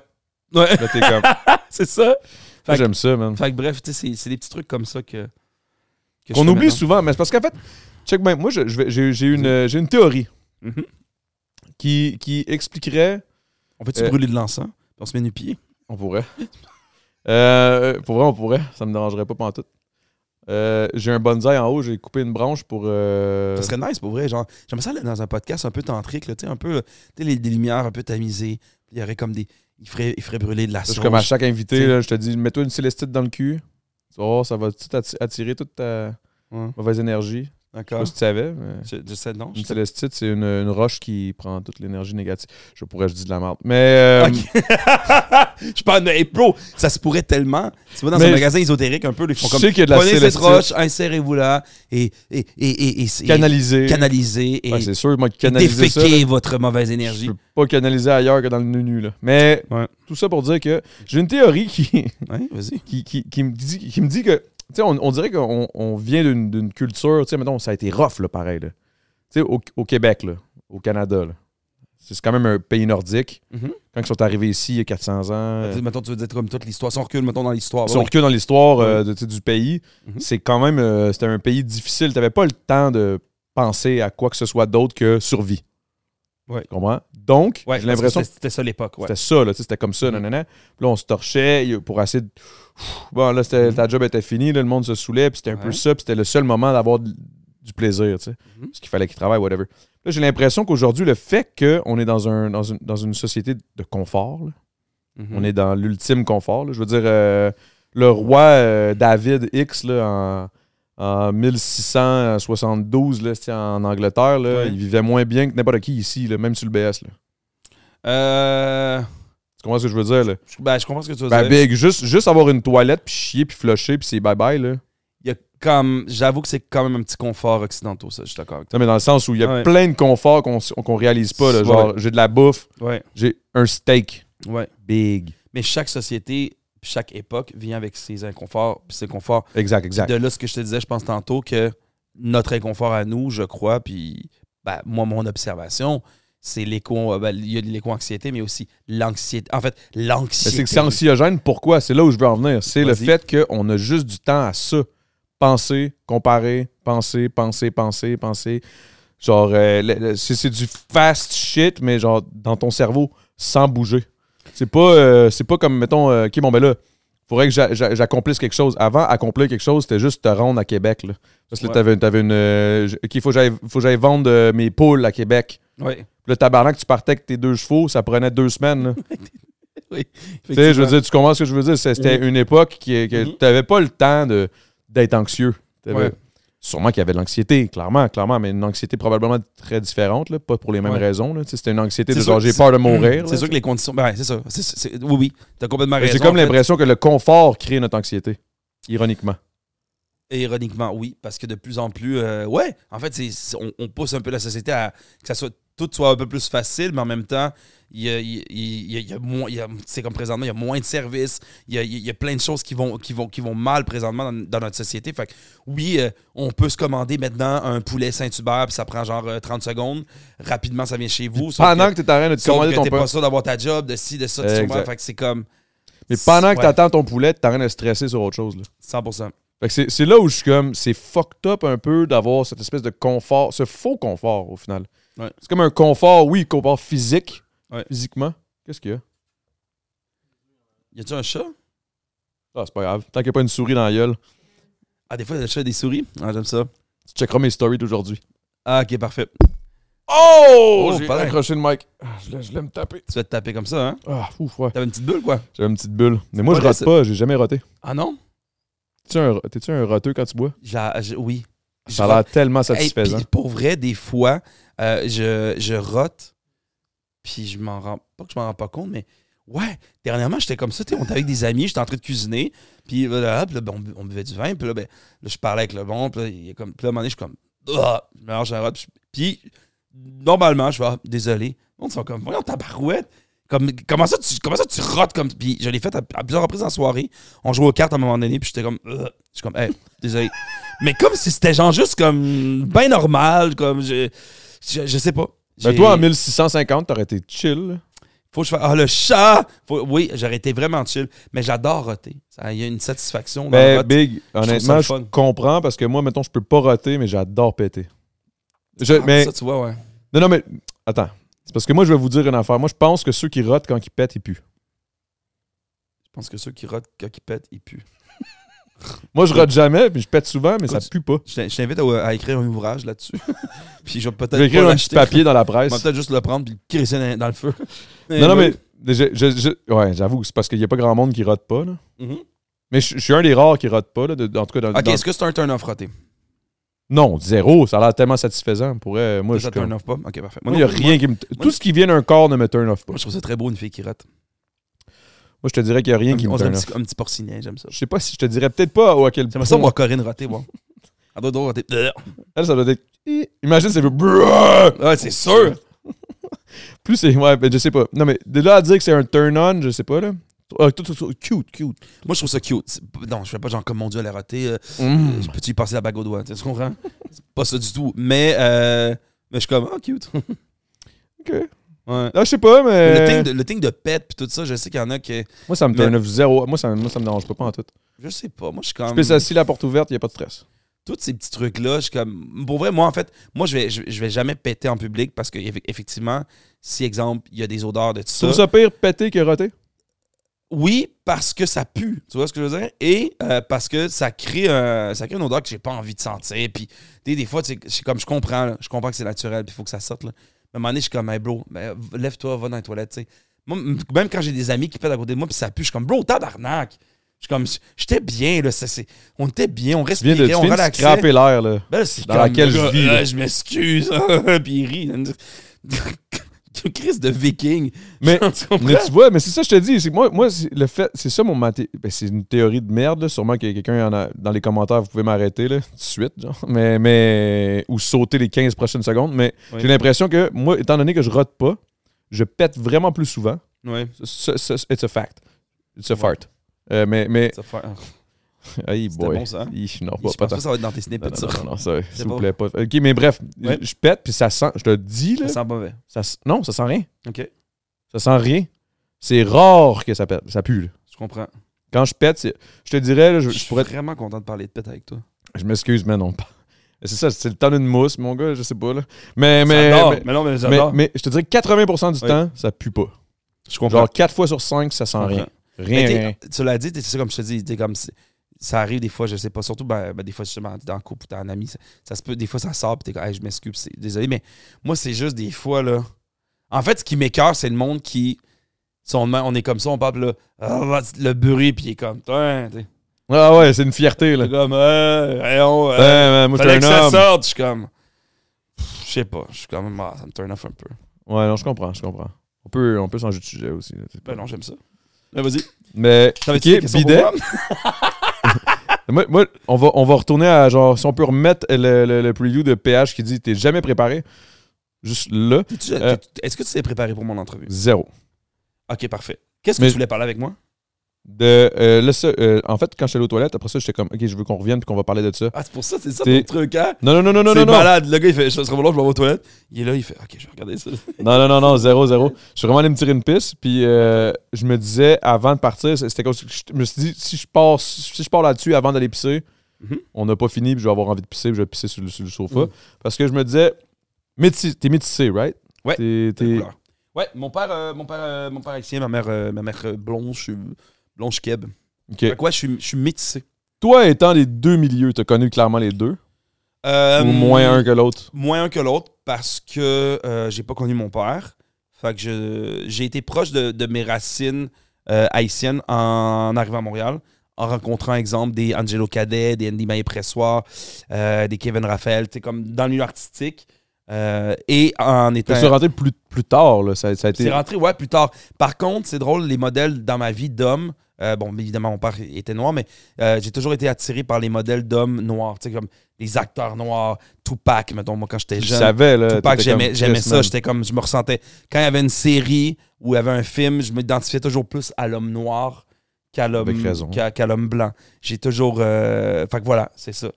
Speaker 2: Ouais,
Speaker 1: Là, t'es comme.
Speaker 2: c'est ça. Fait que-
Speaker 1: J'aime ça, man.
Speaker 2: Fait que bref, tu sais, c'est- des petits trucs comme ça que.
Speaker 1: Qu'on oublie
Speaker 2: maintenant.
Speaker 1: souvent, mais c'est parce qu'en fait, check moi, vais- j'ai une, théorie
Speaker 2: Mhm.
Speaker 1: qui, qui expliquerait.
Speaker 2: On fait-tu
Speaker 1: Euh,
Speaker 2: brûler de l'encens? On se met nu pied.
Speaker 1: On pourrait. Euh, pour vrai, on pourrait. Ça me dérangerait pas pendant tout. Euh, j'ai un bonsaï en haut, j'ai coupé une branche pour. euh,
Speaker 2: Ça serait nice pour vrai. Genre, j'aimerais ça aller dans un podcast un peu tantrique, là, tu sais, un peu, tu sais, les, des lumières un peu tamisées. Il y aurait comme des. Il ferait, il ferait brûler de la sauge.
Speaker 1: comme à chaque invité, là, je te dis, mets-toi une célestite dans le cul. Voir, ça va tout atti- attirer toute ta
Speaker 2: Ouais,
Speaker 1: mauvaise énergie. Je sais
Speaker 2: D'accord.
Speaker 1: pas si tu savais, mais
Speaker 2: Je, je sais, non. je
Speaker 1: une célestite, c'est une, une roche qui prend toute l'énergie négative. Je pourrais, je dis de la merde. Mais. euh,
Speaker 2: je parle de. Hey, bro, ça se pourrait tellement. Tu vas dans
Speaker 1: Mais
Speaker 2: un
Speaker 1: je-
Speaker 2: magasin ésotérique un peu, ils font
Speaker 1: je
Speaker 2: comme.
Speaker 1: sais qu'il y a de la
Speaker 2: Prenez cette roche, insérez-vous là et. et, et, et,
Speaker 1: Canaliser.
Speaker 2: canaliser
Speaker 1: Ouais, c'est sûr, moi, canaliser ça. là,
Speaker 2: votre mauvaise
Speaker 1: je
Speaker 2: énergie.
Speaker 1: peux pas canaliser ailleurs que dans le nu là. Mais
Speaker 2: Ouais.
Speaker 1: tout ça pour dire que j'ai une théorie qui,
Speaker 2: Ouais, vas-y.
Speaker 1: qui, qui, qui me dit, qui me dit que, sais, on, on dirait qu'on on vient d'une culture, tu sais, mettons, ça a été rough, là, pareil, là. Tu sais, au, au Québec, là, au Canada. C'est quand même un pays nordique.
Speaker 2: Mhm.
Speaker 1: Quand ils sont arrivés ici, il y a 400 ans, euh,
Speaker 2: Tu sais, Mettons, tu veux dire comme toute l'histoire. Si on recule, mettons, dans l'histoire.
Speaker 1: si on recule dans l'histoire euh, du pays,
Speaker 2: Mhm.
Speaker 1: c'est quand même, euh, c'était un pays difficile. Tu n'avais pas le temps de penser à quoi que ce soit d'autre que survie.
Speaker 2: Ouais.
Speaker 1: Tu comprends? Donc,
Speaker 2: Ouais,
Speaker 1: j'ai l'impression
Speaker 2: c'était- ça l'époque, ouais.
Speaker 1: C'était ça, là, c'était comme ça,
Speaker 2: Mhm.
Speaker 1: nanana. Puis là, on se torchait pour essayer de. Bon, là,
Speaker 2: Mhm.
Speaker 1: ta job était finie, là, le monde se saoulait, puis c'était un peu ça, puis c'était le seul moment d'avoir du plaisir, tu sais.
Speaker 2: Mhm.
Speaker 1: Parce qu'il fallait qu'il travaille, whatever. Là, j'ai l'impression qu'aujourd'hui, le fait qu'on est dans, un, dans, une, dans une société de confort, là,
Speaker 2: Mhm.
Speaker 1: on est dans l'ultime confort, là. je veux dire, euh, le roi euh, David X, là, en, en 1672, là, c'était en Angleterre, là,
Speaker 2: Ouais.
Speaker 1: il vivait moins bien que n'importe qui ici, là, même sur le BS. Là.
Speaker 2: Euh,
Speaker 1: Tu comprends ce que je veux dire? Là?
Speaker 2: je, ben, je comprends ce que tu veux
Speaker 1: Ben,
Speaker 2: dire.
Speaker 1: big, juste, juste avoir une toilette, puis chier, puis flusher, puis c'est bye-bye, là.
Speaker 2: Il y a comme. J'avoue que c'est quand même un petit confort occidentaux, ça. Je suis d'accord avec
Speaker 1: Non, mais dans le sens où il y a
Speaker 2: Ouais.
Speaker 1: plein de conforts qu'on qu'on réalise pas, là.
Speaker 2: Ouais.
Speaker 1: Genre, j'ai de la bouffe,
Speaker 2: toi.
Speaker 1: J'ai un steak
Speaker 2: ouais.
Speaker 1: big.
Speaker 2: Mais chaque société. Chaque époque vient avec ses inconforts, puis ses conforts.
Speaker 1: Exact, exact.
Speaker 2: De là, ce que je te disais, je pense tantôt que notre inconfort à nous, je crois, puis ben, moi, mon observation, c'est l'éco. euh, ben, il y a de l'éco-anxiété, mais aussi l'anxiété. En fait, l'anxiété.
Speaker 1: c'est que c'est anxiogène. Pourquoi? C'est là où je veux en venir. C'est le fait qu'on a juste du temps à ça. Penser, comparer, penser, penser, penser, penser. Genre, euh, c'est du fast shit, mais genre dans ton cerveau, sans bouger. C'est pas, euh, c'est pas comme, mettons, euh, OK, bon, ben là, faudrait que j'a- j'a- j'accomplisse quelque chose. Avant, accomplir quelque chose, c'était juste te rendre à Québec. Là. Parce que là,
Speaker 2: Ouais.
Speaker 1: t'avais, t'avais une. euh, j- OK, il faut que j'aille- faut que j'aille vendre euh, mes poules à Québec.
Speaker 2: Oui.
Speaker 1: Le tabarnak, tu partais avec tes deux chevaux, ça prenait deux semaines. là.
Speaker 2: oui.
Speaker 1: Tu sais, je veux dire, tu comprends ce que je veux dire? C'est- C'était une époque qui, que
Speaker 2: Mhm.
Speaker 1: tu n'avais pas le temps de, d'être anxieux. T'avais-
Speaker 2: Ouais.
Speaker 1: Sûrement qu'il y avait de l'anxiété, clairement, clairement, mais une anxiété probablement très différente, là, pas pour les mêmes
Speaker 2: Ouais.
Speaker 1: raisons. C'était une anxiété de
Speaker 2: C'est
Speaker 1: genre j'ai peur de mourir.
Speaker 2: C'est
Speaker 1: là,
Speaker 2: sûr que les conditions. Ben, c'est ça. C'est- c'est- oui, oui. T'as complètement
Speaker 1: Mais
Speaker 2: raison.
Speaker 1: J'ai comme l'impression que le confort crée notre anxiété, ironiquement.
Speaker 2: Ironiquement, oui, parce que de plus en plus, euh, ouais, en fait, c'est, c'est- on, on pousse un peu la société à que ça soit, tout soit un peu plus facile, mais en même temps, il y a, il il il y c'est comme présentement, il y a moins de services, il y a, il y a plein de choses qui vont, qui vont, qui vont mal présentement dans, dans notre société. Fait que, oui, euh, on peut se commander maintenant un poulet Saint-Hubert, puis ça prend genre euh, 30 secondes. Rapidement, ça vient chez vous.
Speaker 1: Pendant
Speaker 2: que,
Speaker 1: que tu es en train de te commander
Speaker 2: que
Speaker 1: ton
Speaker 2: pas sûr d'avoir ta job, de ci, de ça, tu? Fait que c'est comme
Speaker 1: Mais pendant que
Speaker 2: Ouais.
Speaker 1: tu attends ton poulet, tu es en train de stresser sur autre chose. là.
Speaker 2: 100%.
Speaker 1: Fait que c'est, c'est là où je suis comme, c'est fucked up un peu d'avoir cette espèce de confort, ce faux confort au final.
Speaker 2: Ouais.
Speaker 1: C'est comme un confort, oui, confort physique,
Speaker 2: Ouais.
Speaker 1: physiquement. Qu'est-ce qu'il y a?
Speaker 2: Y a-tu un chat?
Speaker 1: Ah, c'est pas grave. Tant qu'il n'y a pas une souris dans la gueule,
Speaker 2: Ah, des fois, le chat a des souris? Ah, j'aime ça.
Speaker 1: tu checkeras mes stories d'aujourd'hui.
Speaker 2: Ah, ok, parfait.
Speaker 1: Oh!
Speaker 2: Oh,
Speaker 1: J'ai accroché le mic. Ah, je l'ai- je me taper.
Speaker 2: Tu vas te taper comme ça, hein?
Speaker 1: Ah, ouf, ouais.
Speaker 2: T'avais une petite bulle, quoi?
Speaker 1: J'avais une petite bulle. Mais moi, je rote
Speaker 2: c'est-
Speaker 1: pas. J'ai jamais roté.
Speaker 2: Ah non?
Speaker 1: T'es-tu un, t'es-tu un roteux quand tu bois?
Speaker 2: Je- oui.
Speaker 1: Ça a l'air tellement
Speaker 2: Hey,
Speaker 1: satisfaisant.
Speaker 2: puis pour vrai, des fois, euh, je, je rote, puis je m'en rends pas que je m'en rends pas compte, mais ouais, dernièrement, j'étais comme ça, on était avec des amis, j'étais en train de cuisiner, puis là, là, ben, on, on buvait du vin, puis là, ben, là, je parlais avec le bon, puis là, il est comme, puis là, à un moment donné, je suis comme, ah, je un rote, puis, normalement, je vais, ah, désolé. On sont comme, voyons, ta barouette. Comme, comment, ça, tu, comment ça tu rotes comme. Puis je l'ai fait à, à plusieurs reprises en soirée. On jouait aux cartes à un moment donné, puis j'étais comme. Ugh. Je suis comme, hey, désolé. Mais comme si c'était genre juste comme. Ben normal, comme. Je, je, je sais pas.
Speaker 1: Ben, toi, en 1650, t'aurais été chill.
Speaker 2: Faut que je fasse. Ah, le chat! Faut- oui, j'aurais été vraiment chill. Mais j'adore roter. Il y a une satisfaction dans le
Speaker 1: Ben. Big, honnêtement, je comprends parce que moi, mettons, je peux pas roter, mais j'adore péter. Je-
Speaker 2: Ah,
Speaker 1: mais,
Speaker 2: Ça, tu vois, ouais.
Speaker 1: non, non, mais attends. C'est parce que moi, je vais vous dire une affaire. Moi, je pense que ceux qui rotent quand ils pètent, ils puent.
Speaker 2: Je pense que ceux qui rotent quand ils pètent, ils puent.
Speaker 1: Moi, je rote jamais, puis je pète souvent, mais ça
Speaker 2: Écoute,
Speaker 1: pue pas.
Speaker 2: Je t'in- je t'invite à, à écrire un ouvrage là-dessus. puis je vais peut-être
Speaker 1: Je vais écrire un petit papier dans la presse.
Speaker 2: va peut-être juste le prendre puis le crisser dans, dans le feu.
Speaker 1: Non, non, mais je- je- je- ouais, j'avoue, c'est parce qu'il n'y a pas grand monde qui rote pas. Là.
Speaker 2: Mhm.
Speaker 1: Mais je, je suis un des rares qui rote pas. Là, de- en tout cas, dans,
Speaker 2: Ok,
Speaker 1: dans-
Speaker 2: est-ce que c'est un turn-off roté?
Speaker 1: Non, zéro. Ça a l'air tellement satisfaisant. Pour vrai, moi,
Speaker 2: ça
Speaker 1: comme-
Speaker 2: turn-off pas? Ok, parfait.
Speaker 1: Moi, il n'y a rien qui me.
Speaker 2: moi-
Speaker 1: Tout ce qui vient d'un corps ne me turn off pas.
Speaker 2: Moi, je trouve ça très beau, une fille qui rote.
Speaker 1: Moi, je te dirais qu'il n'y a rien qui
Speaker 2: on
Speaker 1: me turn off.
Speaker 2: petit, un petit porcinien, j'aime ça.
Speaker 1: Je sais pas si je te dirais peut-être pas à quel point.
Speaker 2: Ça, moi, Corinne roter, moi. Elle doit, roter.
Speaker 1: Elle, ça doit être. Imagine, ça fait.
Speaker 2: Ouais, c'est sûr.
Speaker 1: Plus c'est. Ouais, ben, je sais pas. Non, mais de là à dire que c'est un turn-on, je sais pas, là. Ah, tout, tout, tout, cute, cute.
Speaker 2: Moi, je trouve ça cute. Non, je fais pas genre comme mon Dieu, elle a roté. euh,
Speaker 1: Mm.
Speaker 2: euh, Peux-tu y passer la bague au doigt? Tu tu comprends? C'est pas ça du tout. Mais, euh, mais je suis comme, ah, cute.
Speaker 1: Ok.
Speaker 2: Ouais.
Speaker 1: Là, je sais pas, mais.
Speaker 2: Le thing de, le thing de pet puis tout ça, je sais qu'il y en a qui.
Speaker 1: Moi, ça me
Speaker 2: Mais-
Speaker 1: turn off zéro. Moi, ça, moi, ça me dérange pas, pas en tout.
Speaker 2: Je sais pas. Moi, je suis comme.
Speaker 1: Je peux assis la porte ouverte, il n'y a pas de stress.
Speaker 2: tous ces petits trucs-là, je suis comme. Pour vrai, moi, en fait, moi, je vais, je, je vais jamais péter en public parce que, effe- effectivement, si, exemple, il y a des odeurs de tout
Speaker 1: Tu
Speaker 2: ça.
Speaker 1: trouves ça pire péter que roter?
Speaker 2: Oui, parce que ça pue. Tu vois ce que je veux dire? Et euh, parce que ça crée, un- ça crée une odeur que j'ai pas envie de sentir. Puis, sais, des fois, c'est comme je comprends, là, je comprends que c'est naturel, puis il faut que ça sorte. Là. Mais à un moment donné, je suis comme, hey, bro, ben, lève-toi, va dans les toilettes, tu sais. Moi, même quand j'ai des amis qui pètent à côté de moi, puis ça pue, je suis comme, bro, tabarnak. Je suis comme, j'étais bien, là. ça, on était bien, on
Speaker 1: Tu viens
Speaker 2: respirait,
Speaker 1: de, tu
Speaker 2: on
Speaker 1: viens de
Speaker 2: relaxait.
Speaker 1: scraper l'air, là.
Speaker 2: Ben,
Speaker 1: Dans
Speaker 2: comme,
Speaker 1: laquelle
Speaker 2: le
Speaker 1: je vis, là.
Speaker 2: je m'excuse. puis il rit. Crise de viking.
Speaker 1: Mais-
Speaker 2: Tu comprends?
Speaker 1: Mais tu vois, mais c'est ça que je te dis. C'est moi, moi c'est le fait, c'est ça mon maté. Ben, c'est une théorie de merde. là. Sûrement que quelqu'un en a dans les commentaires, vous pouvez m'arrêter là, tout de suite, genre. Mais, mais ou sauter les 15 prochaines secondes. Mais
Speaker 2: Oui.
Speaker 1: j'ai l'impression que moi, étant donné que je rote pas, je pète vraiment plus souvent. Ça- It's a fact. It's a fart. Euh, mais,
Speaker 2: fait-
Speaker 1: hey boy.
Speaker 2: bon, ça, hein?
Speaker 1: Hi, non,
Speaker 2: Je
Speaker 1: pas,
Speaker 2: pense
Speaker 1: pas
Speaker 2: que ça va être dans tes snippets,
Speaker 1: Non,
Speaker 2: ça.
Speaker 1: non, non, ça, s'il vous plaît, pas. Ok, mais bref,
Speaker 2: Ouais.
Speaker 1: je pète, puis ça sent, je te dis, là,
Speaker 2: Ça sent mauvais.
Speaker 1: ça, non, ça sent rien.
Speaker 2: OK,
Speaker 1: Ça sent rien. C'est rare que ça pète, ça pue, là.
Speaker 2: je comprends.
Speaker 1: Quand je pète, je te dirais, là, je,
Speaker 2: Je
Speaker 1: je
Speaker 2: suis
Speaker 1: pourrais.
Speaker 2: vraiment content de parler de pète avec toi.
Speaker 1: Je m'excuse, mais non. pas- C'est ça, c'est le temps d'une mousse, mon gars, je sais pas, là. Mais, mais, mais,
Speaker 2: mais non, mais
Speaker 1: mais, mais je te dirais que 80% du
Speaker 2: Oui.
Speaker 1: temps, ça pue pas.
Speaker 2: je comprends.
Speaker 1: Genre 4 fois sur 5, ça sent
Speaker 2: Je
Speaker 1: rien. Rien.
Speaker 2: Tu l'as dit, c'est ça comme je te dis, t'es comme ça arrive des fois, je sais pas, surtout ben, ben, des fois justement dans le couple ou un ami, ça, ça se peut, des fois ça sort puis t'es comme Hey, je m'excuse, c'est- désolé, mais moi c'est juste des fois là. En fait, ce qui m'écœure, c'est le monde qui même, on est comme ça, on parle là, ah, le bruit puis il est comme t'es
Speaker 1: Ah ouais, c'est une fierté, là.
Speaker 2: comme euh, euh,
Speaker 1: Ouais, man, moi, je
Speaker 2: fallait que ça sorte, je suis comme je sais pas, je suis comme ah, ça me turn off un peu.
Speaker 1: Ouais, non, je comprends, je comprends. On peut, on peut changer de sujet aussi. là,
Speaker 2: Ben non, j'aime ça. Ben, vas-y.
Speaker 1: Mais, ok, bidet?
Speaker 2: moi?
Speaker 1: On, va, on va retourner à genre, si on peut remettre le, le- le preview de PH qui dit T'es jamais préparé. Juste là, Euh,
Speaker 2: Est-ce que tu t'es préparé pour mon entrevue?
Speaker 1: zéro.
Speaker 2: Ok, parfait. Qu'est-ce que
Speaker 1: Mais-
Speaker 2: tu voulais parler avec moi?
Speaker 1: De, euh, euh, en fait, quand j'étais allé aux toilettes, après ça, j'étais comme Ok, je veux qu'on revienne et qu'on va parler de ça.
Speaker 2: Ah, c'est pour ça, c'est ça ton truc, hein?
Speaker 1: Non, non, non, non, non,
Speaker 2: c'est
Speaker 1: non.
Speaker 2: malade. Le gars, il fait, je serai bon, je vais aux toilettes. Il est là, il fait, ok, je vais regarder ça.
Speaker 1: Non, non, non, non, zéro, zéro. Je suis vraiment allé me tirer une piste. Puis euh, je me disais, avant de partir, c'était comme si- je me suis dit, si je pars, si je pars là-dessus avant d'aller pisser,
Speaker 2: Mhm.
Speaker 1: on n'a pas fini, puis je vais avoir envie de pisser, puis je vais pisser sur le, sur le sofa.
Speaker 2: Mhm.
Speaker 1: Parce que je me disais, métis, t'es métissé, right?
Speaker 2: Ouais,
Speaker 1: T'es-?
Speaker 2: Ouais, mon père, euh, mon père, euh, mon père haïtien, ma mère, euh, ma mère euh, blanche, euh, blanche keb.
Speaker 1: ok.
Speaker 2: Fait que ouais, je suis, je suis métissé.
Speaker 1: Toi, étant les deux milieux, t'as connu clairement les deux,
Speaker 2: Euh,
Speaker 1: ou moins un que l'autre?
Speaker 2: Moins un que l'autre parce que euh, j'ai pas connu mon père. Fait que je- j'ai été proche de, de mes racines euh, haïtiennes en, arrivant à Montréal, en rencontrant, exemple, des Angelo Cadet, des Andy Maé Pressoir, euh, des Kevin Raphaël, tu sais, comme dans le milieu artistique. euh, et en étant.
Speaker 1: T'es rentré plus, plus tard, là. Ça, ça a été.
Speaker 2: C'est rentré, ouais, plus tard. Par contre, c'est drôle, les modèles dans ma vie d'homme, euh, bon, évidemment, mon père était noir, mais euh, j'ai toujours été attiré par les modèles d'hommes noirs, tu sais, comme les acteurs noirs, Tupac, mettons, moi, quand j'étais
Speaker 1: Je
Speaker 2: jeune.
Speaker 1: savais, là.
Speaker 2: Tupac, j'aimais ça. J'étais comme, je me ressentais. Quand il y avait une série ou il y avait un film, je m'identifiais toujours plus à l'homme noir qu'à l'homme qu'à l'homme blanc. J'ai toujours. euh, Fait que voilà, c'est ça.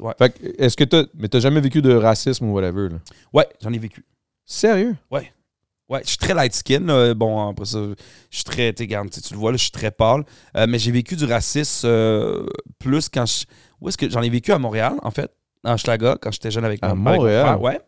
Speaker 2: Ouais,
Speaker 1: Fait que, est-ce que t'as. Mais t'as jamais vécu de racisme ou whatever, là?
Speaker 2: ouais j'en ai vécu.
Speaker 1: Sérieux?
Speaker 2: Ouais, je suis très light skin. là. Bon, après ça, je suis très. Regarde, tu tu le vois, là, je suis très pâle. Euh, mais j'ai vécu du racisme euh, plus quand je. Où est-ce que j'en ai vécu à Montréal, en fait, à Hochelaga, quand j'étais jeune avec
Speaker 1: À
Speaker 2: mon avec mon
Speaker 1: Montréal?
Speaker 2: frère. Ouais.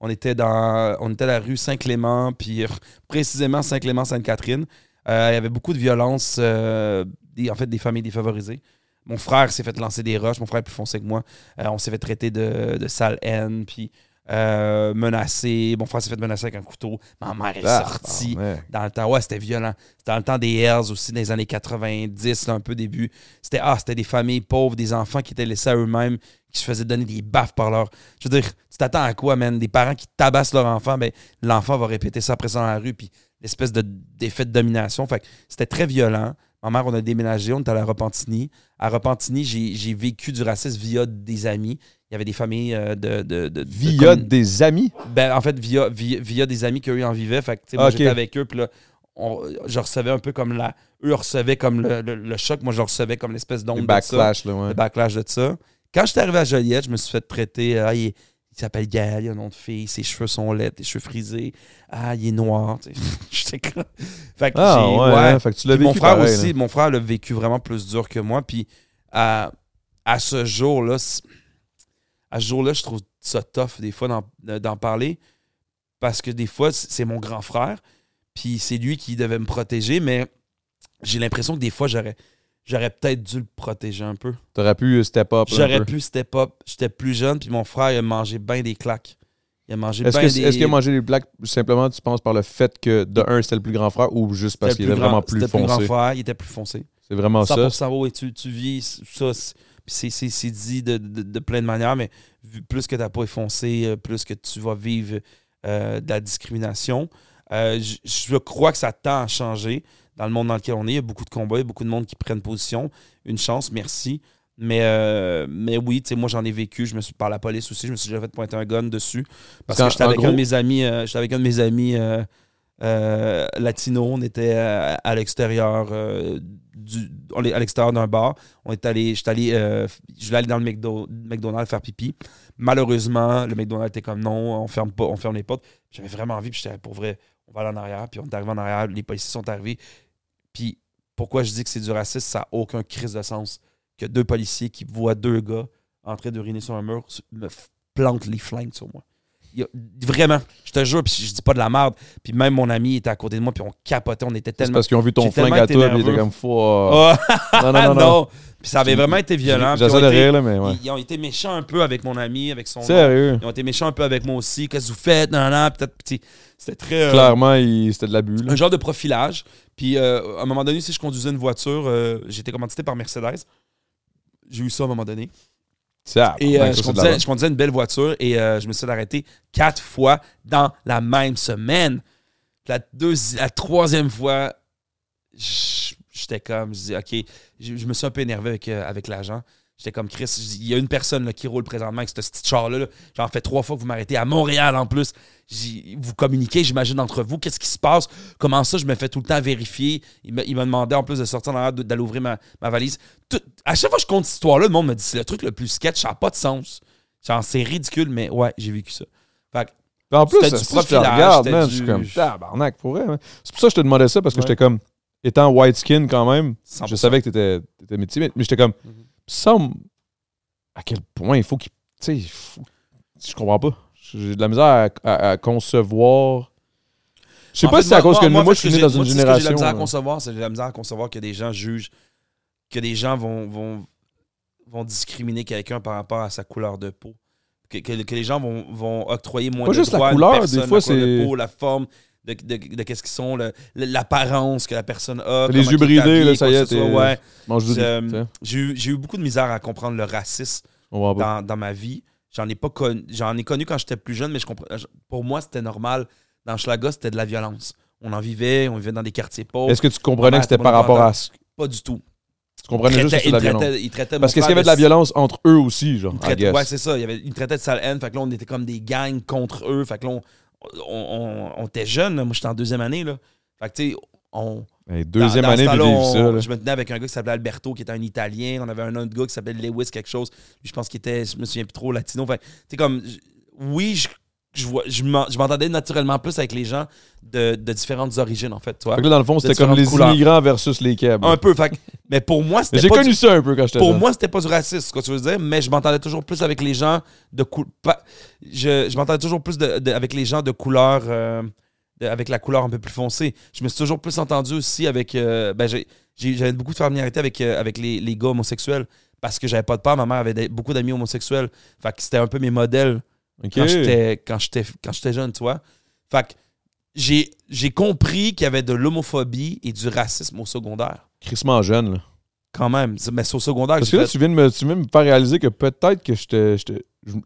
Speaker 2: On était dans. On était à la rue Saint-Clément, puis précisément Saint-Clément-Sainte-Catherine. Euh, il y avait beaucoup de violence, des- en fait, des familles défavorisées. Mon frère s'est fait lancer des roches, mon frère est plus foncé que moi. On s'est fait traiter de, de sale haine, puis euh, menacé. Mon frère s'est fait menacer avec un couteau. Ma mère est
Speaker 1: Ah,
Speaker 2: sortie.
Speaker 1: ouais.
Speaker 2: Dans le temps, ouais, c'était violent. C'était dans le temps des Hells aussi, dans les années 90, là, un peu début. C'était ah, c'était des familles pauvres, des enfants qui étaient laissés à eux-mêmes, qui se faisaient donner des baffes par leur. Je veux dire, tu t'attends à quoi, man? Des parents qui tabassent leur enfant, ben, l'enfant va répéter ça après ça dans la rue, puis l'espèce de d'effet de domination. Fait que c'était très violent. Ma mère, on a déménagé, on était à la Repentigny. À Repentigny, j'ai vécu du racisme via des amis. Il y avait des familles euh, de, de, de- de
Speaker 1: Via des amis?
Speaker 2: ben, en fait, via, via, via des amis qu'eux en vivaient. Fait que, moi, j'étais avec eux, puis là, on- je recevais un peu comme la. Eux recevaient comme le, le- le choc, moi, je recevais comme l'espèce
Speaker 1: Le
Speaker 2: d'onde de ça.
Speaker 1: backslash, là, ouais.
Speaker 2: Le backlash de ça. Quand j'étais arrivé à Joliette, je me suis fait traiter. ah, il, s'appelle Gaël, il a un nom de fille, ses cheveux sont laids, les cheveux frisés. Ah, il est noir. tu sais. J'étais comme. Fait que
Speaker 1: Ah,
Speaker 2: j'ai-
Speaker 1: ouais, fait que tu l'as
Speaker 2: puis mon
Speaker 1: vécu
Speaker 2: frère
Speaker 1: pareil,
Speaker 2: aussi,
Speaker 1: là.
Speaker 2: mon frère l'a vécu vraiment plus dur que moi. Puis à, à ce jour-là, à ce jour-là, je trouve ça tough des fois d'en- d'en parler. Parce que des fois, c'est mon grand frère. Puis c'est lui qui devait me protéger. Mais j'ai l'impression que des fois, j'aurais, j'aurais peut-être dû le protéger un peu.
Speaker 1: T'aurais pu euh, step up.
Speaker 2: J'aurais pu step up. J'étais plus jeune. Puis mon frère, il a mangé bien des claques. Il a mangé
Speaker 1: Est-ce
Speaker 2: bien
Speaker 1: que
Speaker 2: des...
Speaker 1: est-ce qu'il a mangé les plaques simplement, tu penses, par le fait que de un, c'était le plus grand frère ou juste parce qu'il était
Speaker 2: grand-
Speaker 1: vraiment plus
Speaker 2: c'était le plus grand
Speaker 1: foncé?
Speaker 2: frère, il était plus foncé.
Speaker 1: C'est vraiment ça.
Speaker 2: 100% oui, tu, tu vis ça. c'est- dit de, de- de plein de manières, mais vu- plus que ta peau est foncée, euh, plus que tu vas vivre euh, de la discrimination. Euh, je- je crois que ça tend à changer dans le monde dans lequel on est. Il y a beaucoup de combats, il y a beaucoup de monde qui prennent position. Une chance, merci. Mais, euh, mais oui, moi j'en ai vécu. Je me suis par la police aussi. Je me suis déjà fait pointer un gun dessus. Parce que j'étais avec, un
Speaker 1: gros-
Speaker 2: de mes amis. euh, j'étais avec un de mes amis euh, latinos. On était à, à l'extérieur du, on est à l'extérieur d'un bar. On est allé, j'étais allé, je voulais aller dans le McDo- McDonald's faire pipi. Malheureusement, le McDonald's était comme non, on ferme pas, on ferme les portes. J'avais vraiment envie, puis j'étais pour vrai, on va aller en arrière. Puis on est arrivé en arrière, les policiers sont arrivés. Puis pourquoi je dis que c'est du racisme, ça n'a aucun crise de sens. Que deux policiers qui voient deux gars en train d'uriner sur un mur me plantent les flingues sur moi. Vraiment, je te jure, puis je dis pas de la merde. Puis même mon ami était à côté de moi, puis on capotait, on était
Speaker 1: C'est
Speaker 2: tellement.
Speaker 1: parce qu'ils ont vu ton flingue à toi, puis ils étaient comme fou.
Speaker 2: Ah,
Speaker 1: Non, non, non.
Speaker 2: Puis ça avait vraiment été violent.
Speaker 1: J'essaie
Speaker 2: ils
Speaker 1: de
Speaker 2: ont été-
Speaker 1: rire, là, mais ouais.
Speaker 2: Ils, ont été méchants un peu avec mon ami, avec son.
Speaker 1: Sérieux?
Speaker 2: Ils ont été méchants un peu avec moi aussi. Qu'est-ce que vous faites? Non, non, peut-être. C'était très. euh,
Speaker 1: Clairement, c'était de l'abus.
Speaker 2: un genre de profilage. Puis euh, à un moment donné, si je conduisais une voiture, euh, j'étais commandité par Mercedes. J'ai eu ça à un moment donné. Et euh, je, conduisais,
Speaker 1: merde.
Speaker 2: je conduisais une belle voiture et euh, je me suis arrêté quatre fois dans la même semaine. La, deuxi- la troisième fois, j'étais comme, je dis, OK, je, je me suis un peu énervé avec, euh, avec l'agent. J'étais comme Chris, je il y a une personne là, qui roule présentement avec ce petit char-là. là. J'en fais trois fois que vous m'arrêtez à Montréal en plus. Vous communiquez, j'imagine, entre vous. Qu'est-ce qui se passe? Comment ça? Je me fais tout le temps vérifier? Il me, il m'a demandé en plus de sortir arrière, de- d'aller ouvrir ma, ma valise. Tout- à chaque fois que je compte cette histoire-là, le monde me dit c'est le truc le plus sketch, ça n'a pas de sens. Genre, c'est ridicule, mais ouais, j'ai vécu ça. Fait que,
Speaker 1: En plus, si
Speaker 2: du
Speaker 1: je te
Speaker 2: profilage,
Speaker 1: regarde, man,
Speaker 2: du-
Speaker 1: je suis comme tabarnak pour vrai. C'est pour ça que je te demandais ça, parce que
Speaker 2: Ouais.
Speaker 1: j'étais comme, étant white skin quand même,
Speaker 2: 100%.
Speaker 1: je savais que t'étais étais métier, mais j'étais comme,
Speaker 2: Mhm.
Speaker 1: ça me- à quel point il faut qu'il. Tu sais, je comprends pas. J'ai de la misère à, à- à concevoir. Je sais pas
Speaker 2: fait,
Speaker 1: si c'est à cause que moi,
Speaker 2: fait,
Speaker 1: je suis né dans une
Speaker 2: moi, ce que J'ai de
Speaker 1: génération.
Speaker 2: la misère à
Speaker 1: là.
Speaker 2: concevoir, c'est j'ai de la misère à concevoir que des gens jugent, que des gens vont, vont, vont discriminer quelqu'un par rapport à sa couleur de peau. Que, que- que les gens vont, vont octroyer moins
Speaker 1: Pas
Speaker 2: de
Speaker 1: juste la
Speaker 2: droits à une
Speaker 1: couleur, des
Speaker 2: personne,
Speaker 1: fois,
Speaker 2: la couleur de peau, la forme de, de, de qu'est-ce qu'ils sont, l'apparence que la personne a.
Speaker 1: Les yeux bridés, là, ça y est,
Speaker 2: Ouais. Euh, J'ai eu- beaucoup de misère à comprendre le racisme
Speaker 1: comprend pas.
Speaker 2: dans, dans ma vie. J'en ai pas connu, j'en ai connu quand j'étais plus jeune, mais je comprends, pour moi, c'était normal. Dans Schlaga, c'était de la violence. On en vivait, on vivait dans des quartiers pauvres.
Speaker 1: Est-ce que tu comprenais que c'était par rapport à. ce-
Speaker 2: Pas du tout.
Speaker 1: Tu comprenais juste que c'était de la violence. Parce qu'est-ce qu'il y avait de la violence entre eux aussi, genre.
Speaker 2: Ouais, c'est ça. Il y avait, ils traitaient de sale haine. Fait que là, on était comme des gangs contre eux. Fait que là, on, on, on- on était jeunes. là. Moi, j'étais en deuxième année. Là. Fait que, tu sais, on.
Speaker 1: Deuxième
Speaker 2: dans- dans
Speaker 1: année,
Speaker 2: ce
Speaker 1: puis
Speaker 2: temps-là,
Speaker 1: vivre
Speaker 2: on-
Speaker 1: ça. là.
Speaker 2: Je me tenais avec un gars qui s'appelait Alberto, qui était un Italien. On avait un autre gars qui s'appelait Lewis, quelque chose. Lui, je pense qu'il était, je me souviens plus trop, latino. Fait que, tu sais, comme, oui, je, je, vois- je m'en- je m'entendais naturellement plus avec les gens de, de différentes origines, en fait.
Speaker 1: Fait que là, dans le fond, c'était comme les
Speaker 2: couleurs.
Speaker 1: immigrants versus les Keb.
Speaker 2: Un peu. Fait mais pour moi, c'était
Speaker 1: J'ai connu
Speaker 2: du-
Speaker 1: ça un peu quand j'étais
Speaker 2: pour moi, c'était pas du racisme, ce que tu veux dire, mais je m'entendais toujours plus avec les gens de cou- pas- Je, je m'entendais toujours plus de- de- avec les gens de couleur. euh, avec la couleur un peu plus foncée. Je me suis toujours plus entendu aussi avec. euh, ben, j'avais beaucoup de familiarité avec, euh, avec les, les gars homosexuels parce que j'avais pas de peur. Ma mère avait des- beaucoup d'amis homosexuels. Fait que c'était un peu mes modèles Quand j'étais jeune, tu vois. Fait que j'ai compris qu'il y avait de l'homophobie et du racisme au secondaire.
Speaker 1: Crissement jeune, là.
Speaker 2: Quand même. Mais c'est au secondaire que
Speaker 1: Parce
Speaker 2: j'ai
Speaker 1: que là, tu viens, de me, tu viens de me faire réaliser que peut-être que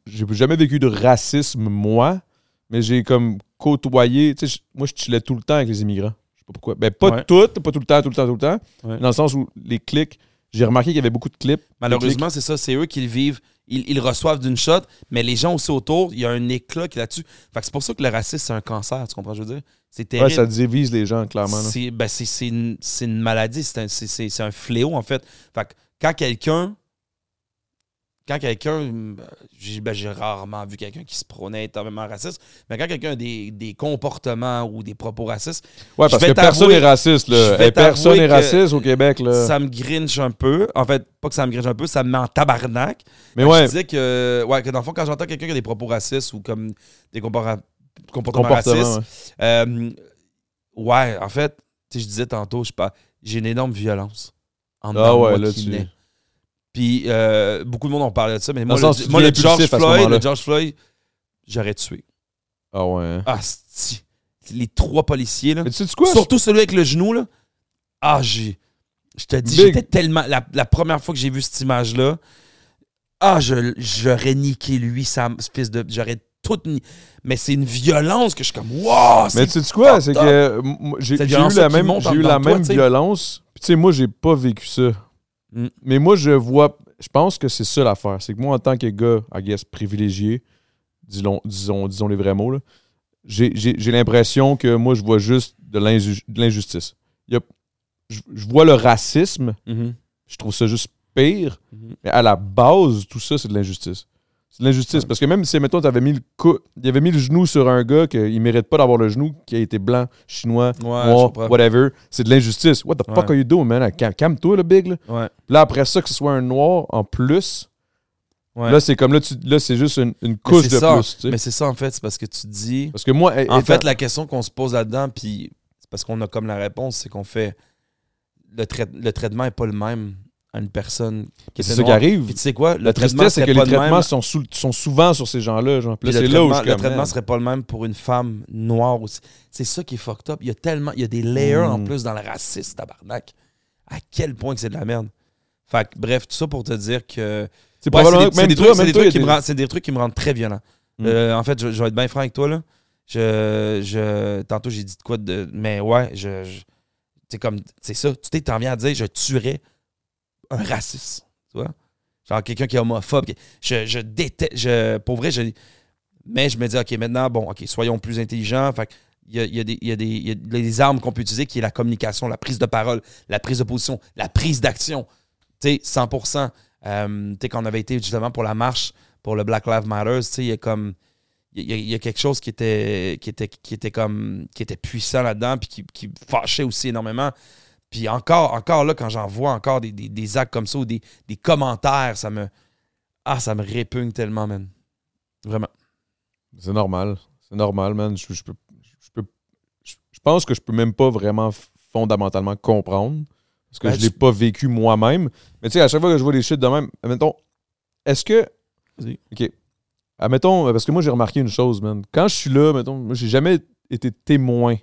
Speaker 1: J'ai jamais vécu de racisme, moi, mais j'ai comme côtoyé. Tu sais, moi, je chillais tout le temps avec les immigrants. Je sais pas pourquoi. Ben, pas
Speaker 2: Ouais.
Speaker 1: toutes, pas tout le temps, tout le temps, tout le temps.
Speaker 2: Ouais.
Speaker 1: Dans le sens où les clics, j'ai remarqué qu'il y avait beaucoup de clips.
Speaker 2: Malheureusement, c'est ça, c'est eux qui le vivent. Ils, ils reçoivent d'une shot, mais les gens aussi autour, il y a un éclat qui est là-dessus. Fait que c'est pour ça que le racisme, c'est un cancer, tu comprends ce que je veux dire? C'est
Speaker 1: Ouais,
Speaker 2: terrible.
Speaker 1: ça divise les gens, clairement.
Speaker 2: c'est ben, c'est- c'est une, c'est une maladie, c'est un, c'est- c'est- c'est un fléau, en fait. Fait que quand quelqu'un. Quand quelqu'un. J'ai ben, j'ai rarement vu quelqu'un qui se prônait énormément raciste, mais quand quelqu'un a des, des comportements ou des propos racistes,
Speaker 1: Ouais, parce que personne n'est raciste, là. Et personne n'est raciste au Québec, là.
Speaker 2: ça me grinche un peu. En fait, pas que ça me grinche un peu, ça me met en tabarnak.
Speaker 1: Mais ouais,
Speaker 2: Je disais que, ouais, que dans le fond, quand j'entends quelqu'un qui a des propos racistes ou comme des comportements
Speaker 1: comportement.
Speaker 2: racistes,
Speaker 1: ouais.
Speaker 2: euh, ouais, en fait, tu sais, je disais tantôt, je pas, j'ai une énorme violence en
Speaker 1: Ah ouais,
Speaker 2: moi
Speaker 1: là,
Speaker 2: qui
Speaker 1: tu-
Speaker 2: naît. Puis euh, beaucoup de monde ont parlé de ça, mais moi,
Speaker 1: le sens,
Speaker 2: moi, George Floyd, le George Floyd, j'aurais tué.
Speaker 1: Ah ouais.
Speaker 2: Ah, c'ti. les trois policiers, là.
Speaker 1: Mais tu sais quoi?
Speaker 2: Surtout celui avec le genou, là. Ah, j'ai. Je te dis,
Speaker 1: Big.
Speaker 2: j'étais tellement. La, la première fois que j'ai vu cette image-là, ah, je, j'aurais niqué lui, sa fils de. J'aurais tout ni- Mais c'est une violence que je suis comme, wow!
Speaker 1: Mais tu sais quoi? C'est que moi, j'ai eu la même, j'ai
Speaker 2: en
Speaker 1: eu la
Speaker 2: toi,
Speaker 1: même violence. Puis tu sais, moi, j'ai pas vécu ça.
Speaker 2: Mm.
Speaker 1: Mais moi, je vois. Je pense que c'est ça l'affaire. C'est que moi, en tant que gars, I guess, privilégié, disons, disons, disons les vrais mots, là, j'ai j'ai- j'ai l'impression que moi, je vois juste de l'inju- de l'injustice. Je, je vois le racisme,
Speaker 2: Mhm.
Speaker 1: je trouve ça juste pire.
Speaker 2: Mhm.
Speaker 1: Mais à la base, tout ça, c'est de l'injustice. C'est de l'injustice. Parce que même si, mettons, t'avais mis le cou- il avait mis le genou sur un gars qu'il mérite pas d'avoir le genou, qui a été blanc, chinois,
Speaker 2: Ouais,
Speaker 1: noir, whatever, c'est de l'injustice. What the fuck
Speaker 2: Ouais.
Speaker 1: are you doing, man? Calme-toi, le big, là.
Speaker 2: Ouais.
Speaker 1: Là, après ça, que ce soit un noir en plus, là, c'est comme là, tu- là c'est juste une, couche de
Speaker 2: ça.
Speaker 1: plus. tu sais.
Speaker 2: Mais c'est ça, en fait, c'est parce que tu dis.
Speaker 1: Parce que moi,
Speaker 2: En
Speaker 1: étant-
Speaker 2: fait, la question qu'on se pose là-dedans, puis c'est parce qu'on a comme la réponse, c'est qu'on fait. Le, trai- le traitement n'est pas le même à une personne qui
Speaker 1: c'est
Speaker 2: était
Speaker 1: ça qui arrive.
Speaker 2: Puis tu sais quoi? Le
Speaker 1: La
Speaker 2: traitement
Speaker 1: tristesse, c'est que les traitements sont, sous- sont souvent sur ces gens-là. Genre. Puis
Speaker 2: Puis
Speaker 1: là,
Speaker 2: le
Speaker 1: c'est là où
Speaker 2: traitement,
Speaker 1: je suis
Speaker 2: le
Speaker 1: comme,
Speaker 2: traitement
Speaker 1: man.
Speaker 2: serait pas le même pour une femme noire aussi. C'est ça qui est fucked up. Il y a tellement, il y a des layers en
Speaker 1: Mm.
Speaker 2: plus dans le racisme, tabarnak. À quel point que c'est de la merde. Fait que, bref, tout ça pour te dire que.
Speaker 1: C'est
Speaker 2: Ouais,
Speaker 1: probablement
Speaker 2: c'est des,
Speaker 1: que
Speaker 2: c'est
Speaker 1: même
Speaker 2: des
Speaker 1: toi,
Speaker 2: trucs, c'est
Speaker 1: même
Speaker 2: des
Speaker 1: toi,
Speaker 2: trucs qui
Speaker 1: il y
Speaker 2: me
Speaker 1: des-
Speaker 2: rendent- c'est des trucs qui me rendent très violent.
Speaker 1: Mm.
Speaker 2: Euh, en fait, je, je vais être bien franc avec toi là. Je, je, tantôt j'ai dit de quoi de, mais ouais, je, je- c'est comme, c'est ça. Tu t'es, t'en viens à dire, je tuerais raciste, tu vois. Genre quelqu'un qui est homophobe. Je, déteste, je, pour vrai, je, mais je me dis, ok, maintenant, bon, ok, soyons plus intelligents. Fait il y a, y a des, y a des, y a des armes qu'on peut utiliser qui est la communication, la prise de parole, la prise de position, la prise d'action. Tu sais, 100%. Euh, tu sais, quand on avait été justement pour la marche pour le Black Lives Matter, tu sais, il y a comme. Il y, a- il y a quelque chose qui était, qui était, qui était comme. qui était puissant là-dedans, puis qui, qui fâchait aussi énormément. Puis encore, encore là, quand j'en vois encore des, des- des actes comme ça ou des, des commentaires, ça me. Ah, ça me répugne tellement, man. Vraiment.
Speaker 1: C'est normal. C'est normal, man. Je, je peux, je, peux- je- pense que je peux même pas vraiment fondamentalement comprendre. Parce que
Speaker 2: Ben,
Speaker 1: je l'ai pas vécu moi-même. Mais tu sais, à chaque fois que je vois des shit de même, admettons, est-ce que.
Speaker 2: Vas-y.
Speaker 1: OK. Admettons, parce que moi, j'ai remarqué une chose, man. Quand je suis là, mettons, moi, j'ai jamais été témoin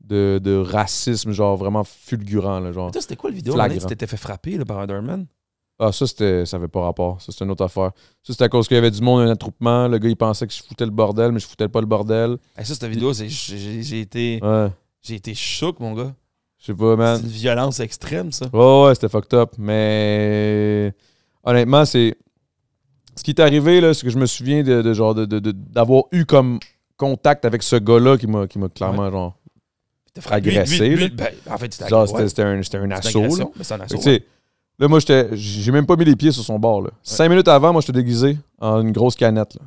Speaker 1: de, de racisme, genre vraiment fulgurant, là, genre.
Speaker 2: C'était quoi le vidéo? René? Tu t'étais fait frapper là, par un Doorman?
Speaker 1: Ah, ça, c'était, ça avait pas rapport. Ça, c'était une autre affaire. Ça, c'était à cause qu'il y avait du monde, un attroupement. Le gars, il pensait que je foutais le bordel, mais je foutais pas le bordel.
Speaker 2: Hey, ça, cette vidéo, c'est- j'ai j'ai été,
Speaker 1: Ouais.
Speaker 2: j'ai été choqué, mon gars.
Speaker 1: Je sais pas, man.
Speaker 2: C'est une violence extrême, ça.
Speaker 1: Ouais, ouais, c'était fucked up. Mais honnêtement, c'est. Ce qui est arrivé, là, c'est que je me souviens de, de genre de, de- de- d'avoir eu comme contact avec ce gars-là qui m'a, qui m'a clairement genre.
Speaker 2: T'as frappé.
Speaker 1: Agressé,
Speaker 2: Lui- lui-
Speaker 1: là.
Speaker 2: lui- ben, en fait, c'était
Speaker 1: un, c'était un assaut. Là.
Speaker 2: c'est un assaut.
Speaker 1: là, moi, j'étais. J'ai même pas mis les pieds sur son bord. Là. Cinq minutes avant, moi, j'étais déguisé en une grosse canette. Là.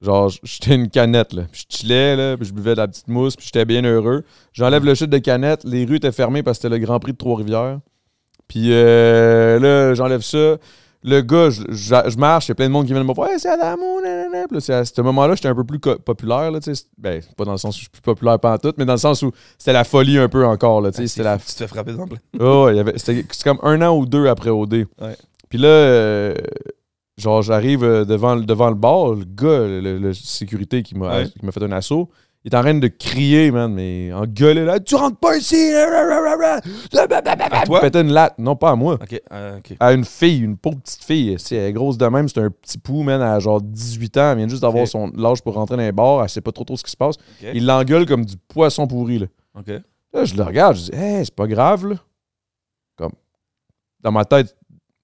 Speaker 1: Genre, j'étais une canette. Là. Puis je chillais, là, puis je buvais de la petite mousse, puis j'étais bien heureux. J'enlève le shit de canette. Les rues étaient fermées parce que c'était le Grand Prix de Trois-Rivières. Puis euh, là, j'enlève ça. Le gars, je, je- je marche, il y a plein de monde qui vient me voir. Hey, c'est Adamo, nanana. Puis là, à ce moment-là, j'étais un peu plus populaire. Là, tu sais. ben, pas dans le sens où je suis plus populaire en tout, mais dans le sens où c'était la folie un peu encore. Là, tu sais.
Speaker 2: Ouais,
Speaker 1: c'était la
Speaker 2: Tu te fais frapper dans
Speaker 1: Oh, c'était c'est comme un an ou deux après OD.
Speaker 2: Ouais.
Speaker 1: Puis là, euh, genre, j'arrive euh, devant, le- devant le bar, le gars, le, sécurité qui m'a
Speaker 2: Ouais.
Speaker 1: qui m'a fait un assaut, il est en train de crier, man, mais en gueuler là, tu rentres pas ici! À
Speaker 2: toi?
Speaker 1: Pétait une latte. Non, pas à moi.
Speaker 2: Euh.
Speaker 1: À une fille, une pauvre petite fille. Elle est grosse de même, c'est un petit pou, man, à genre 18 ans. Elle vient juste d'avoir son l'âge pour rentrer dans les bars. Elle sait pas trop trop ce qui se passe. Il l'engueule comme du poisson pourri, là. Là, je le regarde, je dis, hey, c'est pas grave, là. Comme, dans ma tête,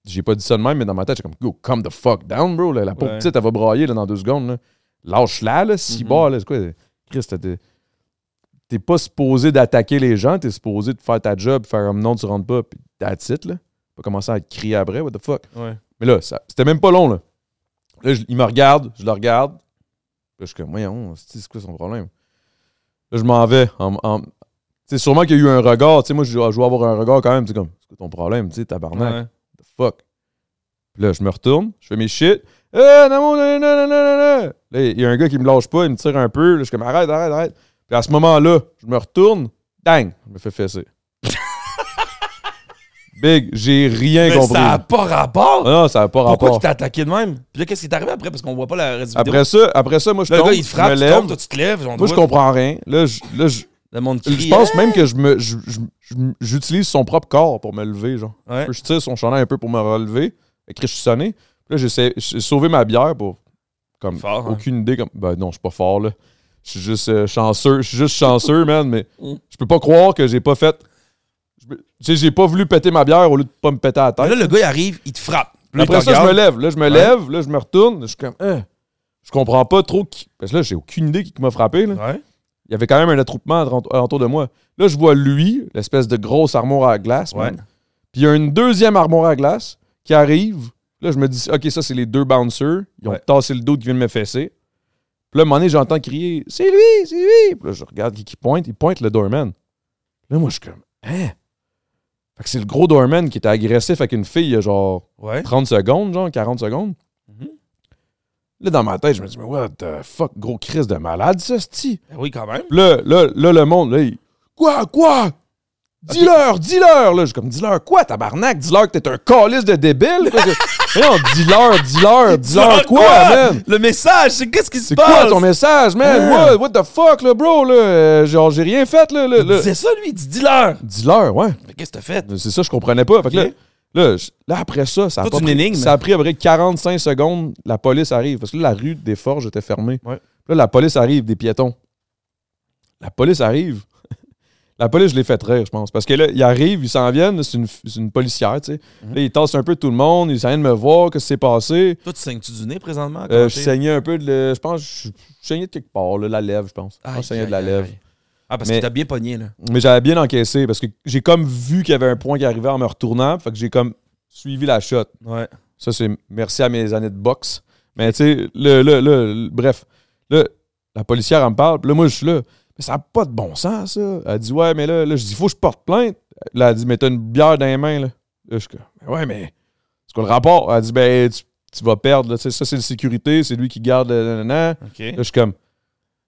Speaker 1: j'ai pas dit ça de même, mais dans ma tête, j'ai comme, go, calm the fuck down, bro. là. La pauvre
Speaker 2: Ouais.
Speaker 1: petite, elle va brailler là, dans deux secondes. Là. Lâche-la, là, si
Speaker 2: Mhm.
Speaker 1: bas, là. C'est quoi? Chris, t'es- t'es pas supposé d'attaquer les gens, t'es supposé de faire ta job, faire comme non, tu rentres pas, puis that's it, là. Pas commencer à crier après, what the fuck.
Speaker 2: Ouais.
Speaker 1: Mais là, c'était même pas long, là. Là, je- il me regarde, je le regarde. Là, je suis comme, voyons, c'est c'est quoi son problème? Là, je m'en vais. En, en- tu sais, sûrement qu'il y a eu un regard. Tu sais, moi, je, je dois avoir un regard quand même. Tu sais, comme, c'est quoi ton problème? Tu sais, tabarnak?
Speaker 2: Ouais.
Speaker 1: The fuck? Puis là, je me retourne, je fais mes shit. Eh, non, non, non, non, non, non, non. Là, il y a un gars qui me lâche pas, il me tire un peu. Là, je suis comme, arrête, arrête, arrête. Puis à ce moment-là, je me retourne, dang, je me fais fesser. Big, j'ai rien
Speaker 2: Mais
Speaker 1: compris.
Speaker 2: ça n'a pas rapport.
Speaker 1: Ah non, ça n'a pas
Speaker 2: Pourquoi
Speaker 1: rapport.
Speaker 2: tu t'es attaqué de même? Puis là, qu'est-ce qui est arrivé après? Parce qu'on voit pas la vidéo.
Speaker 1: Après ça, après ça, moi, je
Speaker 2: Là, le
Speaker 1: tombe,
Speaker 2: gars, il te frappe, tu
Speaker 1: lève.
Speaker 2: tombes, toi, tu te lèves.
Speaker 1: Moi, je comprends rien. Là, je, là, je,
Speaker 2: Le monde crie.
Speaker 1: je pense
Speaker 2: Hey!
Speaker 1: même que je me, je- je- je- j'utilise son propre corps pour me lever, genre.
Speaker 2: Ouais.
Speaker 1: Je tire son chandail un peu pour me relever. Fait que je suis sonné. Là, j'essaie, j'ai sauvé ma bière pour, comme,
Speaker 2: Fort, hein?
Speaker 1: aucune idée. Comme, ben non, je suis pas fort, là. Je suis juste euh, chanceux. Je suis juste chanceux, man, mais
Speaker 2: Mm.
Speaker 1: je peux pas croire que j'ai pas fait. sais, j'ai pas voulu péter ma bière au lieu de pas me péter à la tête.
Speaker 2: Là, le gars, il arrive, il te frappe. Là,
Speaker 1: Après ça, je me lève. Là, je me
Speaker 2: Ouais.
Speaker 1: lève. Là, je me retourne. Je suis comme, Hein. je comprends pas trop qui. Parce que là, j'ai aucune idée qui m'a frappé. Là.
Speaker 2: Ouais.
Speaker 1: il y avait quand même un attroupement alentour de moi. Là, je vois lui, l'espèce de grosse armoire à glace,
Speaker 2: Ouais.
Speaker 1: man. Puis il y a une deuxième armoire à glace qui arrive. Là, je me dis, OK, ça, c'est les deux bouncers. Ils ont
Speaker 2: Ouais.
Speaker 1: tassé le dos qui vient de me fesser. Puis là, à un moment donné, j'entends crier, c'est lui, c'est lui. Puis là, je regarde qui, qui pointe. Il pointe le doorman. Là, moi, je suis comme, hein? Fait que c'est le gros doorman qui était agressif avec une fille il y a genre
Speaker 2: Ouais.
Speaker 1: 30 secondes, genre 40 secondes.
Speaker 2: Mhm.
Speaker 1: Là, dans ma tête, je me dis, mais what the fuck, gros crise de malade, ça, c'ti.
Speaker 2: Ben oui, quand même.
Speaker 1: Puis là, là, là, le monde, là, il. Quoi, quoi? Dis-leur, dis-leur! Là, je suis comme, dis-leur quoi, tabarnak? Dis-leur que t'es un calice de débile? non, dis-leur, dis-leur, dis-leur quoi, man?
Speaker 2: Le message, c'est qu'est-ce qui se
Speaker 1: C'est
Speaker 2: passe?
Speaker 1: quoi ton message, man? What, what the fuck, là, bro? Là, Euh, genre, j'ai rien fait, là. là,
Speaker 2: disait ça, lui, dis-leur.
Speaker 1: Dis-leur, ouais.
Speaker 2: Mais qu'est-ce que t'as fait?
Speaker 1: C'est ça, je comprenais pas. Fait que là, là, après ça, ça a, pas pris,
Speaker 2: énigme.
Speaker 1: ça a pris à peu près 45 secondes. La police arrive. Parce que là, la rue des Forges était fermée.
Speaker 2: Ouais.
Speaker 1: Là, la police arrive, des piétons. La police arrive. La police, je l'ai fait rire, je pense. Parce que là, ils arrivent, ils s'en viennent. C'est une, c'est une policière, tu sais.
Speaker 2: Mhm.
Speaker 1: Là, ils tassent un peu tout le monde. Ils viennent me voir, qu'est-ce qui s'est passé.
Speaker 2: Toi, tu saignes-tu du nez présentement?
Speaker 1: Euh, je saignais un peu de. le- Je pense je je saignais de quelque part, là, la lèvre, je pense. Que je saignais de la lèvre.
Speaker 2: Ah, parce
Speaker 1: Mais-
Speaker 2: que t'as bien pogné, là.
Speaker 1: Mais j'avais bien encaissé parce que j'ai comme vu qu'il y avait un point qui arrivait en me retournant. Fait que j'ai comme suivi la shot.
Speaker 2: Ouais.
Speaker 1: Ça, c'est merci à mes années de boxe. Mais tu sais, le, le, le- le- bref, là, la policière, elle me parle. Puis là, moi, je suis là. Mais ça n'a pas de bon sens, ça. Elle dit, ouais, mais là, là je dis, faut que je porte plainte. Là, elle dit, mais t'as une bière dans les mains, là. Là, je suis comme, Ben ouais, mais c'est quoi le rapport? Elle dit, ben, tu, tu vas perdre, là. Ça, c'est le sécurité, c'est lui qui garde le. Là, je suis comme,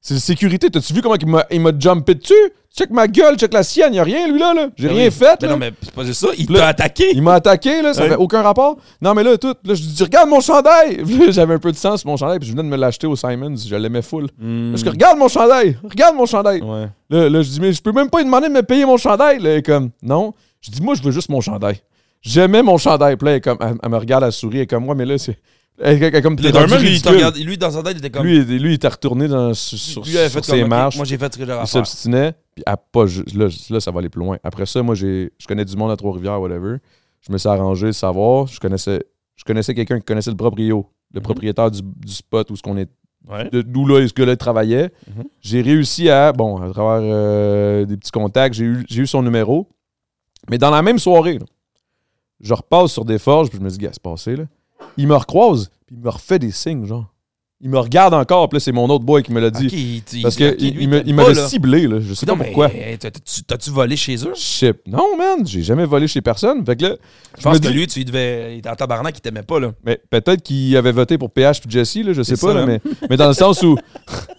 Speaker 1: c'est le sécurité. T'as-tu vu comment il m'a, jumpé dessus? Check ma gueule, check la sienne, y a rien, lui, là. là. J'ai
Speaker 2: Ben
Speaker 1: rien
Speaker 2: oui.
Speaker 1: fait,
Speaker 2: Ben
Speaker 1: là.
Speaker 2: non, mais c'est pas juste ça. Il t'a attaqué.
Speaker 1: Il m'a attaqué, là, ça
Speaker 2: Ouais.
Speaker 1: fait aucun rapport. Non, mais là, tout. Là, je dis, regarde mon chandail. J'avais un peu de sang sur mon chandail, puis je venais de me l'acheter au Simons. Je l'aimais full. Là, je dis, regarde mon chandail. Regarde mon chandail.
Speaker 2: Ouais.
Speaker 1: Là, là, je dis, mais je peux même pas lui demander de me payer mon chandail. Là, comme, non. Je dis, moi, je veux juste mon chandail. J'aimais mon chandail. Puis là, elle, comme, elle, elle me regarde, elle sourit. Elle est comme, moi, mais là, c'est. Comme,
Speaker 2: Le lui, il lui, dans sa tête, il était comme.
Speaker 1: Lui, il- lui, il était retourné dans, sur,
Speaker 2: Lui, il
Speaker 1: ses
Speaker 2: comme,
Speaker 1: marches.
Speaker 2: Moi, j'ai fait ce que j'avais à
Speaker 1: Il
Speaker 2: faire.
Speaker 1: s'obstinait. Puis à pas là, là, ça va aller plus loin. Après ça, moi, j'ai, je connais du monde à Trois-Rivières, whatever. Je me suis arrangé de savoir. Je connaissais, je connaissais quelqu'un qui connaissait le proprio, le
Speaker 2: Mhm.
Speaker 1: propriétaire du, du spot où ce qu'on est,
Speaker 2: Ouais.
Speaker 1: d'où là, ce gars-là travaillait.
Speaker 2: Mhm.
Speaker 1: J'ai réussi à, bon, à travers euh, des petits contacts, j'ai eu, j'ai eu son numéro. Mais dans la même soirée, là, je repasse sur des forges, puis je me dis, gars, c'est passé, là. Il me recroise, puis il me refait des signes, genre. Il me regarde encore, puis là, c'est mon autre boy qui me l'a dit. Parce que
Speaker 2: ok,
Speaker 1: il,
Speaker 2: lui,
Speaker 1: il me-
Speaker 2: t'aimes
Speaker 1: il
Speaker 2: pas,
Speaker 1: m'avait ciblé, là. Je sais
Speaker 2: Non,
Speaker 1: pas pourquoi.
Speaker 2: t'as-tu- volé chez eux?
Speaker 1: Non, man, j'ai jamais volé chez personne. Fait que là,
Speaker 2: Je pense que lui, tu devais. Il était en tabarnak, il t'aimait pas, là.
Speaker 1: mais peut-être qu'il avait voté pour PH puis Jesse, là, je sais pas,
Speaker 2: ça,
Speaker 1: là,
Speaker 2: hein.
Speaker 1: mais, mais dans le sens où.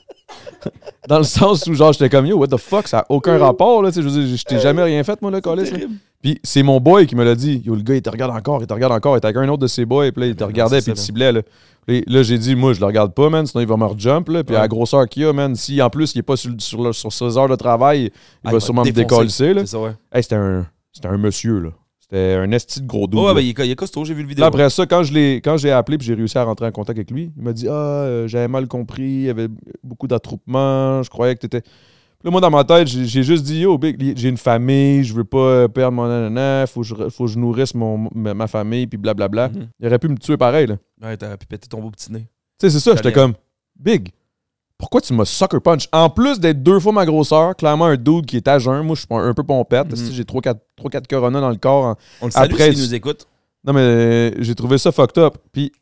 Speaker 1: dans le sens où, genre, j'étais comme yo, what the fuck, ça a aucun rapport, là. tu sais, Je veux dire, je t'ai jamais rien fait, moi, là, Calis, là. Puis c'est mon boy qui me l'a dit. Yo, le gars, il te regarde encore, il te regarde encore. Il était avec un autre de ses boys, puis là, il te regardait, puis il te ciblait, là. Là, j'ai dit, moi, je le regarde pas, man, sinon il va me rejump, là. Puis à la grosseur qu'il a, man, si en plus il est pas sur, sur, ses heures de travail, il
Speaker 2: Ah,
Speaker 1: va sûrement me décoller,
Speaker 2: ça, ouais.
Speaker 1: Hey, c'était un, c'était un monsieur, là. C'était un esti de gros dos.
Speaker 2: Oh, ouais, ben, il est, il est costaud, j'ai vu le vidéo.
Speaker 1: Là, après ça, quand je l'ai quand j'ai appelé puis j'ai réussi à rentrer en contact avec lui, il m'a dit Ah, euh, j'avais mal compris, il y avait beaucoup d'attroupements, je croyais que t'étais. Puis là, moi, dans ma tête, j'ai juste dit Yo, Big, j'ai une famille, je veux pas perdre mon nanana, faut que je, faut que je nourrisse mon, ma, famille, puis blablabla.
Speaker 2: Mhm.
Speaker 1: Il aurait pu me tuer pareil, là.
Speaker 2: Ouais, t'as pu péter ton beau petit nez.
Speaker 1: Tu sais, c'est ça, j'étais comme Big, pourquoi tu m'as sucker punch? En plus d'être deux fois ma grosseur, clairement un dude qui est à jeun, moi, je suis un peu pompette, si j'ai 3-4 corona dans le corps en-
Speaker 2: On le salue
Speaker 1: Après,
Speaker 2: s'il
Speaker 1: tu-
Speaker 2: nous écoute.
Speaker 1: Non, mais euh, j'ai trouvé ça fucked up. Puis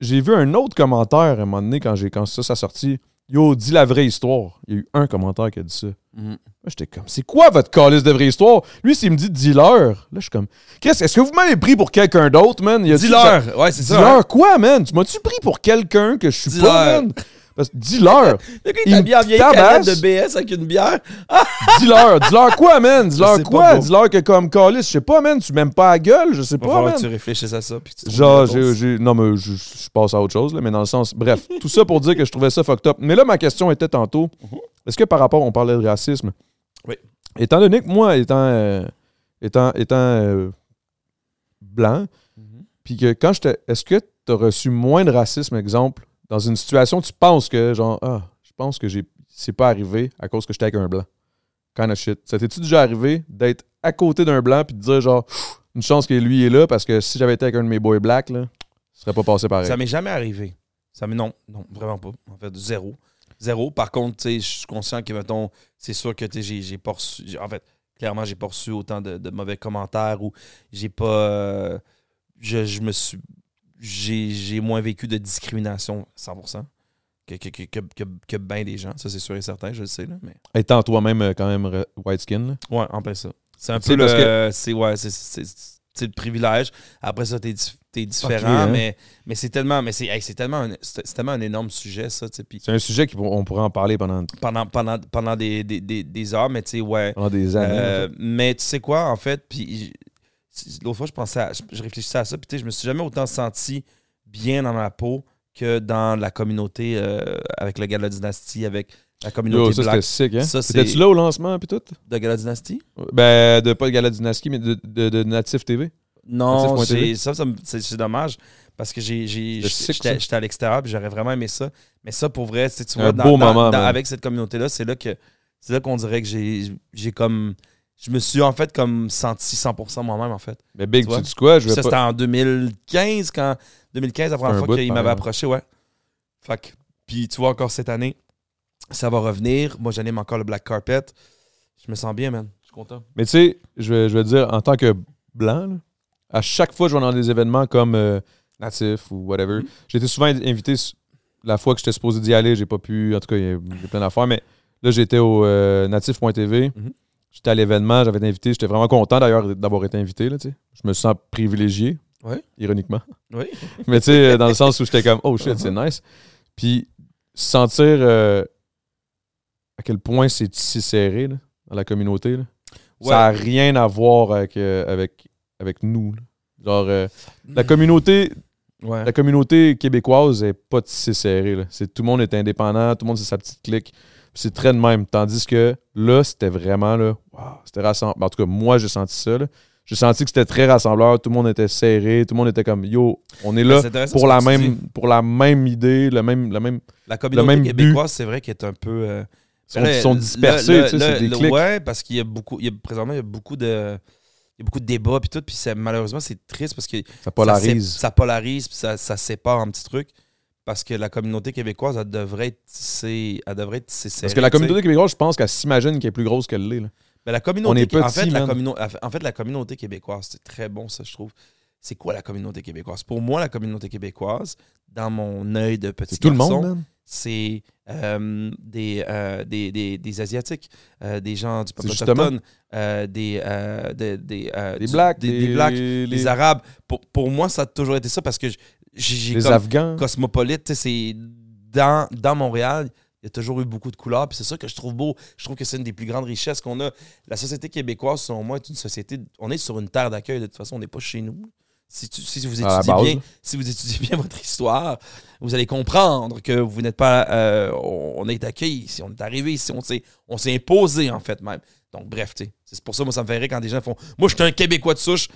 Speaker 1: j'ai vu un autre commentaire à un moment donné quand, j'ai, quand ça, ça sorti. Yo, dis la vraie histoire. Il y a eu un commentaire qui a dit ça.
Speaker 2: Mhm.
Speaker 1: Moi, j'étais comme, c'est quoi votre calice de vraie histoire? Lui, s'il me dit dis-leur, là, je suis comme, Chris, est-ce que vous m'avez pris pour quelqu'un d'autre, man?
Speaker 2: Dis-leur. Ouais, c'est ça.
Speaker 1: Dis-leur
Speaker 2: hein.
Speaker 1: quoi, man? Tu m'as-tu pris pour quelqu'un que je suis pas, man? Parce que dis-leur,
Speaker 2: Le gars,
Speaker 1: Il
Speaker 2: en vieille canette de BS avec une bière.
Speaker 1: dis-leur, dis-leur quoi, man?
Speaker 2: Je
Speaker 1: Dis-leur quoi? Dis-leur que comme calice, je sais pas, man, tu m'aimes pas à gueule, je sais
Speaker 2: Il va
Speaker 1: pas,
Speaker 2: falloir
Speaker 1: man.
Speaker 2: que tu réfléchisses à ça. Puis tu
Speaker 1: Genre, j'ai, j'ai- non, mais je, je passe à autre chose, là, mais dans le sens. Bref, tout ça pour dire que je trouvais ça fucked up. Mais là, ma question était tantôt est-ce que par rapport, on parlait de racisme?
Speaker 2: Oui.
Speaker 1: Étant donné que moi, étant, euh, étant, étant euh, blanc,
Speaker 2: Mhm.
Speaker 1: puis que quand j'étais. Est-ce que tu as reçu moins de racisme, exemple, dans une situation tu penses que, genre, ah, je pense que j'ai, c'est pas arrivé à cause que j'étais avec un blanc Kind of shit. Ça t'es-tu déjà arrivé d'être à côté d'un blanc puis de dire, genre, une chance que lui est là parce que si j'avais été avec un de mes boys black, là, ça serait pas passé pareil.
Speaker 2: Ça m'est jamais arrivé. Ça non, non, vraiment pas. En fait, zéro. Zéro. Par contre, je suis conscient que, mettons, c'est sûr que j'ai- j'ai pas reçu. En fait, clairement, j'ai pas reçu autant de, de mauvais commentaires ou j'ai pas. euh, je, je me suis. J'ai j'ai moins vécu de discrimination 100% que, que, que, que, que, que bien des gens. Ça, c'est sûr et certain, je le sais. Là, mais...
Speaker 1: Étant toi-même euh, quand même re- white skin, là.
Speaker 2: Ouais, en plein ça. C'est un peu le. C'est ouais, c'est- le privilège. Après ça, t'es t'es différent, mais, mais c'est tellement. Mais c'est hey, c'est tellement, un- tellement énorme sujet, ça.
Speaker 1: C'est un sujet qu'on pourrait en parler pendant,
Speaker 2: pendant, pendant, pendant des, des, des, des heures, mais tu sais, ouais.
Speaker 1: pendant des années.
Speaker 2: Euh,
Speaker 1: en fait.
Speaker 2: mais tu sais quoi, en fait, puis l'autre fois, je pensais à- je, je réfléchissais à ça, puis tu sais, je me suis jamais autant senti bien dans ma peau que dans la communauté euh, avec le Gala Dynasty, avec la
Speaker 1: Yo,
Speaker 2: communauté
Speaker 1: ça, c'était
Speaker 2: black
Speaker 1: sick, hein?
Speaker 2: Ça, c'est-
Speaker 1: C'était-tu là au lancement, puis tout?
Speaker 2: de Gala Dynasty?
Speaker 1: Ben, de pas de Gala Dynasty, mais de, de, de Natif TV.
Speaker 2: Non, ça, ça c'est dommage parce que j'étais
Speaker 1: ça.
Speaker 2: à l'extérieur puis j'aurais vraiment aimé ça. Mais ça, pour vrai, tu tu vois, dans-
Speaker 1: moment,
Speaker 2: dans- avec cette communauté-là, c'est là que c'est là qu'on dirait que j'ai j'ai comme. Je me suis en fait comme senti 100% moi-même, en fait.
Speaker 1: Mais Big,
Speaker 2: Tu
Speaker 1: dis quoi? Je vais
Speaker 2: ça,
Speaker 1: pas...
Speaker 2: c'était en 2015, quand 2015, la première fois qu'il m'avait approché, ouais. Fait que- puis tu vois, encore cette année, ça va revenir. Moi, j'anime encore le Black Carpet. Je me sens bien, man. Je suis content.
Speaker 1: Mais tu sais, je vais, je vais te dire, en tant que blanc, là, à chaque fois que je vais dans des événements comme euh, Natif ou whatever,
Speaker 2: Mhm.
Speaker 1: j'ai été souvent invité la fois que j'étais supposé d'y aller, j'ai pas pu, en tout cas, il y a, plein d'affaires, mais là, j'étais au euh, natif.tv.
Speaker 2: Mhm.
Speaker 1: J'étais à l'événement, j'avais été invité. J'étais vraiment content d'ailleurs d'avoir été invité. Là, je me sens privilégié,
Speaker 2: Ouais.
Speaker 1: ironiquement.
Speaker 2: Oui.
Speaker 1: Mais tu sais, dans le sens où j'étais comme, oh shit, c'est nice. Puis sentir euh, à quel point c'est si serré là, dans la communauté. là.
Speaker 2: Ouais.
Speaker 1: Ça n'a rien à voir avec, euh, avec, avec nous. là. Genre, euh, la communauté
Speaker 2: Ouais.
Speaker 1: la communauté québécoise est pas si serrée. C'est, tout le monde est indépendant, tout le monde c'est sa petite clique. C'est très de même. Tandis que là, c'était vraiment là. Wow, c'était rassembleur. En tout cas, moi, j'ai senti ça. là. J'ai senti que c'était très rassembleur. Tout le monde était serré. Tout le monde était comme Yo, on est
Speaker 2: Ben,
Speaker 1: là pour la, même, pour la même idée, le même, la même.
Speaker 2: La communauté
Speaker 1: même
Speaker 2: québécoise, c'est vrai qu'elle est un peu. euh,
Speaker 1: Ils sont,
Speaker 2: là,
Speaker 1: sont dispersés, tu sais, c'est des clics.
Speaker 2: Ouais, parce qu'il y a beaucoup. Il y a, présentement, il y a beaucoup de. Il y a beaucoup de débats puis tout, puis malheureusement c'est triste parce que
Speaker 1: Ça polarise.
Speaker 2: ça polarise puis ça, ça sépare en petits trucs parce que la communauté québécoise elle devrait être tissée, elle devrait être tissée
Speaker 1: Parce que la communauté québécoise, je pense qu'elle s'imagine qu'elle est plus grosse qu'elle l'est.
Speaker 2: Ben, la communauté,
Speaker 1: On est
Speaker 2: en, fait, la en fait, la communauté québécoise, c'est très bon, ça, je trouve. C'est quoi la communauté québécoise? Pour moi, la communauté québécoise, dans mon œil de petit
Speaker 1: C'est tout le
Speaker 2: garçon,
Speaker 1: monde,
Speaker 2: c'est euh, des, euh, des, des, des Asiatiques, euh, des gens du peuple autochtone, des, des, des,
Speaker 1: Des blacks,
Speaker 2: des, des blacks,
Speaker 1: les,
Speaker 2: Arabes. Pour, pour moi, ça a toujours été ça parce que j'ai comme
Speaker 1: Afghans.
Speaker 2: cosmopolite, c'est dans, dans Montréal, a toujours eu beaucoup de couleurs, puis c'est ça que je trouve beau. Je trouve que c'est une des plus grandes richesses qu'on a. La société québécoise, selon moi, est une société. On est sur une terre d'accueil, de toute façon, on n'est pas chez nous. Si, tu- si vous
Speaker 1: la
Speaker 2: étudiez bien, si vous étudiez bien votre histoire, vous allez comprendre que vous n'êtes pas. euh, on est accueilli ici, on est arrivé ici, on s'est, on s'est imposé en fait même. Donc bref, c'est pour ça moi ça me fait rire quand des gens font. Moi je suis un Québécois de souche.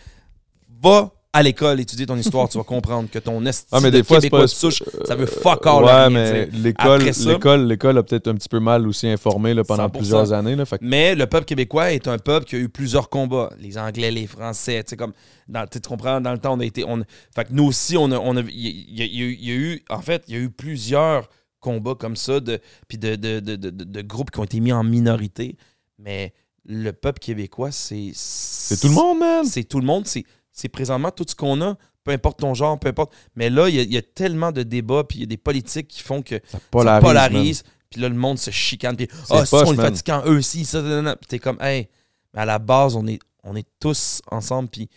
Speaker 2: Va à l'école étudier ton histoire, tu vas comprendre que ton esti
Speaker 1: Ah, mais
Speaker 2: de
Speaker 1: des fois, c'est
Speaker 2: Québécois
Speaker 1: pas.
Speaker 2: de souche, ça veut fuck all
Speaker 1: Ouais, mais l'école, l'école, l'école a peut-être un petit peu mal aussi informé là, pendant
Speaker 2: 100%.
Speaker 1: plusieurs années. Là, fait
Speaker 2: Mais le peuple québécois est un peuple qui a eu plusieurs combats. Les Anglais, les Français, tu sais, comme. Dans, tu comprends, dans le temps, on a été. On, fait que nous aussi, on a. on a- Il y, a- il y a eu- il y a eu. En fait, il y a eu plusieurs combats comme ça, de, puis de, de, de, de, de- de groupes qui ont été mis en minorité. Mais le peuple québécois, c'est.
Speaker 1: C'est tout le monde, man.
Speaker 2: C'est tout le monde. C'est c'est présentement tout ce qu'on a. Peu importe ton genre, peu importe. Mais là, il y a, il y a tellement de débats, puis il y a des politiques qui font que
Speaker 1: Ça
Speaker 2: ça
Speaker 1: polarise.
Speaker 2: polarise. Puis là, le monde se chicane. Puis, ah,
Speaker 1: poche,
Speaker 2: on est fatigant, eux aussi, ça. Puis t'es comme, hey, mais à la base, on est, on est tous ensemble. Puis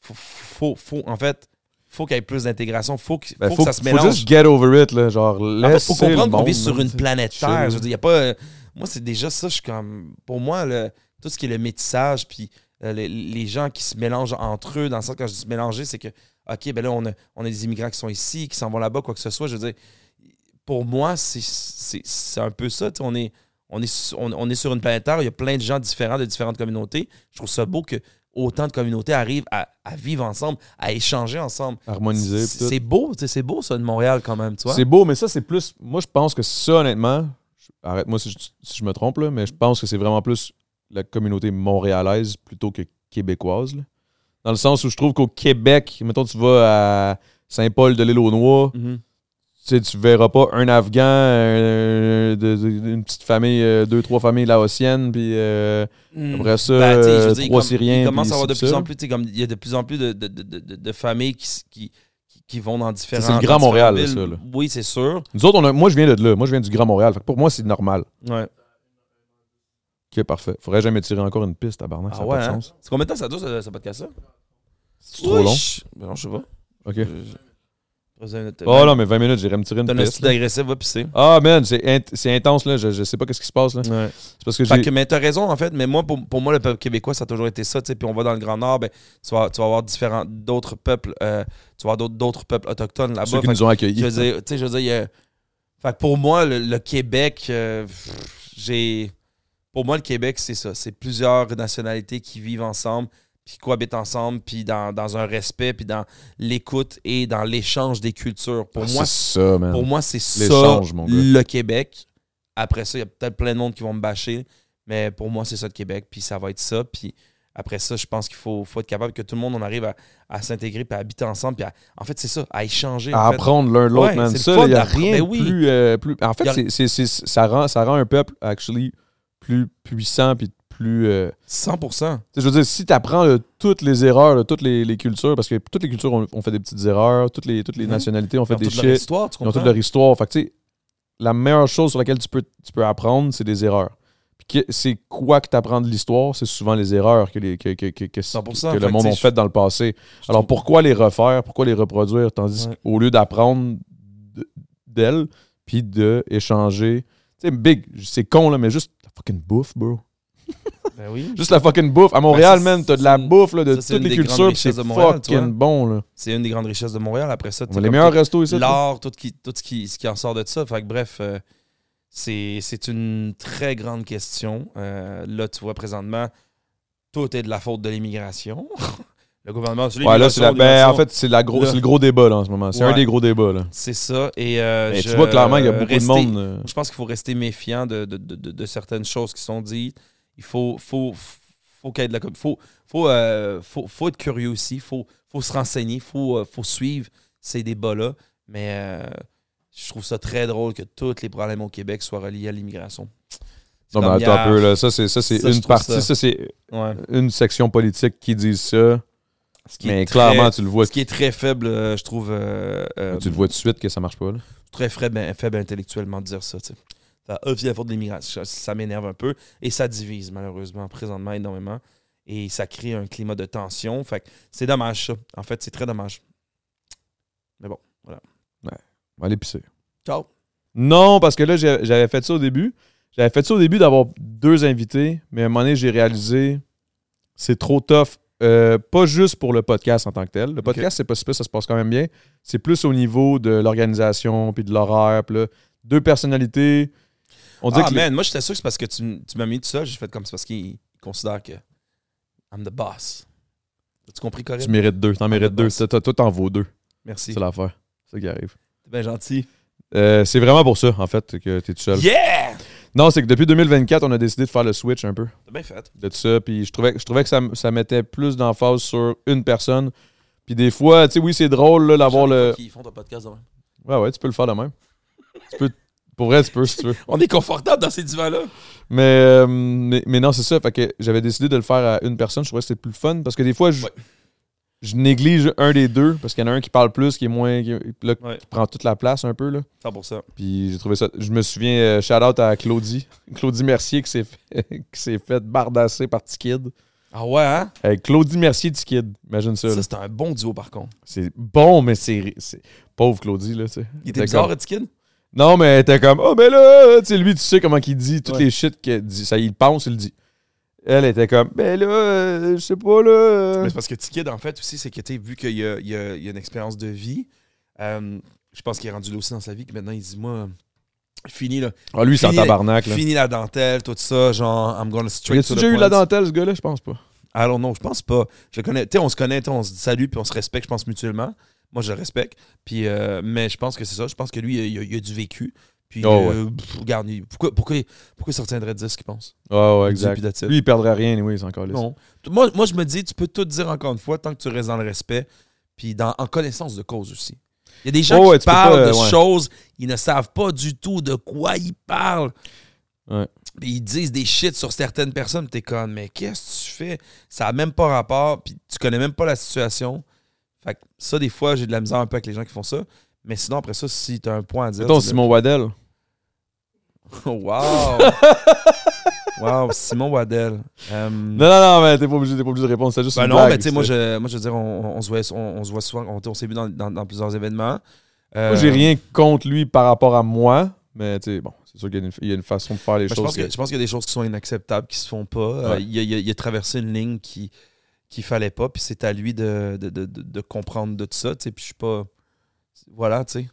Speaker 2: faut, faut, faut- en fait, faut qu'il y ait plus d'intégration. Faut, que-
Speaker 1: Ben,
Speaker 2: faut,
Speaker 1: faut,
Speaker 2: que ça se
Speaker 1: faut
Speaker 2: mélange.
Speaker 1: juste get over it. Là, genre,
Speaker 2: en fait, faut comprendre qu'on vit sur une planète. Terre. Je veux dire, y a pas. euh, moi, c'est déjà ça. Je suis comme. Pour moi, le- tout ce qui est le métissage, puis les, les gens qui se mélangent entre eux, dans le sens quand je dis se mélanger, c'est que, OK, ben là, on a, on a des immigrants qui sont ici, qui s'en vont là-bas, quoi que ce soit. Je veux dire, pour moi, c'est- un peu ça. On est, on, est, on, on est sur une planète Terre, il y a plein de gens différents de différentes communautés. Je trouve ça beau que autant de communautés arrivent à, à vivre ensemble, à échanger ensemble.
Speaker 1: Harmonisé.
Speaker 2: C'est beau, c'est beau ça de Montréal quand même, tu vois.
Speaker 1: C'est beau, mais ça, c'est plus. Moi, je pense que ça, honnêtement, arrête-moi si je, si je me trompe, là, mais je pense que c'est vraiment plus la communauté montréalaise plutôt que québécoise. là. Dans le sens où je trouve qu'au Québec, mettons, tu vas à Saint-Paul de l'île aux Noix,
Speaker 2: Mhm.
Speaker 1: tu sais, tu verras pas un Afghan, un- de- de- une petite famille, euh, deux, trois familles laotiennes, puis euh, après ça,
Speaker 2: Ben, je
Speaker 1: euh,
Speaker 2: dire,
Speaker 1: trois Syriens.
Speaker 2: Il commence à avoir de plus en plus, comme il y a de plus en plus de, de, familles qui, qui, qui, vont dans différents.
Speaker 1: c'est le Grand Montréal,
Speaker 2: villes.
Speaker 1: ça, là.
Speaker 2: Oui, c'est sûr.
Speaker 1: Nous autres, on a- moi, je viens de là. Moi, je viens du Grand Montréal. Fait que pour moi, c'est normal.
Speaker 2: Ouais.
Speaker 1: Ok, parfait. Faudrait jamais tirer encore une piste, tabarnak. ça
Speaker 2: Ah ouais,
Speaker 1: pas de
Speaker 2: hein?
Speaker 1: sens.
Speaker 2: C'est combien de temps ça dure, ce, ce podcast-là?
Speaker 1: C'est trop long.
Speaker 2: Ben non, je sais pas.
Speaker 1: Ok. Oh non, mais 20 minutes, j'irais me tirer une
Speaker 2: T'as un
Speaker 1: piste.
Speaker 2: style agressif, va pisser.
Speaker 1: Ah, man, c'est int- c'est intense, là. Je, je sais pas qu'est-ce qui se passe, là.
Speaker 2: Ouais.
Speaker 1: C'est parce que
Speaker 2: Fait
Speaker 1: j'ai.
Speaker 2: que, mais t'as raison, en fait. Mais moi, pour, pour moi, le peuple québécois, ça a toujours été ça. tu sais. Puis on va dans le Grand Nord, ben, tu, vas, tu vas avoir différents d'autres peuples. euh, tu vas avoir d'autres- d'autres peuples autochtones là-bas.
Speaker 1: Ceux qui
Speaker 2: Fait
Speaker 1: nous ont
Speaker 2: Je
Speaker 1: accueillis.
Speaker 2: veux dire, tu sais, je veux dire, il y a- Fait que pour moi, le, le Québec, euh, pff, j'ai. Pour moi, le Québec, c'est ça. C'est plusieurs nationalités qui vivent ensemble, puis qui cohabitent ensemble, puis dans, dans un respect, puis dans l'écoute et dans l'échange des cultures. Pour
Speaker 1: Ah,
Speaker 2: moi,
Speaker 1: c'est ça, man.
Speaker 2: pour moi, c'est ça
Speaker 1: L'échange, mon gars.
Speaker 2: le Québec. Après ça, il y a peut-être plein de monde qui vont me bâcher, mais pour moi, c'est ça le Québec, puis ça va être ça. Puis après ça, je pense qu'il faut, faut être capable que tout le monde on arrive à, à s'intégrer, puis à habiter ensemble, puis à- en fait, c'est ça, à échanger.
Speaker 1: à
Speaker 2: en fait.
Speaker 1: apprendre l'un de l'autre,
Speaker 2: Ouais,
Speaker 1: man. Ça, il n'y a rien
Speaker 2: Ben
Speaker 1: de
Speaker 2: oui.
Speaker 1: plus, euh, plus. En fait, ça, rend, ça rend un peuple, actually, plus puissant puis plus. euh,
Speaker 2: 100%.
Speaker 1: tu sais, je veux dire, si tu apprends toutes les erreurs de toutes les, les cultures, parce que toutes les cultures ont, ont fait des petites erreurs, toutes les, toutes les
Speaker 2: Mhm.
Speaker 1: nationalités ont fait
Speaker 2: Ils ont
Speaker 1: des
Speaker 2: toute leur
Speaker 1: shit,
Speaker 2: histoire, tu
Speaker 1: ils ont
Speaker 2: comprends?
Speaker 1: toute leur histoire. Fait que, tu sais, la meilleure chose sur laquelle tu peux, tu peux apprendre, c'est des erreurs. Puis c'est quoi que tu apprends de l'histoire? C'est souvent les erreurs que, les, que, que, que, que-
Speaker 2: 100%.
Speaker 1: que
Speaker 2: Fait
Speaker 1: le monde a fait dans le passé. Alors pourquoi les refaire? Pourquoi les reproduire? Tandis
Speaker 2: Ouais.
Speaker 1: qu'au lieu d'apprendre d'elles, puis d'échanger. Tu sais, big, c'est con, là, mais juste la fucking bouffe, bro.
Speaker 2: Ben oui.
Speaker 1: Juste la fucking bouffe. À Montréal,
Speaker 2: ça,
Speaker 1: man, t'as de la
Speaker 2: une-
Speaker 1: bouffe là, de
Speaker 2: ça,
Speaker 1: toutes
Speaker 2: une
Speaker 1: les
Speaker 2: des grandes
Speaker 1: cultures, c'est
Speaker 2: richesses de Montréal, tu vois.
Speaker 1: fucking bon, là.
Speaker 2: C'est une des grandes richesses de Montréal. Après ça,
Speaker 1: a les meilleurs
Speaker 2: tout-
Speaker 1: restos ici.
Speaker 2: l'art, tout, qui, tout ce, qui, ce qui en sort de ça. Fait que bref, euh, c'est c'est une très grande question. Euh, là, tu vois, présentement, tout est de la faute de l'immigration. le gouvernement, c'est
Speaker 1: Ouais, là, c'est la, ben, en fait, c'est la gros, le gros débat, là, en ce moment. C'est un
Speaker 2: Ouais.
Speaker 1: des gros débats, là.
Speaker 2: C'est ça. Et euh,
Speaker 1: Mais
Speaker 2: je-
Speaker 1: tu vois, clairement, il y a beaucoup
Speaker 2: rester-
Speaker 1: de monde. euh,
Speaker 2: Je pense qu'il faut rester méfiant de, de, de- de- certaines choses qui sont dites. Il faut, faut, faut qu'il y ait de la. Faut, faut, euh, faut, faut être curieux aussi. Il faut, faut se renseigner. Il faut, euh, faut suivre ces débats-là. Mais euh, je trouve ça très drôle que tous les problèmes au Québec soient reliés à l'immigration.
Speaker 1: Non, mais attends
Speaker 2: yeah,
Speaker 1: un peu, là. Ça, c'est ça, c'est une partie.
Speaker 2: ça-
Speaker 1: Ça, c'est
Speaker 2: ouais.
Speaker 1: une section politique qui dit ça.
Speaker 2: Ce qui est
Speaker 1: Mais
Speaker 2: très-
Speaker 1: clairement, tu le vois.
Speaker 2: Ce qui est très faible, euh, je trouve. euh, euh,
Speaker 1: Tu le vois tout de suite que ça marche pas, là?
Speaker 2: très faible, faible intellectuellement de dire ça. tu sais. Ça faute de l'immigration. Ça, ça m'énerve un peu. Et ça divise, malheureusement, présentement, énormément. Et ça crée un climat de tension. Fait c'est dommage, ça. En fait, c'est très dommage. Mais bon, voilà.
Speaker 1: On va aller pisser.
Speaker 2: Ciao.
Speaker 1: Non, parce que là, j'avais fait ça au début. J'avais fait ça au début d'avoir deux invités, mais à un moment donné, j'ai réalisé c'est trop tough. Euh, pas juste pour le podcast en tant que tel. Le podcast, c'est pas si pire, ça se passe quand même bien. C'est plus au niveau de l'organisation puis de l'horaire. puis là, deux personnalités. On dit
Speaker 2: Ah,
Speaker 1: que les-
Speaker 2: man, moi, j'étais sûr que c'est parce que tu, tu m'as mis tout ça. J'ai fait comme c'est parce qu'il considère que I'm the boss. As-tu compris, Corinne?
Speaker 1: tu mérites deux. T'en mérites deux.
Speaker 2: boss.
Speaker 1: Toi, t'en vaux deux.
Speaker 2: Merci.
Speaker 1: C'est l'affaire. C'est ça qui arrive.
Speaker 2: T'es bien gentil.
Speaker 1: Euh, c'est vraiment pour ça, en fait, que t'es tout seul.
Speaker 2: Yeah!
Speaker 1: Non, c'est que depuis 2024, on a décidé de faire le switch un peu.
Speaker 2: T'as bien fait.
Speaker 1: de tout ça. Puis je trouvais, je trouvais que ça, ça mettait plus d'emphase sur une personne. Puis des fois, tu sais, oui, c'est drôle d'avoir le.
Speaker 2: Qui font ton podcast demain.
Speaker 1: Ouais, ouais, tu peux le faire de même. Tu peux, pour vrai, tu peux si tu veux.
Speaker 2: On est confortable dans ces divans-là.
Speaker 1: Mais, euh, mais, mais non, c'est ça. Fait que j'avais décidé de le faire à une personne. Je trouvais que c'était plus fun parce que des fois, je,
Speaker 2: Ouais.
Speaker 1: Je néglige un des deux parce qu'il y en a un qui parle plus, qui est moins. qui, là, qui
Speaker 2: Ouais.
Speaker 1: prend toute la place un peu. Là.
Speaker 2: 100%.
Speaker 1: Puis j'ai trouvé ça. Je me souviens, euh, shout out à Claudie. Claudie Mercier qui s'est fait, qui s'est fait bardasser par T-Kid.
Speaker 2: Ah ouais, hein?
Speaker 1: Euh, Claudie Mercier T-Kid. Imagine ça.
Speaker 2: Ça, c'était un bon duo, par contre.
Speaker 1: C'est bon, mais c'est. c'est- Pauvre Claudie, là, tu sais.
Speaker 2: Il était bizarre,
Speaker 1: comme-
Speaker 2: Redkin?
Speaker 1: Non, mais t'es comme, oh, mais là, tu sais, lui, tu sais comment il dit, toutes
Speaker 2: Ouais.
Speaker 1: les shit qu'il dit. Ça, il pense, il le dit. Elle était comme, ben là, euh, je sais pas, là. euh.
Speaker 2: Mais c'est parce que T-Kid, en fait, aussi, c'est que, tu vu qu'il y a, il y a- il y a une expérience de vie, euh, je pense qu'il est rendu là aussi dans sa vie, que maintenant, il dit, moi, fini, là.
Speaker 1: Ah, lui, c'est
Speaker 2: Fini-
Speaker 1: tabarnak, là.
Speaker 2: Fini la dentelle, tout ça, genre, I'm gonna straight to the
Speaker 1: déjà eu
Speaker 2: point.
Speaker 1: la dentelle, ce gars-là? Je pense pas.
Speaker 2: Alors non, je pense pas. Je connais, tu sais, on se connaît, on se salue, puis on se respecte, je pense, mutuellement. Moi, je le respecte. Puis, euh, mais je pense que c'est ça. Je pense que lui, il a, il a du vécu. Puis,
Speaker 1: Oh,
Speaker 2: euh, pff, regarde, pourquoi, pourquoi, pourquoi il retiendrait de dire ce qu'il pense?
Speaker 1: Ouais, ouais, exact. Lui, il perdrait rien, oui, c'est encore là.
Speaker 2: Non. Moi, moi, je me dis, tu peux tout dire encore une fois tant que tu restes dans le respect, puis dans, en connaissance de cause aussi. Il y a des gens
Speaker 1: Oh,
Speaker 2: qui parlent
Speaker 1: pas,
Speaker 2: de
Speaker 1: ouais.
Speaker 2: choses, ils ne savent pas du tout de quoi ils parlent.
Speaker 1: Ouais.
Speaker 2: Puis ils disent des shit sur certaines personnes, t'es comme, mais qu'est-ce que tu fais? Ça a même pas rapport, puis tu connais même pas la situation. Fait que ça, des fois, j'ai de la misère un peu avec les gens qui font ça. Mais sinon, après ça, si t'as un point à dire.
Speaker 1: Mettons Simon Waddell.
Speaker 2: wow! wow, Simon Waddell. Euh,
Speaker 1: Non, non, non, mais t'es pas obligé, t'es pas obligé de répondre. C'est juste
Speaker 2: ben
Speaker 1: une
Speaker 2: non,
Speaker 1: blague,
Speaker 2: mais tu sais, moi, je, moi, je veux dire, on, on se, voit, on, on se voit souvent, on, on s'est vu dans, dans- dans plusieurs événements. Euh,
Speaker 1: Moi, j'ai rien contre lui par rapport à moi, mais tu sais, bon, c'est sûr qu'il y a une- il y, a une façon de faire les
Speaker 2: Ben, je,
Speaker 1: choses.
Speaker 2: pense que,
Speaker 1: que-
Speaker 2: je pense qu'il y a des choses qui sont inacceptables, qui se font pas. Euh, il, a, il a- il a traversé une ligne qui qu'il fallait pas, puis c'est à lui de, de, de- de- de comprendre de tout ça. tu sais, Puis je suis pas. Voilà, tu sais.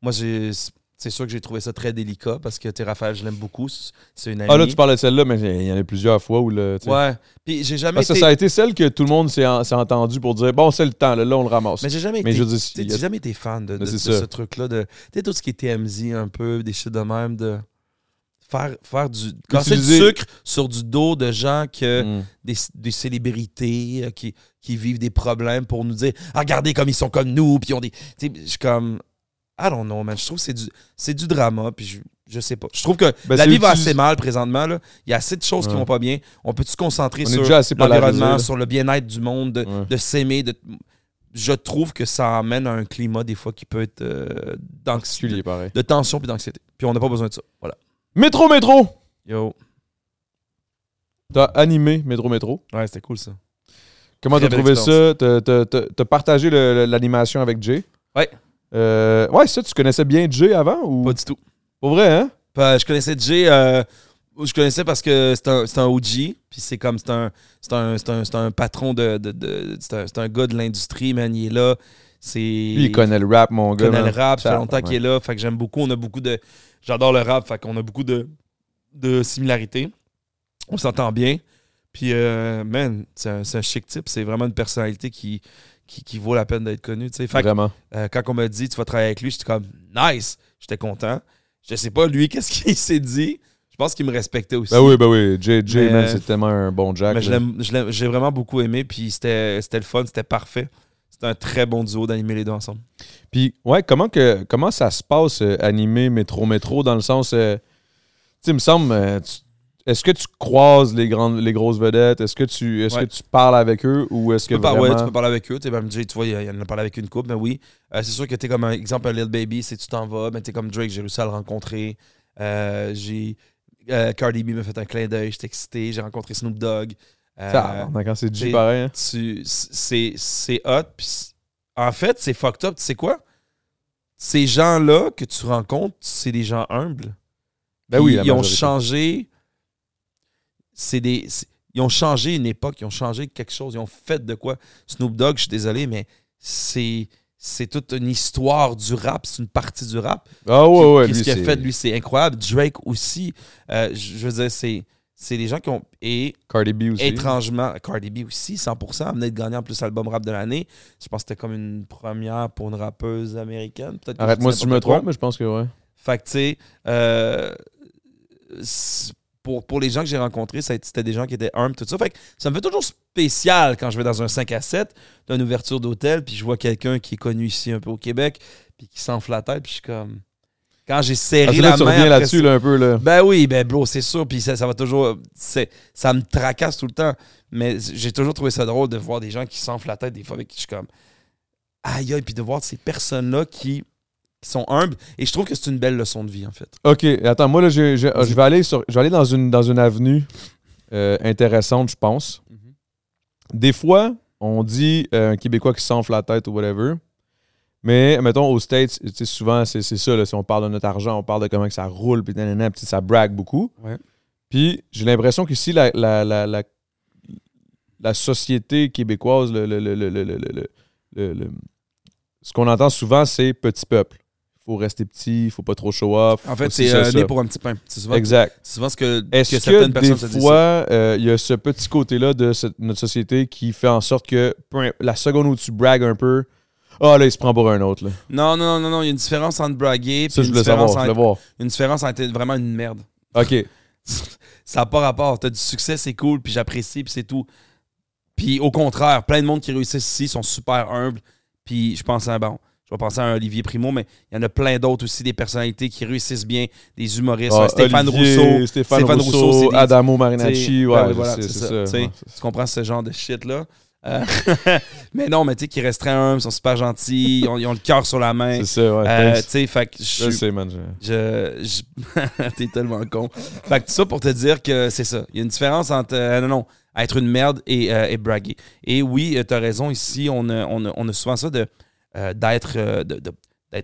Speaker 2: Moi, j'ai. C'est sûr que j'ai trouvé ça très délicat parce que tu sais, Raphaël, je l'aime beaucoup. C'est une amie.
Speaker 1: Ah là, tu parlais de celle-là, mais il y en a plusieurs fois où le.
Speaker 2: Ouais. Puis j'ai jamais
Speaker 1: Parce que
Speaker 2: été.
Speaker 1: ça a été celle que tout le monde s'est en- entendu pour dire bon, c'est le temps, là, là, on le ramasse.
Speaker 2: Mais j'ai jamais
Speaker 1: Mais
Speaker 2: été.
Speaker 1: je a-
Speaker 2: j'ai jamais été fan de, de- ce truc-là. De, tu sais, tout ce qui est TMZ un peu, des shit de même, de faire, faire du. Casser du sucre sur du dos de gens que.
Speaker 1: Mm.
Speaker 2: des, des célébrités euh, qui, qui vivent des problèmes pour nous dire Ah, regardez comme ils sont comme nous puis ils ont des tu sais je suis comme I don't know man je trouve que c'est du c'est du drama puis je, je sais pas je trouve que
Speaker 1: Ben,
Speaker 2: la vie va assez mal présentement là. il y a assez de choses qui
Speaker 1: Ouais.
Speaker 2: vont pas bien on peut se concentrer
Speaker 1: On
Speaker 2: sur l'environnement sur le bien-être du monde de,
Speaker 1: Ouais.
Speaker 2: de s'aimer de je trouve que ça amène à un climat des fois qui peut être euh, d'anxiété
Speaker 1: pareil.
Speaker 2: de tension puis d'anxiété puis on n'a pas besoin de ça voilà
Speaker 1: Métro, métro
Speaker 2: yo
Speaker 1: T'as animé Métro, métro?
Speaker 2: ouais c'était cool ça
Speaker 1: Comment t'as trouvé ça? T'as- T'as t'as- t'as partagé le- le- l'animation avec Jay?
Speaker 2: Ouais.
Speaker 1: Euh, ouais, ça, tu connaissais bien Jay avant ou?
Speaker 2: Pas du tout
Speaker 1: Pour vrai, hein?
Speaker 2: Je connaissais Jay. euh, je connaissais parce que c'est un, c'est un OG. Puis c'est comme. C'est un, c'est un, c'est un, c'est un patron de. de, de- c'est, un, c'est un gars de l'industrie, man. Il est là. C'est.
Speaker 1: Lui, il connaît le rap, mon
Speaker 2: il
Speaker 1: gars.
Speaker 2: connaît le rap. Ça fait longtemps
Speaker 1: ouais.
Speaker 2: qu'il est là. Fait que j'aime beaucoup. On a beaucoup de. J'adore le rap. Fait qu'on a beaucoup de, de similarités. On s'entend bien. Puis, euh, man, c'est un, c'est un chic type. C'est vraiment une personnalité qui, qui, qui vaut la peine d'être connue. tu sais. Fait que,
Speaker 1: Vraiment.
Speaker 2: euh, quand on m'a dit tu vas travailler avec lui, j'étais comme nice. J'étais content. Je sais pas, lui, qu'est-ce qu'il s'est dit? Je pense qu'il me respectait aussi.
Speaker 1: Ben oui, ben oui.
Speaker 2: Mais-
Speaker 1: man, c'est tellement un bon Jack.
Speaker 2: Mais je
Speaker 1: là.
Speaker 2: l'aime- je l'aime- j'ai vraiment beaucoup aimé. Puis c'était c'était le fun, c'était parfait. C'était un très bon duo d'animer les deux ensemble.
Speaker 1: Puis, ouais, comment, que, comment ça se passe, euh, animé Métro Métro, dans le sens. euh, tu sais, me semble. euh, est-ce que tu croises les, grandes, les grosses vedettes? Est-ce que, tu,
Speaker 2: Ouais.
Speaker 1: que tu parles avec eux ou est-ce que
Speaker 2: Tu peux, par-
Speaker 1: vraiment.
Speaker 2: ouais, tu peux parler avec eux. Tu ben, tu vois, il, il en a parlé avec une couple, mais oui. Euh, c'est sûr que tu es comme un exemple, un Lil Baby, si tu t'en vas. Ben, tu es comme Drake, j'ai réussi à le rencontrer. J'ai. Cardi B m'a fait un clin d'œil, j'étais excité. J'ai rencontré Snoop Dogg. Euh,
Speaker 1: quand c'est
Speaker 2: c'est-
Speaker 1: pareil. hein.
Speaker 2: c'est hot. En fait, c'est fucked up. Tu sais quoi? Ces gens-là que tu rencontres, c'est des gens humbles.
Speaker 1: Ben oui,
Speaker 2: Ils- ils ont changé. C'est des. Ils ont changé une époque, ils ont changé quelque chose, ils ont fait de quoi. Snoop Dogg, je suis désolé, mais c'est. C'est toute une histoire du rap, c'est une partie du rap.
Speaker 1: Ah ouais, ouais.
Speaker 2: Qu'est-ce qu'il a fait, lui, c'est incroyable. Drake aussi. Euh, je veux dire, c'est c'est des gens qui ont. Et
Speaker 1: Cardi B aussi.
Speaker 2: étrangement, Cardi B aussi, 100%, elle venait de gagner en plus album rap de l'année. Je pense que c'était comme une première pour une rappeuse américaine. Peut-être
Speaker 1: Arrête-moi si je me trompe, mais je pense que ouais.
Speaker 2: Fait que, tu sais, euh, pour, pour les gens que j'ai rencontrés, c'était des gens qui étaient humbles, tout ça. Fait que ça me fait toujours spécial quand je vais dans un 5 à 7, d'une ouverture d'hôtel, puis je vois quelqu'un qui est connu ici un peu au Québec, puis qui s'enfle la tête, puis je suis comme. Quand j'ai serré
Speaker 1: Parce que
Speaker 2: la
Speaker 1: là, tu
Speaker 2: main
Speaker 1: reviens là-dessus là, un peu. Là.
Speaker 2: ben oui, ben bro, c'est sûr. Puis ça, ça va toujours. c'est- Ça me tracasse tout le temps. Mais j'ai toujours trouvé ça drôle de voir des gens qui s'enflent la tête des fois avec qui je suis comme. Aïe aïe, puis de voir ces personnes-là qui, qui sont humbles. Et je trouve que c'est une belle leçon de vie, en fait.
Speaker 1: Ok, attends, moi là, je, je- je vais aller sur, je vais aller dans une dans une avenue euh, intéressante, je pense.
Speaker 2: Mhm.
Speaker 1: Des fois, on dit euh, un Québécois qui s'enfle la tête ou whatever. Mais, mettons, aux States, souvent, c'est ça. Là, si on parle de notre argent, on parle de comment que ça roule, puis ça brague beaucoup. Puis j'ai l'impression qu'ici, la, la, la, la, la société québécoise, le, le, le, ce qu'on entend souvent, c'est petit peuple. Il Faut rester petit, il faut pas trop show off.
Speaker 2: En fait, c'est euh, né pour un petit pain. Souvent,
Speaker 1: exact.
Speaker 2: C'est souvent ce que,
Speaker 1: Est-ce
Speaker 2: que,
Speaker 1: que
Speaker 2: certaines
Speaker 1: des
Speaker 2: se
Speaker 1: fois, euh, il y a ce petit côté-là de notre société qui fait en sorte que la seconde où tu bragues un peu, ah là, il se prend pour un autre. Là.
Speaker 2: Non, non, non, non. Il y a une différence entre braguer.
Speaker 1: Ça, je
Speaker 2: une
Speaker 1: voulais savoir.
Speaker 2: différence
Speaker 1: Je voulais
Speaker 2: entre-
Speaker 1: voir.
Speaker 2: Une différence entre être vraiment une merde.
Speaker 1: OK.
Speaker 2: ça n'a pas rapport. T'as du succès, c'est cool, puis j'apprécie, puis c'est tout. Puis au contraire, plein de monde qui réussissent ici sont super humbles, puis je pense, à bon, je vais penser à un Olivier Primo, mais il y en a plein d'autres aussi, des personnalités qui réussissent bien, des humoristes.
Speaker 1: Ah,
Speaker 2: Stéphane
Speaker 1: Olivier,
Speaker 2: Rousseau.
Speaker 1: Stéphane,
Speaker 2: Stéphane
Speaker 1: Rousseau,
Speaker 2: Rousseau, c'est des-
Speaker 1: Adamo Marinacci, ouais,
Speaker 2: ouais, voilà,
Speaker 1: c'est
Speaker 2: ça.
Speaker 1: ouais.
Speaker 2: Tu comprends ce genre de shit-là? Euh, mais non, mais tu sais, qui restent très humbles, sont super gentils, ils ont, ils ont le cœur sur la main.
Speaker 1: C'est ça, ouais.
Speaker 2: Euh, tu sais, fait que je
Speaker 1: sais, man. je-
Speaker 2: T'es tellement con. Fait que tout ça pour te dire que c'est ça. Il y a une différence entre. euh, non, non. Être une merde et, et braguer. Et oui, t'as raison. Ici, on a, on a- on a souvent ça de d'être de-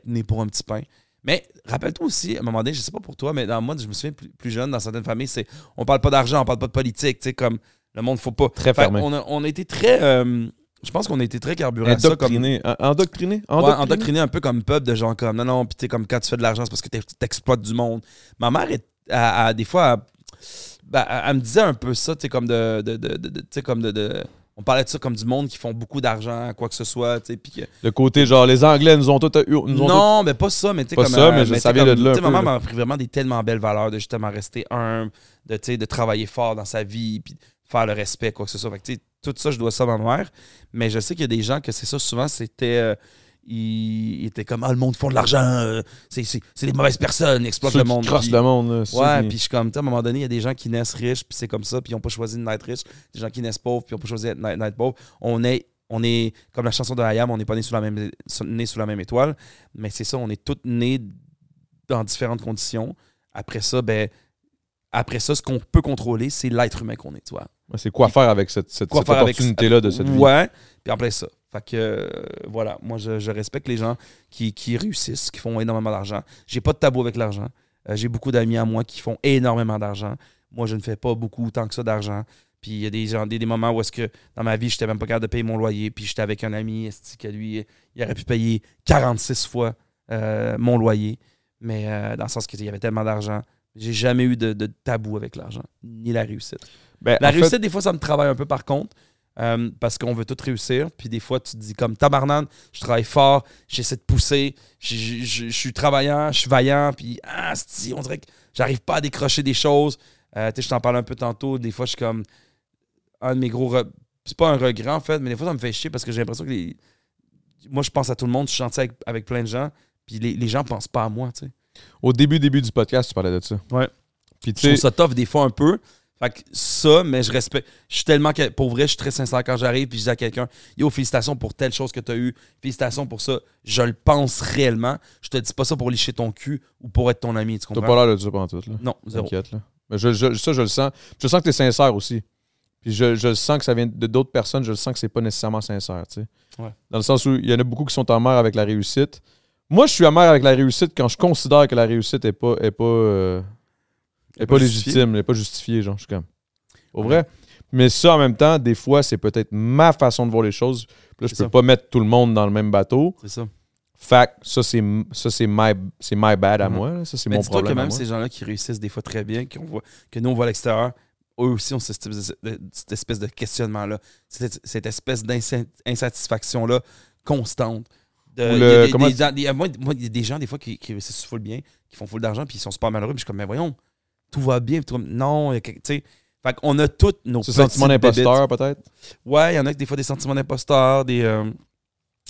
Speaker 2: né pour un petit pain. Mais rappelle-toi aussi, à un moment donné, je sais pas pour toi, mais dans moi, je me souviens plus, plus jeune, dans certaines familles, c'est on parle pas d'argent, on parle pas de politique. Tu sais, comme le monde, faut pas.
Speaker 1: Très fermé.
Speaker 2: on, a, on a été très. euh, je pense qu'on a été très carburant à ça comme
Speaker 1: Endoctriné. En- Endoctriné?
Speaker 2: Ouais,
Speaker 1: Endoctriné?
Speaker 2: un peu comme peuple de gens comme non, non, puis t'es comme quand tu fais de l'argent, c'est parce que t'ex- t'exploites du monde. Ma mère, est, à, à- des fois, elle, ben, elle- me disait un peu ça, tu sais, comme de. de, de, tu comme de, On parlait de ça comme du monde qui font beaucoup d'argent, quoi que ce soit, tu sais, puis que.
Speaker 1: Le côté, genre, les Anglais nous ont tout. Nous ont tout-
Speaker 2: Non, mais pas ça, mais tu sais, comme.
Speaker 1: ça, mais je
Speaker 2: tu sais,
Speaker 1: savais
Speaker 2: comme-
Speaker 1: de là
Speaker 2: Tu ma mère m'a appris vraiment des tellement belles valeurs de justement rester humble, de, tu de travailler fort dans sa vie, puis faire le respect, quoi que ce soit. Fait que, tu sais, tout ça, je dois ça à ma mère. Mais je sais qu'il y a des gens que c'est ça, souvent, c'était. euh, ils, ils étaient comme, ah, le monde font de l'argent, euh, c'est des mauvaises personnes, ils exploitent
Speaker 1: Ceux
Speaker 2: le monde.
Speaker 1: crossent
Speaker 2: Puis-
Speaker 1: le monde. là,
Speaker 2: Ouais, puis je suis comme, tu sais, à un moment donné, il y a des gens qui naissent riches, puis c'est comme ça, puis ils n'ont pas choisi de naître riches. Des gens qui naissent pauvres, puis ils n'ont pas choisi d'être naître pauvres. On est, on est, comme la chanson de Hayam, on n'est pas nés sous, la même, nés sous la même étoile, mais c'est ça, on est tous nés dans différentes conditions. Après ça, ben, après ça, ce qu'on peut contrôler, c'est l'être humain qu'on est, tu vois.
Speaker 1: C'est quoi faire avec cette, cette, opportunité-là de cette vie?
Speaker 2: Ouais, puis après ça. Fait que, euh, voilà, moi, je, je respecte les gens qui, qui réussissent, qui font énormément d'argent. J'ai pas de tabou avec l'argent. Euh, J'ai beaucoup d'amis à moi qui font énormément d'argent. Moi, je ne fais pas beaucoup tant que ça d'argent. Puis il y a des, gens, des, des moments où est-ce que dans ma vie, j'étais même pas capable de payer mon loyer. Puis j'étais avec un ami, que lui, il aurait pu payer 46 fois euh, mon loyer. Mais dans le sens qu'il y avait tellement d'argent. J'ai jamais eu de, de tabou avec l'argent, ni la réussite.
Speaker 1: Ben,
Speaker 2: La
Speaker 1: fait,
Speaker 2: réussite, des fois, ça me travaille un peu par contre. euh, parce qu'on veut tout réussir. Puis des fois, tu te dis comme tabarnane, je travaille fort, j'essaie de pousser, je- je je- je suis travaillant, je suis vaillant. Puis ah, on dirait que j'arrive pas à décrocher des choses. Euh, tu sais, je t'en parlais un peu tantôt. Des fois, je suis comme un de mes gros. re- C'est pas un regret en fait, mais des fois, ça me fait chier parce que j'ai l'impression que les... moi, je pense à tout le monde, je suis gentil avec, avec plein de gens. Puis les, les gens pensent pas à moi, tu sais.
Speaker 1: au début, début du podcast, tu parlais de ça.
Speaker 2: Ouais.
Speaker 1: Puis tu
Speaker 2: Je trouve
Speaker 1: sais,
Speaker 2: ça tough des fois un peu. Fait que ça, mais je respecte. Je suis tellement. Pour vrai, je suis très sincère quand j'arrive puis je dis à quelqu'un Yo, félicitations pour telle chose que tu as eue. Félicitations pour ça. Je le pense réellement. Je te dis pas ça pour licher ton cul ou pour être ton ami. Tu
Speaker 1: t'as
Speaker 2: comprends?
Speaker 1: pas l'air de ça pendant tout. Là.
Speaker 2: Non, zéro.
Speaker 1: T'inquiète, là. Mais je, je- ça, je le sens. Je sens que tu es sincère aussi. Puis je, je le sens que ça vient de d'autres personnes, je le sens que c'est pas nécessairement sincère, tu sais.
Speaker 2: Ouais.
Speaker 1: Dans le sens où il y en a beaucoup qui sont amers avec la réussite. Moi, je suis amer avec la réussite quand je considère que la réussite est pas est pas, euh, est pas,
Speaker 2: justifiée.
Speaker 1: légitime, n'est pas justifiée, genre, je suis comme. Au vrai. Mais ça, en même temps, des fois, c'est peut-être ma façon de voir les choses. Puis là, je peux
Speaker 2: ça.
Speaker 1: pas mettre tout le monde dans le même bateau.
Speaker 2: C'est ça.
Speaker 1: Fait que ça, c'est ça, c'est my, bad à
Speaker 2: Mhm.
Speaker 1: moi. Ça, c'est mon
Speaker 2: que
Speaker 1: problème. à
Speaker 2: même
Speaker 1: moi.
Speaker 2: ces gens-là qui réussissent des fois très bien, voit, que nous on voit à l'extérieur, eux aussi ont cette espèce de, cette espèce de questionnement-là, cette, cette espèce d'insatisfaction-là constante. De- il y a des- moi, il y a des gens, des fois, qui, qui réussissent full bien, qui font full d'argent, puis ils sont super malheureux, puis je suis comme, mais voyons, tout va bien, tout- non, tu sais. Fait qu'on a toutes nos
Speaker 1: Ce sentiment d'imposteur, peut-être?
Speaker 2: Ouais, il y en a que des fois des sentiments d'imposteur, des. euh,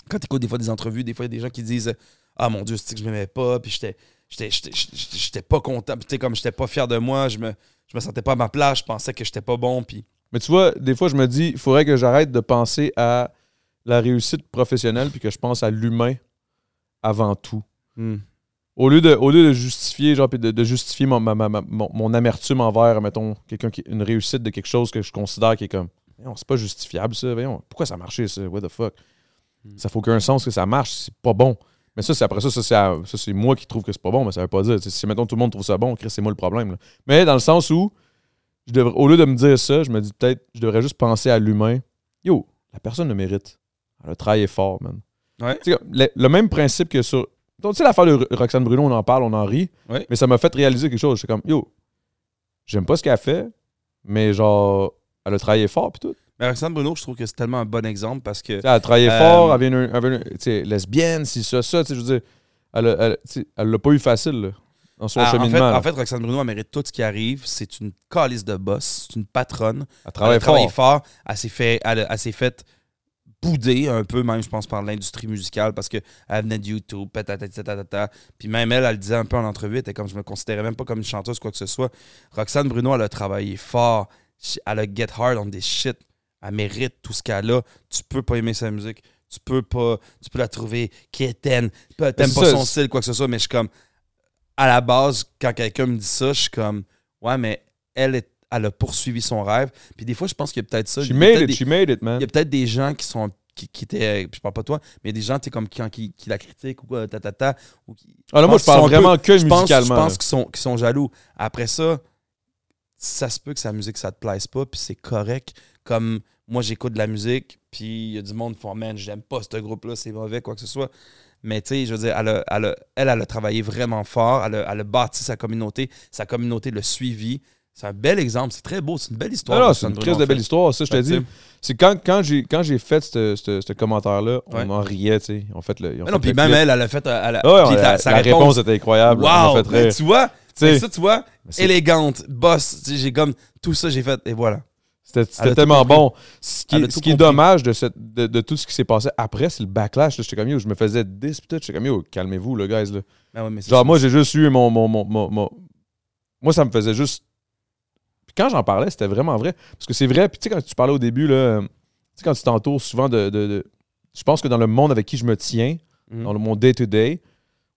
Speaker 2: quand tu écoutes des fois des entrevues, des fois il y a des gens qui disent Ah mon Dieu, c'est que je m'aimais pas, puis j'étais. J'étais, pas content, puis tu sais, comme j'étais pas fier de moi, je me, je me sentais pas à ma place, je pensais que j'étais pas bon, puis.
Speaker 1: Mais tu vois, des fois, je me dis, il faudrait que j'arrête de penser à la réussite professionnelle puis que je pense à l'humain avant tout. Au lieu de, au lieu de justifier, genre, de, de justifier mon, ma- ma- ma- mon, mon amertume envers, mettons, quelqu'un qui une réussite de quelque chose que je considère qui est comme, c'est pas justifiable ça, voyons, pourquoi ça a marché ça, what the fuck?
Speaker 2: Mm.
Speaker 1: Ça fait aucun sens que ça marche, c'est pas bon. Mais ça, c'est après ça, ça c'est, moi qui trouve que c'est pas bon, mais ça veut pas dire. Si, mettons, tout le monde trouve ça bon, Chris, c'est moi le problème. là. Mais dans le sens où, je devrais, au lieu de me dire ça, je me dis peut-être, je devrais juste penser à l'humain. Yo, la personne le mérite. Elle a travaillé fort, man.
Speaker 2: Ouais.
Speaker 1: Le, le même principe que sur. Tu sais, l'affaire de Ro- Roxane Bruno, on en parle, on en rit. Mais ça m'a fait réaliser quelque chose. Je suis comme, yo, j'aime pas ce qu'elle fait, mais genre, elle a travaillé fort, puis tout.
Speaker 2: Mais Alexandre Bruno, je trouve que c'est tellement un bon exemple parce que.
Speaker 1: Elle a travaillé
Speaker 2: Euh,
Speaker 1: fort, elle tu sais, lesbienne, si ça, ça, tu sais, je veux dire, elle a- elle l'a pas eu facile, là, dans son
Speaker 2: Ah, en, fait,
Speaker 1: cheminement.
Speaker 2: en fait, Roxane Bruno, elle mérite tout ce qui arrive. C'est une calice de boss, c'est une patronne.
Speaker 1: elle travaille
Speaker 2: elle a travaillé
Speaker 1: fort.
Speaker 2: fort. Elle s'est fait, elle, a- elle s'est fait boudée un peu, même, je pense, par l'industrie musicale parce qu'elle venait de YouTube, patatatata. Puis même elle, elle disait un peu en entrevue, était comme je me considérais même pas comme une chanteuse, quoi que ce soit. Roxane Bruno, elle a travaillé fort. Elle a get hard on des shit. Elle mérite tout ce qu'elle a. Tu peux pas aimer sa musique. Tu peux pas. Tu peux la trouver quétaine. T'aimes pas
Speaker 1: ça,
Speaker 2: son style, quoi que ce soit, mais je suis comme. À la base, quand quelqu'un me dit ça, je suis comme. Ouais, mais elle, est, elle a poursuivi son rêve. Puis des fois, je pense qu'il y a peut-être ça.
Speaker 1: She
Speaker 2: Il y a
Speaker 1: made
Speaker 2: peut-être
Speaker 1: it,
Speaker 2: des-
Speaker 1: she made it,
Speaker 2: il
Speaker 1: man.
Speaker 2: y a peut-être des gens qui sont qui, qui étaient je parle pas de toi mais des gens tu comme qui, qui, qui la critiquent ou quoi ta, ta, ta, ou qui
Speaker 1: Ah, là, moi, je parle vraiment que
Speaker 2: je pense, je
Speaker 1: musicalement.
Speaker 2: pense qu'ils sont, jaloux après ça ça se peut que sa musique ça te plaise pas puis c'est correct comme moi j'écoute de la musique puis il y a du monde qui font man j'aime pas ce groupe là c'est mauvais quoi que ce soit mais tu sais je veux dire elle a, elle, a, elle, elle a travaillé vraiment fort elle a, elle a bâti sa communauté sa communauté l'a suivi c'est un bel exemple c'est très beau c'est une belle histoire
Speaker 1: Non, c'est une crise
Speaker 2: en
Speaker 1: de belle histoire, ça, je te dis. C'est quand, quand j'ai quand j'ai fait ce commentaire-là,
Speaker 2: Ouais.
Speaker 1: on en riait, tu sais. Ont fait le.
Speaker 2: mais non, puis même
Speaker 1: clip.
Speaker 2: elle, elle a fait. euh, Elle a,
Speaker 1: Ah ouais, la,
Speaker 2: sa
Speaker 1: la réponse,
Speaker 2: réponse.
Speaker 1: était incroyable.
Speaker 2: Wow!
Speaker 1: fait
Speaker 2: mais tu vois,
Speaker 1: Tu sais,
Speaker 2: mais ça, tu vois,
Speaker 1: c'est-
Speaker 2: élégante, boss. J'ai comme tout ça, j'ai fait, et voilà.
Speaker 1: C'était tellement bon. Ce qui, est- ce qui est dommage de, cette, de, de tout ce qui s'est passé après, c'est le backlash. J'étais comme yo, je me faisais disputer. J'étais comme yo, calmez-vous, le guys. Là.
Speaker 2: Ouais, mais c'est
Speaker 1: Genre, moi, j'ai juste eu mon, mon, mon, mon- mon- Moi, ça me faisait juste. Quand j'en parlais, c'était vraiment vrai. Parce que c'est vrai. Puis tu sais, quand tu parlais au début, là, tu sais, quand tu t'entoures souvent de, de- de- Je pense que dans le monde avec qui je me tiens,
Speaker 2: Mhm.
Speaker 1: dans le monde day-to-day,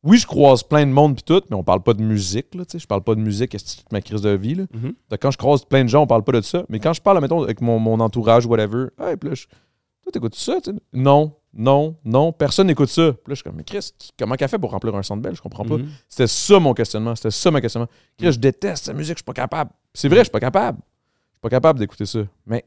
Speaker 1: oui, je croise plein de monde puis tout, mais on parle pas de musique, là, tu sais. Je parle pas de musique, c'est toute ma crise de vie, là?
Speaker 2: Mhm.
Speaker 1: Quand je croise plein de gens, on parle pas de ça. Mais quand je parle, mettons, avec mon, mon entourage, whatever, hey, puis là, je- toi, t'écoutes ça? Non, non, non, personne n'écoute ça. Puis là, je suis comme, mais Chris, comment qu'elle fait pour remplir un centre belle? Je comprends pas.
Speaker 2: Mhm.
Speaker 1: C'était ça mon questionnement. C'était ça mon questionnement. Chris, je déteste cette musique, je suis pas capable. C'est vrai, je suis pas capable. Je suis pas capable d'écouter ça. Mais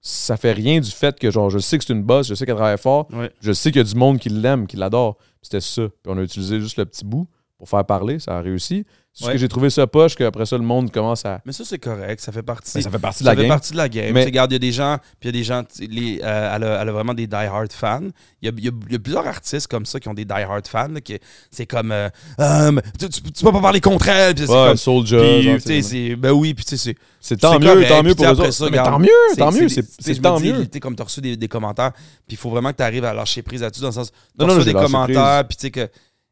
Speaker 1: ça fait rien du fait que, genre, je sais que c'est une boss, je sais qu'elle travaille fort,
Speaker 2: Ouais.
Speaker 1: je sais qu'il y a du monde qui l'aime, qui l'adore. C'était ça. Puis on a utilisé juste le petit bout pour faire parler, ça a réussi. C'est
Speaker 2: Ouais.
Speaker 1: que j'ai trouvé ça poche, qu'après ça, le monde commence à.
Speaker 2: Mais ça, c'est correct. Ça fait partie.
Speaker 1: Ben, ça fait partie de
Speaker 2: ça
Speaker 1: la
Speaker 2: fait
Speaker 1: game.
Speaker 2: partie de la game.
Speaker 1: Mais-
Speaker 2: Regarde, il y a des gens, puis il y a des gens, les, euh, elle, a, elle a vraiment des die-hard fans. Il y a, il y a- il y a plusieurs artistes comme ça qui ont des die-hard fans. là, qui- C'est comme, euh, mais tu, tu, tu peux pas parler contre elle. Puis c'est
Speaker 1: Ouais,
Speaker 2: comme,
Speaker 1: Soulja.
Speaker 2: puis, c'est- ben oui, puis tu sais, c'est.
Speaker 1: C'est tant mieux,
Speaker 2: correct,
Speaker 1: tant mieux pour
Speaker 2: après
Speaker 1: autres.
Speaker 2: ça,
Speaker 1: Mais
Speaker 2: regarde,
Speaker 1: tant mieux, tant mieux, c'est tant mieux.
Speaker 2: comme tu as reçu des, des commentaires, puis il faut vraiment que tu arrives à lâcher prise là-dessus, dans le sens, tu
Speaker 1: j'ai
Speaker 2: des commentaires, puis tu sais que.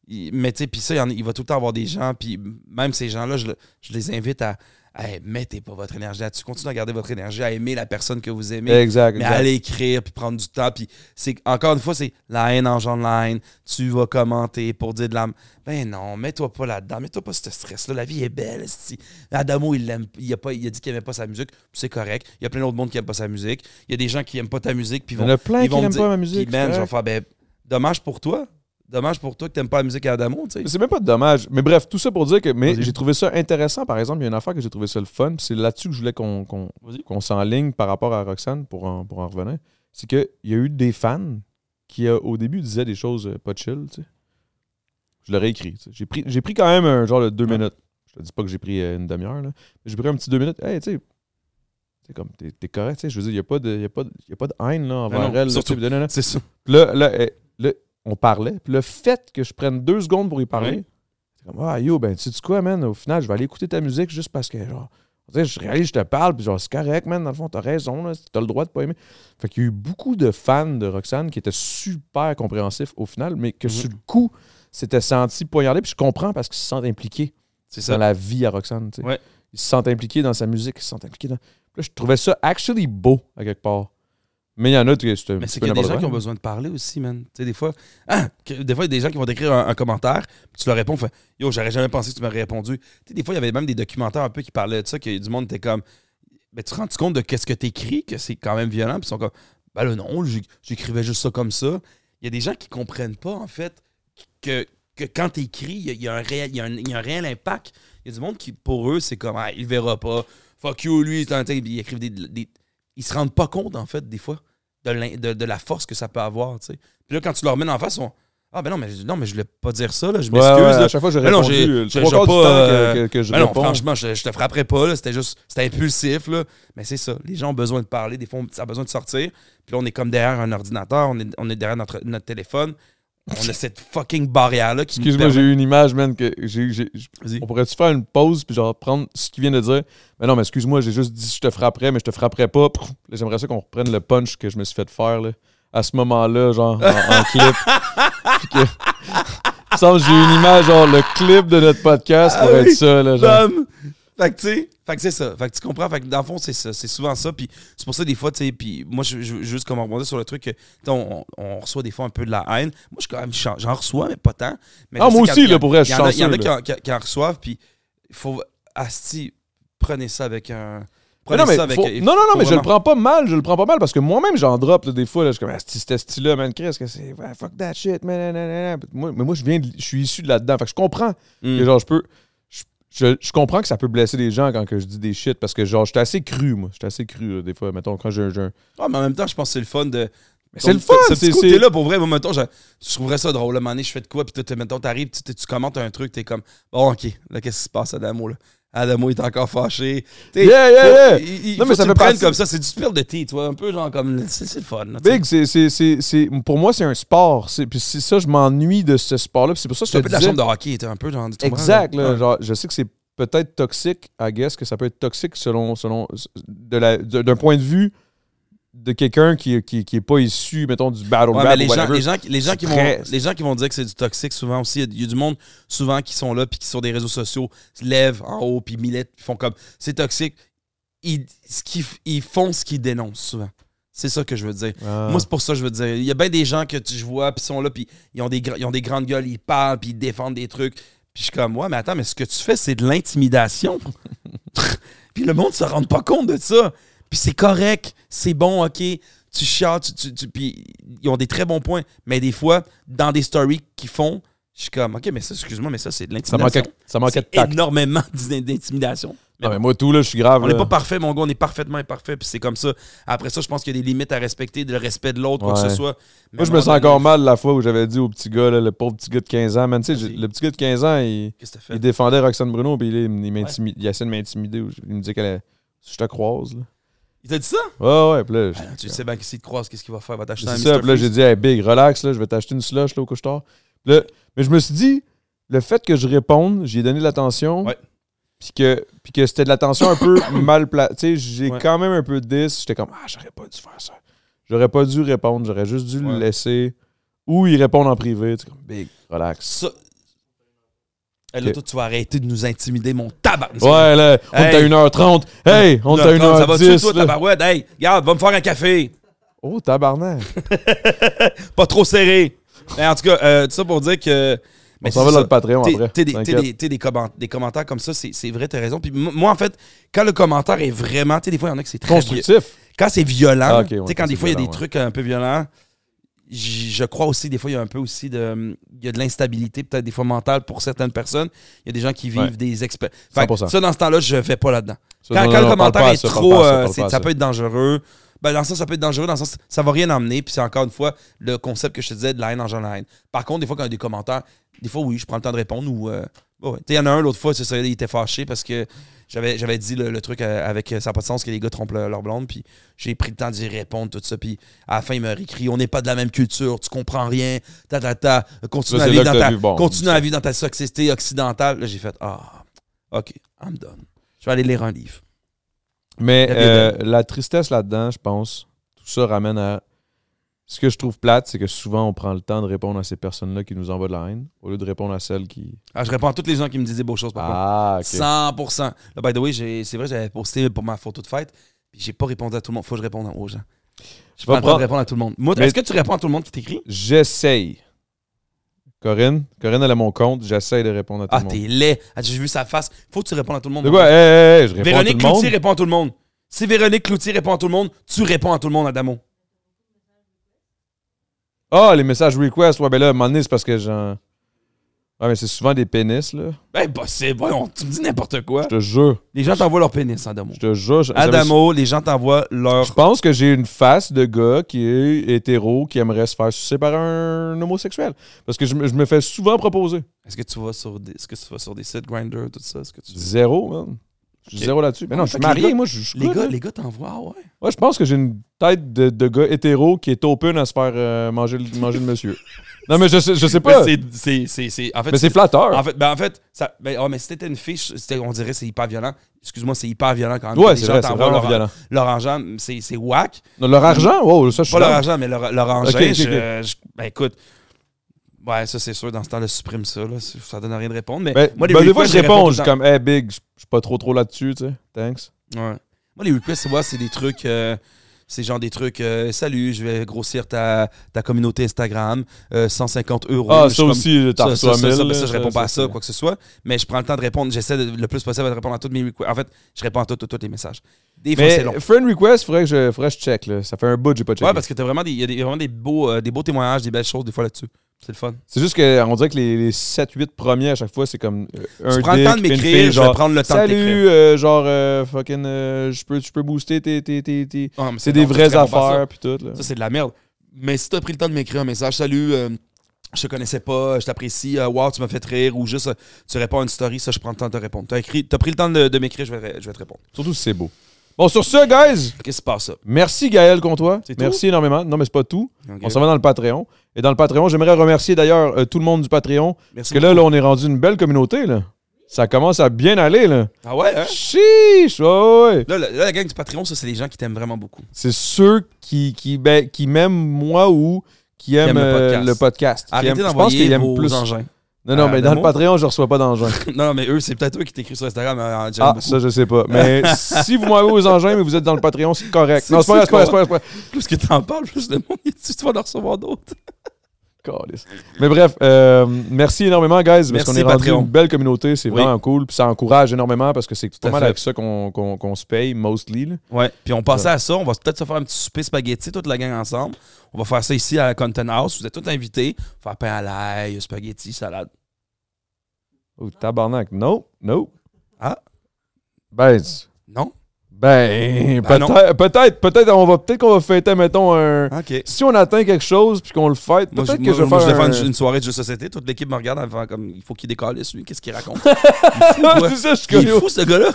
Speaker 2: Il- Mais tu sais, puis ça, il, en va tout le temps avoir des gens, puis même ces gens-là, je, le- je les invite à. Hey, mettez pas votre énergie là-dessus. Continuez à garder votre énergie, à aimer la personne que vous aimez.
Speaker 1: Exact,
Speaker 2: Mais
Speaker 1: exact.
Speaker 2: aller écrire, puis prendre du temps. Puis c'est encore une fois, c'est la haine engendre la haine. Tu vas commenter pour dire de la. Ben non, mets-toi pas là-dedans. Mets-toi pas ce stress-là. La vie est belle. Adamo, il l'aime. Il a, pas, il a dit qu'il aimait pas sa musique. C'est correct. Il y a plein d'autres monde qui aime pas sa musique. Il y a des gens qui aiment pas ta musique. Puis
Speaker 1: Il y en
Speaker 2: vont,
Speaker 1: a plein qui
Speaker 2: vont
Speaker 1: n'aiment
Speaker 2: dire-
Speaker 1: pas ma
Speaker 2: puis
Speaker 1: musique.
Speaker 2: man, je vais faire, ben, dommage pour toi. Dommage pour toi que t'aimes pas la musique à Adamo, tu sais.
Speaker 1: C'est même pas dommage. Mais bref, tout ça pour dire que mais j'ai trouvé ça intéressant, par exemple. Il y a une affaire que j'ai trouvé ça le fun. C'est là-dessus que je voulais qu'on
Speaker 2: Vas-y.
Speaker 1: qu'on s'enligne par rapport à Roxane pour en, pour en revenir. C'est qu'il y a eu des fans qui, euh, au début, disaient des choses euh, pas chill. tu sais. Je leur ai écrit. J'ai pris, pris quand même un genre de deux
Speaker 2: Ouais.
Speaker 1: minutes. Je te dis pas que j'ai pris euh, une demi-heure. là. Mais J'ai pris un petit deux minutes. Hey, tu sais. C'est comme, t'es correct, tu sais. Je veux dire, il n'y a, pas de- y a, pas de- y a pas de haine là, envers
Speaker 2: non,
Speaker 1: elle.
Speaker 2: C'est ça.
Speaker 1: Là, là, eh, là, on parlait. Puis le fait que je prenne deux secondes pour y parler,
Speaker 2: Oui.
Speaker 1: c'est comme, ah, yo, ben, tu sais quoi, man? Au final, je vais aller écouter ta musique juste parce que, genre, je réalise, je te parle, puis genre, c'est correct, man. Dans le fond, t'as raison. T'as le droit de pas aimer. Fait qu'il y a eu beaucoup de fans de Roxane qui étaient super compréhensifs au final, mais que
Speaker 2: Mhm.
Speaker 1: sur le coup, s'étaient sentis poignardés. Puis je comprends parce qu'ils se sentent impliqués dans
Speaker 2: ça.
Speaker 1: la vie à Roxane, tu sais.
Speaker 2: Ouais.
Speaker 1: Ils se sentent impliqués dans sa musique, ils se sentent impliqués dans. Puis là, je trouvais ça actually beau, à quelque part. Mais il y en a qui
Speaker 2: Mais c'est qu'il y a des gens qui ont besoin de parler aussi, man. Tu sais, des fois, ah, des fois, il y a des gens qui vont t'écrire un, un commentaire, puis tu leur réponds, fait, yo, j'aurais jamais pensé que tu m'aurais répondu. Tu sais, des fois, il y avait même des documentaires un peu qui parlaient de ça, que du monde était comme, ben, tu te rends compte de qu'est-ce que t'écris, que c'est quand même violent, puis ils sont comme, ben là, non, j'écrivais juste ça comme ça. Il y a des gens qui comprennent pas, en fait, que, que quand t'écris, il y y, a un réel- il y a un- il y a un réel impact. Il y a du monde qui, pour eux, c'est comme, ah, il verra pas. Fuck you, lui, ils écrivent des, des- Ils se rendent pas compte, en fait, des fois de, l'in- de, de la force que ça peut avoir. Puis là, quand tu leur mets en face, ils vont Ah, ben non, mais, non, mais je voulais pas dire ça, là, je m'excuse.
Speaker 1: ouais, à chaque fois, j'ai
Speaker 2: Mais non,
Speaker 1: le trois quarts du temps
Speaker 2: euh,
Speaker 1: que, que- que je
Speaker 2: Ben non, franchement, je, je te frapperais pas, c'était juste, c'était impulsif, là. Mais c'est ça, les gens ont besoin de parler, des fois, on- ça a besoin de sortir. Puis là, on est comme derrière un ordinateur, on est, on est derrière notre, notre téléphone. On a cette fucking barrière-là qui
Speaker 1: Excuse-moi, j'ai eu une image, man, que j'ai. j'ai- j'-
Speaker 2: Vas-y.
Speaker 1: On pourrait-tu faire une pause puis genre prendre ce qu'il vient de dire? Mais non, mais excuse-moi, j'ai juste dit je te frapperais, mais je te frapperais pas. Là, J'aimerais ça qu'on reprenne le punch que je me suis fait faire là, à ce moment-là, genre, en, en clip. Puis que. Il me semble que j'ai une image, genre, le clip de notre podcast
Speaker 2: Ah
Speaker 1: pour
Speaker 2: oui.
Speaker 1: être ça, là, genre.
Speaker 2: Fait que tu sais, fait que c'est ça. Fait que tu comprends. Fait que dans le fond, c'est ça. C'est souvent ça. Puis c'est pour ça, des fois, tu sais, puis moi, je je veux juste comme rebondir sur le truc que, on, on reçoit des fois un peu de la haine. Moi, je quand même, j'en j'en reçois, mais pas tant. Mais
Speaker 1: Ah, moi aussi, là, pour vrai, je
Speaker 2: Il y en a, qui, en, qui- qui en reçoivent, puis il faut, asti, prenez ça avec un.
Speaker 1: Non, mais
Speaker 2: ça avec
Speaker 1: faut- non, non, non, mais je le prends pas mal, je le prends pas mal parce que moi-même j'en drop là, des fois. Là, je suis comme, ah, c'était style-là, man, Chris, que c'est, fuck that shit, man. Moi, mais moi, je viens, de- je suis issu de là-dedans. Fait que je comprends
Speaker 2: Mm.
Speaker 1: que genre, je peux. Je, je- je comprends que ça peut blesser les gens quand que je dis des shit parce que genre, j'étais assez cru, moi. J'étais assez cru, là, des fois, mettons, quand j'ai un.
Speaker 2: Ah, mais en même temps, je pense que c'est le fun de.
Speaker 1: Mais c'est le fun,
Speaker 2: Ce petit
Speaker 1: c'est-
Speaker 2: côté-là, pour vrai, moi, mettons, je, je trouverais ça drôle. À un moment donné, je fais de quoi, puis toi, mettons, t'arrives, tu, tu commentes un truc, t'es comme, bon, ok, là, qu'est-ce qui se passe, Adamo, là? Adamo, est encore fâché. T'sais,
Speaker 1: Yeah, yeah, yeah.
Speaker 2: Il, il
Speaker 1: Non,
Speaker 2: faut
Speaker 1: mais ça fait partie-
Speaker 2: comme ça, c'est du spill de thé, tu vois, un peu genre comme, c'est le fun. là.
Speaker 1: Big, c'est, c'est, c'est, c'est- pour moi, c'est un sport. C'est, puis c'est ça, je m'ennuie de ce sport-là. C'est pour ça que je
Speaker 2: C'est un peu de la chambre de hockey, un peu genre.
Speaker 1: Exact.
Speaker 2: là?
Speaker 1: Là,
Speaker 2: Ouais.
Speaker 1: genre, je sais que c'est peut-être toxique, I guess, que ça peut être toxique selon, selon de la- de- d'un point de vue de quelqu'un qui, qui, qui est pas issu, mettons, du battle
Speaker 2: Ouais,
Speaker 1: rap
Speaker 2: mais
Speaker 1: ou
Speaker 2: les gens, les, gens, qui- les, gens qui vont, les gens qui vont dire que c'est du toxique, souvent aussi, il y a- il y, a du monde souvent qui sont là, puis qui sur des réseaux sociaux se lèvent en haut, puis puis font comme c'est toxique. Ils, ce ils font ce qu'ils dénoncent souvent. C'est ça que je veux dire.
Speaker 1: Ah.
Speaker 2: Moi, c'est pour ça que je veux dire. Il y a bien des gens que tu- je vois, puis ils sont là, puis ils ont, des, ils ont des grandes gueules, ils parlent, puis ils défendent des trucs. Puis je suis comme, ouais, mais attends, mais ce que tu fais, c'est de l'intimidation. puis le monde se rend pas compte de ça. Puis c'est correct, c'est bon, OK. Tu chiales, tu, tu- tu- puis ils ont des très bons points. Mais des fois, dans des stories qu'ils font, je suis comme, OK, mais ça, excuse-moi, mais ça, c'est de l'intimidation.
Speaker 1: ça manquait de tact.
Speaker 2: énormément d'in- d'intimidation.
Speaker 1: Non, mais moi, tout, là, je suis grave.
Speaker 2: On n'est pas parfait, mon gars, on est parfaitement imparfait, puis c'est comme ça. Après ça, je pense qu'il y a des limites à respecter, le respect de l'autre, quoi que ce soit. Mais
Speaker 1: Moi, je me sens encore mal la fois où j'avais dit au petit gars, là, le pauvre petit gars de 15 ans, man, tu sais, le petit gars de 15 ans, il,
Speaker 2: que
Speaker 1: il défendait Roxane Bruno, puis il, il essaie de m'intimider. Il me disait qu'elle est- je te croise, là.
Speaker 2: Il t'a dit ça?
Speaker 1: Ouais, ouais, puis là,
Speaker 2: Ah, tu sais bien que s'il te croise, qu'est-ce qu'il va faire? Il va t'acheter un
Speaker 1: C'est ça, puis là, j'ai dit, hey, Big, relax, là, je vais t'acheter une slush là, au couche-tard. Là, mais je me suis dit, le fait que je réponde, j'ai donné de l'attention,
Speaker 2: Ouais.
Speaker 1: puis que, puis que c'était de l'attention un peu mal placée. Tu sais, j'ai
Speaker 2: Ouais.
Speaker 1: quand même un peu de 10. J'étais comme, ah, j'aurais pas dû faire ça. J'aurais pas dû répondre, j'aurais juste dû
Speaker 2: Ouais.
Speaker 1: le laisser. Ou il répondre en privé. Tu sais, comme, Big, relax.
Speaker 2: Ça. Là,
Speaker 1: Ok.
Speaker 2: toi, tu vas arrêter de nous intimider, mon tabac.
Speaker 1: Ouais, là, on est à
Speaker 2: Hey.
Speaker 1: 1h30. Hey, on est à
Speaker 2: Ça va-tu,
Speaker 1: 1h10.
Speaker 2: toi, tabarouette? Hey, regarde, va me faire un café.
Speaker 1: Oh, tabarnak.
Speaker 2: Pas trop serré. Mais en tout cas, euh, tout ça pour dire que. Mais
Speaker 1: on s'en va dans le Patreon après.
Speaker 2: t'sais des, des- comment- des commentaires comme ça, c'est c'est vrai, t'as raison. Puis moi, en fait, quand le commentaire est vraiment. Tu sais, des fois, il y en a que c'est très.
Speaker 1: Constructif.
Speaker 2: Quand c'est violent,
Speaker 1: Ah,
Speaker 2: tu sais, quand des fois, il y a des
Speaker 1: ouais.
Speaker 2: trucs un peu violents, je crois aussi, des fois, il y a un peu aussi de. Il y a de l'instabilité, peut-être des fois mentale pour certaines personnes. Il y a des gens qui vivent
Speaker 1: Ouais.
Speaker 2: des expériences.
Speaker 1: 100%.
Speaker 2: Ça, dans ce temps-là, je vais pas là-dedans. Quand,
Speaker 1: non,
Speaker 2: quand
Speaker 1: non,
Speaker 2: le commentaire est
Speaker 1: ça,
Speaker 2: trop,
Speaker 1: ça,
Speaker 2: euh, ça peut être dangereux. Ben, dans ça, ça peut être dangereux, dans le sens, ça va rien emmener. Puis c'est encore une fois le concept que je te disais de la haine en genre la haine. Par contre, des fois, quand il y a des commentaires, des fois, oui, je prends le temps de répondre ou. euh, ouais. Il y en a un l'autre fois, c'est ça, il était fâché parce que j'avais, j'avais dit le, le truc euh, avec euh, ça n'a pas de sens que les gars trompent leur, leur blonde. Puis j'ai pris le temps d'y répondre, tout ça. Puis à la fin, il m'a réécrit On n'est pas de la même culture, tu comprends rien, ta, ta, ta. Continue,
Speaker 1: Là,
Speaker 2: à vivre, dans ta,
Speaker 1: bon,
Speaker 2: continue
Speaker 1: c'est
Speaker 2: à vivre dans ta société occidentale. Là, j'ai fait Ah, OK, I'm done. Je vais aller lire un livre.
Speaker 1: Mais
Speaker 2: Il y a des
Speaker 1: euh, la tristesse là-dedans, je pense, tout ça ramène à. Ce que je trouve plate, c'est que souvent on prend le temps de répondre à ces personnes-là qui nous envoient de la haine, au lieu de répondre à celles qui.
Speaker 2: Ah, je réponds à toutes les gens qui me disent des beaux choses par contre.
Speaker 1: Ah, ok.
Speaker 2: 100%. Là, by the way, c'est vrai, j'avais posté pour ma photo de fête, puis j'ai pas répondu à tout le monde. Faut que je réponde aux gens. Je pas le temps de
Speaker 1: prendre-
Speaker 2: répondre à tout le monde. Moi, est-ce que tu réponds à tout le monde qui t'écrit?
Speaker 1: J'essaye. Corinne, Corinne, elle a mon compte, j'essaye de répondre à tout
Speaker 2: Ah,
Speaker 1: le monde.
Speaker 2: t'es laid. Ah, J'ai vu sa face. Faut que tu répondes à tout le monde.
Speaker 1: De quoi? Hey, hey, hey, je réponds
Speaker 2: Véronique
Speaker 1: à tout le monde.
Speaker 2: Cloutier répond à tout le monde. Si Véronique Cloutier répond à tout le monde, tu réponds à tout le monde, Adamo.
Speaker 1: Ah, les messages request, ouais, ben là, à un moment donné, c'est parce que j'en. Ouais, mais c'est souvent des pénis, là.
Speaker 2: Ben, c'est bon, tu me dis n'importe quoi.
Speaker 1: Je te jure.
Speaker 2: Les gens t'envoient leur pénis, Adamo.
Speaker 1: Je te jure. je-
Speaker 2: Adamo, les gens t'envoient leur.
Speaker 1: Je pense que j'ai une face de gars qui est hétéro, qui aimerait se faire sucer par un homosexuel. Parce que je, me- je me fais souvent proposer.
Speaker 2: Est-ce que tu vas sur des, est-ce que tu vas sur des sites Grindr, tout ça? Est-ce que tu...
Speaker 1: Zéro, man. Je suis zéro là-dessus. Mais non, je suis marié, moi, je je suis
Speaker 2: Les gars, les gars t'envoient, ah ouais.
Speaker 1: Ouais, je pense que j'ai une tête de, de gars hétéro qui est open à se faire euh, manger, le- manger le monsieur. Non, mais je sais, je sais pas.
Speaker 2: Mais c'est- c'est- c'est- c'est- En fait,
Speaker 1: Mais c'est flatteur.
Speaker 2: En fait, ben en fait, ça, ben, oh, mais si t'étais une fille, je- c'était- on dirait que c'est hyper violent. Excuse-moi, c'est hyper violent quand même.
Speaker 1: ouais,
Speaker 2: Les
Speaker 1: c'est
Speaker 2: gens
Speaker 1: vrai, c'est
Speaker 2: t'envoient
Speaker 1: vraiment
Speaker 2: leur,
Speaker 1: violent.
Speaker 2: leur argent, c'est c'est whack.
Speaker 1: Non, Leur argent? Wow, ça, je suis
Speaker 2: Pas leur argent, mais leur, leur engin.
Speaker 1: Ok, ok,
Speaker 2: je- je- ben écoute, ouais, ça c'est sûr, dans ce temps-là, supprime ça. Là, ça donne rien de répondre. Mais
Speaker 1: Ben,
Speaker 2: moi, les
Speaker 1: ben, des fois, je réponds, je suis comme, hey, big, je suis pas trop trop là-dessus, tu sais. Thanks.
Speaker 2: Ouais. Moi, les requests, c'est des trucs. euh, c'est genre des trucs, euh, salut, je vais grossir ta, ta communauté Instagram, euh, 150 euros.
Speaker 1: Ah, ça
Speaker 2: comme-
Speaker 1: aussi, t'as
Speaker 2: ça,
Speaker 1: reçu
Speaker 2: ça,
Speaker 1: à
Speaker 2: ça,
Speaker 1: 1000.
Speaker 2: ça,
Speaker 1: là,
Speaker 2: ça, je réponds pas à ça, quoi que ce soit. Mais je prends le temps de répondre. J'essaie le plus possible de répondre à tous mes requests. En fait, je réponds à tous les messages. Des fois, c'est long.
Speaker 1: Friend request, faudrait que je, faudrait que je check. Là. Ça fait un bout que j'ai pas checké.
Speaker 2: Ouais, parce que t'as vraiment des, il y a des- il y a vraiment des beaux, euh, des beaux témoignages, des belles choses des fois là-dessus. C'est le fun.
Speaker 1: C'est juste qu'on dirait que les, les 7-8 premiers à chaque fois, c'est comme euh, un
Speaker 2: tu prends le temps de m'écrire,
Speaker 1: fille,
Speaker 2: je vais
Speaker 1: genre,
Speaker 2: prendre le temps de t'écrire.
Speaker 1: Salut, euh, genre, euh, fucking, euh, je peux, tu peux booster tes. tes, tes, tes-
Speaker 2: Ah, mais
Speaker 1: C'est des
Speaker 2: non,
Speaker 1: vraies affaires, puis tout. Là.
Speaker 2: Ça, c'est de la merde. Mais si t'as pris le temps de m'écrire un message, salut, euh, je te connaissais pas, je t'apprécie, euh, wow, tu m'as fait rire, ou juste euh, tu réponds à une story, ça, je prends le temps de te répondre. T'as écrit, t'as pris le temps de, de m'écrire, je vais, je vais te répondre.
Speaker 1: Surtout si c'est beau. Bon, sur ce, guys,
Speaker 2: Qu'est-ce qui se passe, ça?
Speaker 1: merci Gaël Comtois.
Speaker 2: C'est tout?
Speaker 1: Merci énormément. Non, mais c'est pas tout. On s'en va dans le Patreon. Et dans le Patreon, j'aimerais remercier d'ailleurs euh, tout le monde du Patreon.
Speaker 2: Merci.
Speaker 1: Parce que là, là, on est rendu une belle communauté. Là. Ça commence à bien aller. Là.
Speaker 2: Ah ouais, hein?
Speaker 1: Chiche! Ouais, ouais.
Speaker 2: Là, la, là, la gang du Patreon, ça, c'est les gens qui t'aiment vraiment beaucoup.
Speaker 1: C'est ceux qui, qui, ben, qui m'aiment moi ou qui aiment,
Speaker 2: aiment le
Speaker 1: euh,
Speaker 2: podcast.
Speaker 1: le podcast. Qui
Speaker 2: Arrêtez d'envoyer vos
Speaker 1: plus.
Speaker 2: engins.
Speaker 1: Non, non,
Speaker 2: à
Speaker 1: mais dans le. Patreon, je reçois pas d'engins.
Speaker 2: non, non, mais eux, c'est peut-être eux qui t'écrivent sur Instagram. hein, j'aime
Speaker 1: Ah,
Speaker 2: beaucoup.
Speaker 1: ça, je sais pas. Mais si vous m'envoyez aux engins, mais vous êtes dans le Patreon, c'est correct. Non, c'est pas c'est pas c'est pas.
Speaker 2: Plus que t'en parles, plus le monde, tu vas en recevoir d'autres.
Speaker 1: Mais bref, euh, merci énormément, guys, parce qu'on est rendu
Speaker 2: Patreon.
Speaker 1: une belle communauté. C'est
Speaker 2: Oui.
Speaker 1: vraiment cool. Puis ça encourage énormément parce que c'est
Speaker 2: à
Speaker 1: pas mal
Speaker 2: fait.
Speaker 1: avec ça qu'on se paye, mostly. là.
Speaker 2: Ouais. Puis on passait à ça. On va peut-être se faire un petit souper spaghetti, toute la gang ensemble. On va faire ça ici à Content House. Vous êtes tous invités. Faire pain à l'ail, spaghetti, salade.
Speaker 1: Oh, tabarnak. No, no.
Speaker 2: Ah.
Speaker 1: Ben,
Speaker 2: Non?
Speaker 1: Ben,
Speaker 2: non.
Speaker 1: peut-être, peut-être, on va, peut-être qu'on va fêter, mettons, un. Si on atteint quelque chose puis qu'on le fête, peut-être que
Speaker 2: moi,
Speaker 1: je vais
Speaker 2: moi, je
Speaker 1: faire.
Speaker 2: vais
Speaker 1: un-
Speaker 2: faire une, une soirée de jeux de société. Toute l'équipe me regarde en comme il faut qu'il décalisse, lui. Qu'est-ce qu'il raconte?
Speaker 1: Ah, c'est ça, je,
Speaker 2: Il est fou, ce gars-là.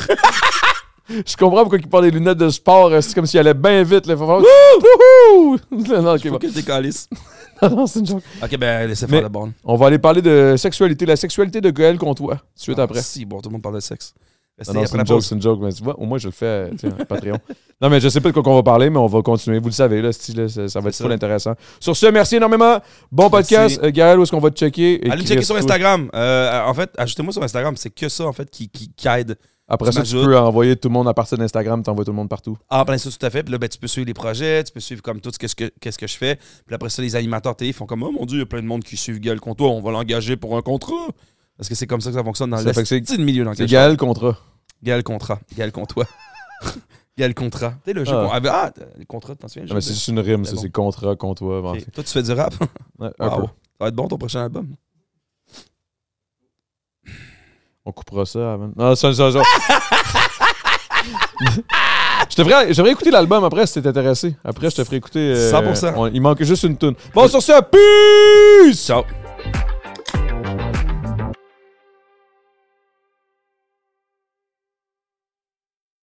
Speaker 1: je comprends pourquoi il porte des lunettes de sport. euh, C'est comme s'il allait bien vite. Là. Faut faire... Non,
Speaker 2: faut qu'il décalisse.
Speaker 1: non, c'est une joke.
Speaker 2: OK, ben, laissez faire le bon.
Speaker 1: On va aller parler de sexualité, la sexualité de Gaël Comtois, tout de suite après.
Speaker 2: Ah, Si, bon, tout le monde parle de sexe.
Speaker 1: Ah non,
Speaker 2: après
Speaker 1: c'est une joke, c'est une joke, mais tu vois, au moins je le fais, tiens, Patreon. Non, mais je sais pas de quoi qu'on va parler, mais on va continuer. Vous le savez, là, style, ça, ça va être full intéressant. Sur ce, merci énormément. Bon podcast. Euh, Gaël, où est-ce qu'on va te checker? Et
Speaker 2: Allez checker sur. Instagram. Euh, en fait, ajoutez-moi sur Instagram. C'est que ça, en fait, qui, qui, qui aide.
Speaker 1: Après
Speaker 2: Tu
Speaker 1: ça, tu peux envoyer tout le monde à partir d'Instagram, t'envoies tout le monde partout.
Speaker 2: En plein ça, tout à fait. Puis là, ben, tu peux suivre les projets, tu peux suivre comme tout ce que, ce que- qu'est-ce que je fais. Puis après ça, les animateurs télé font comme Oh mon Dieu, il y a plein de monde qui suivent Gueule Contour, on va l'engager pour un contrat. Parce que c'est comme ça que ça fonctionne dans le milieu dans
Speaker 1: C'est
Speaker 2: lequel je
Speaker 1: Gaël Contrat.
Speaker 2: Gaël Contrat. Gaël Contois. Gaël Contrat. Tu sais, le jeu
Speaker 1: Ah.
Speaker 2: avait. Ah, contrats, t'en souviens? le jeu
Speaker 1: c'est juste une rime,
Speaker 2: C'est
Speaker 1: ça, c'est Contrat, bon,
Speaker 2: Ok. Toi, tu fais du rap?
Speaker 1: ouais, un
Speaker 2: Wow.
Speaker 1: peu.
Speaker 2: Ça va être bon ton prochain album.
Speaker 1: On coupera ça avant. Non, ça, ça, ça. Je te ferai, je devrais écouter l'album après si t'es intéressé. Après, je te ferai écouter. euh,
Speaker 2: 100%.
Speaker 1: on- il manque juste une tune. Bon, sur ce, peace!
Speaker 2: Ciao.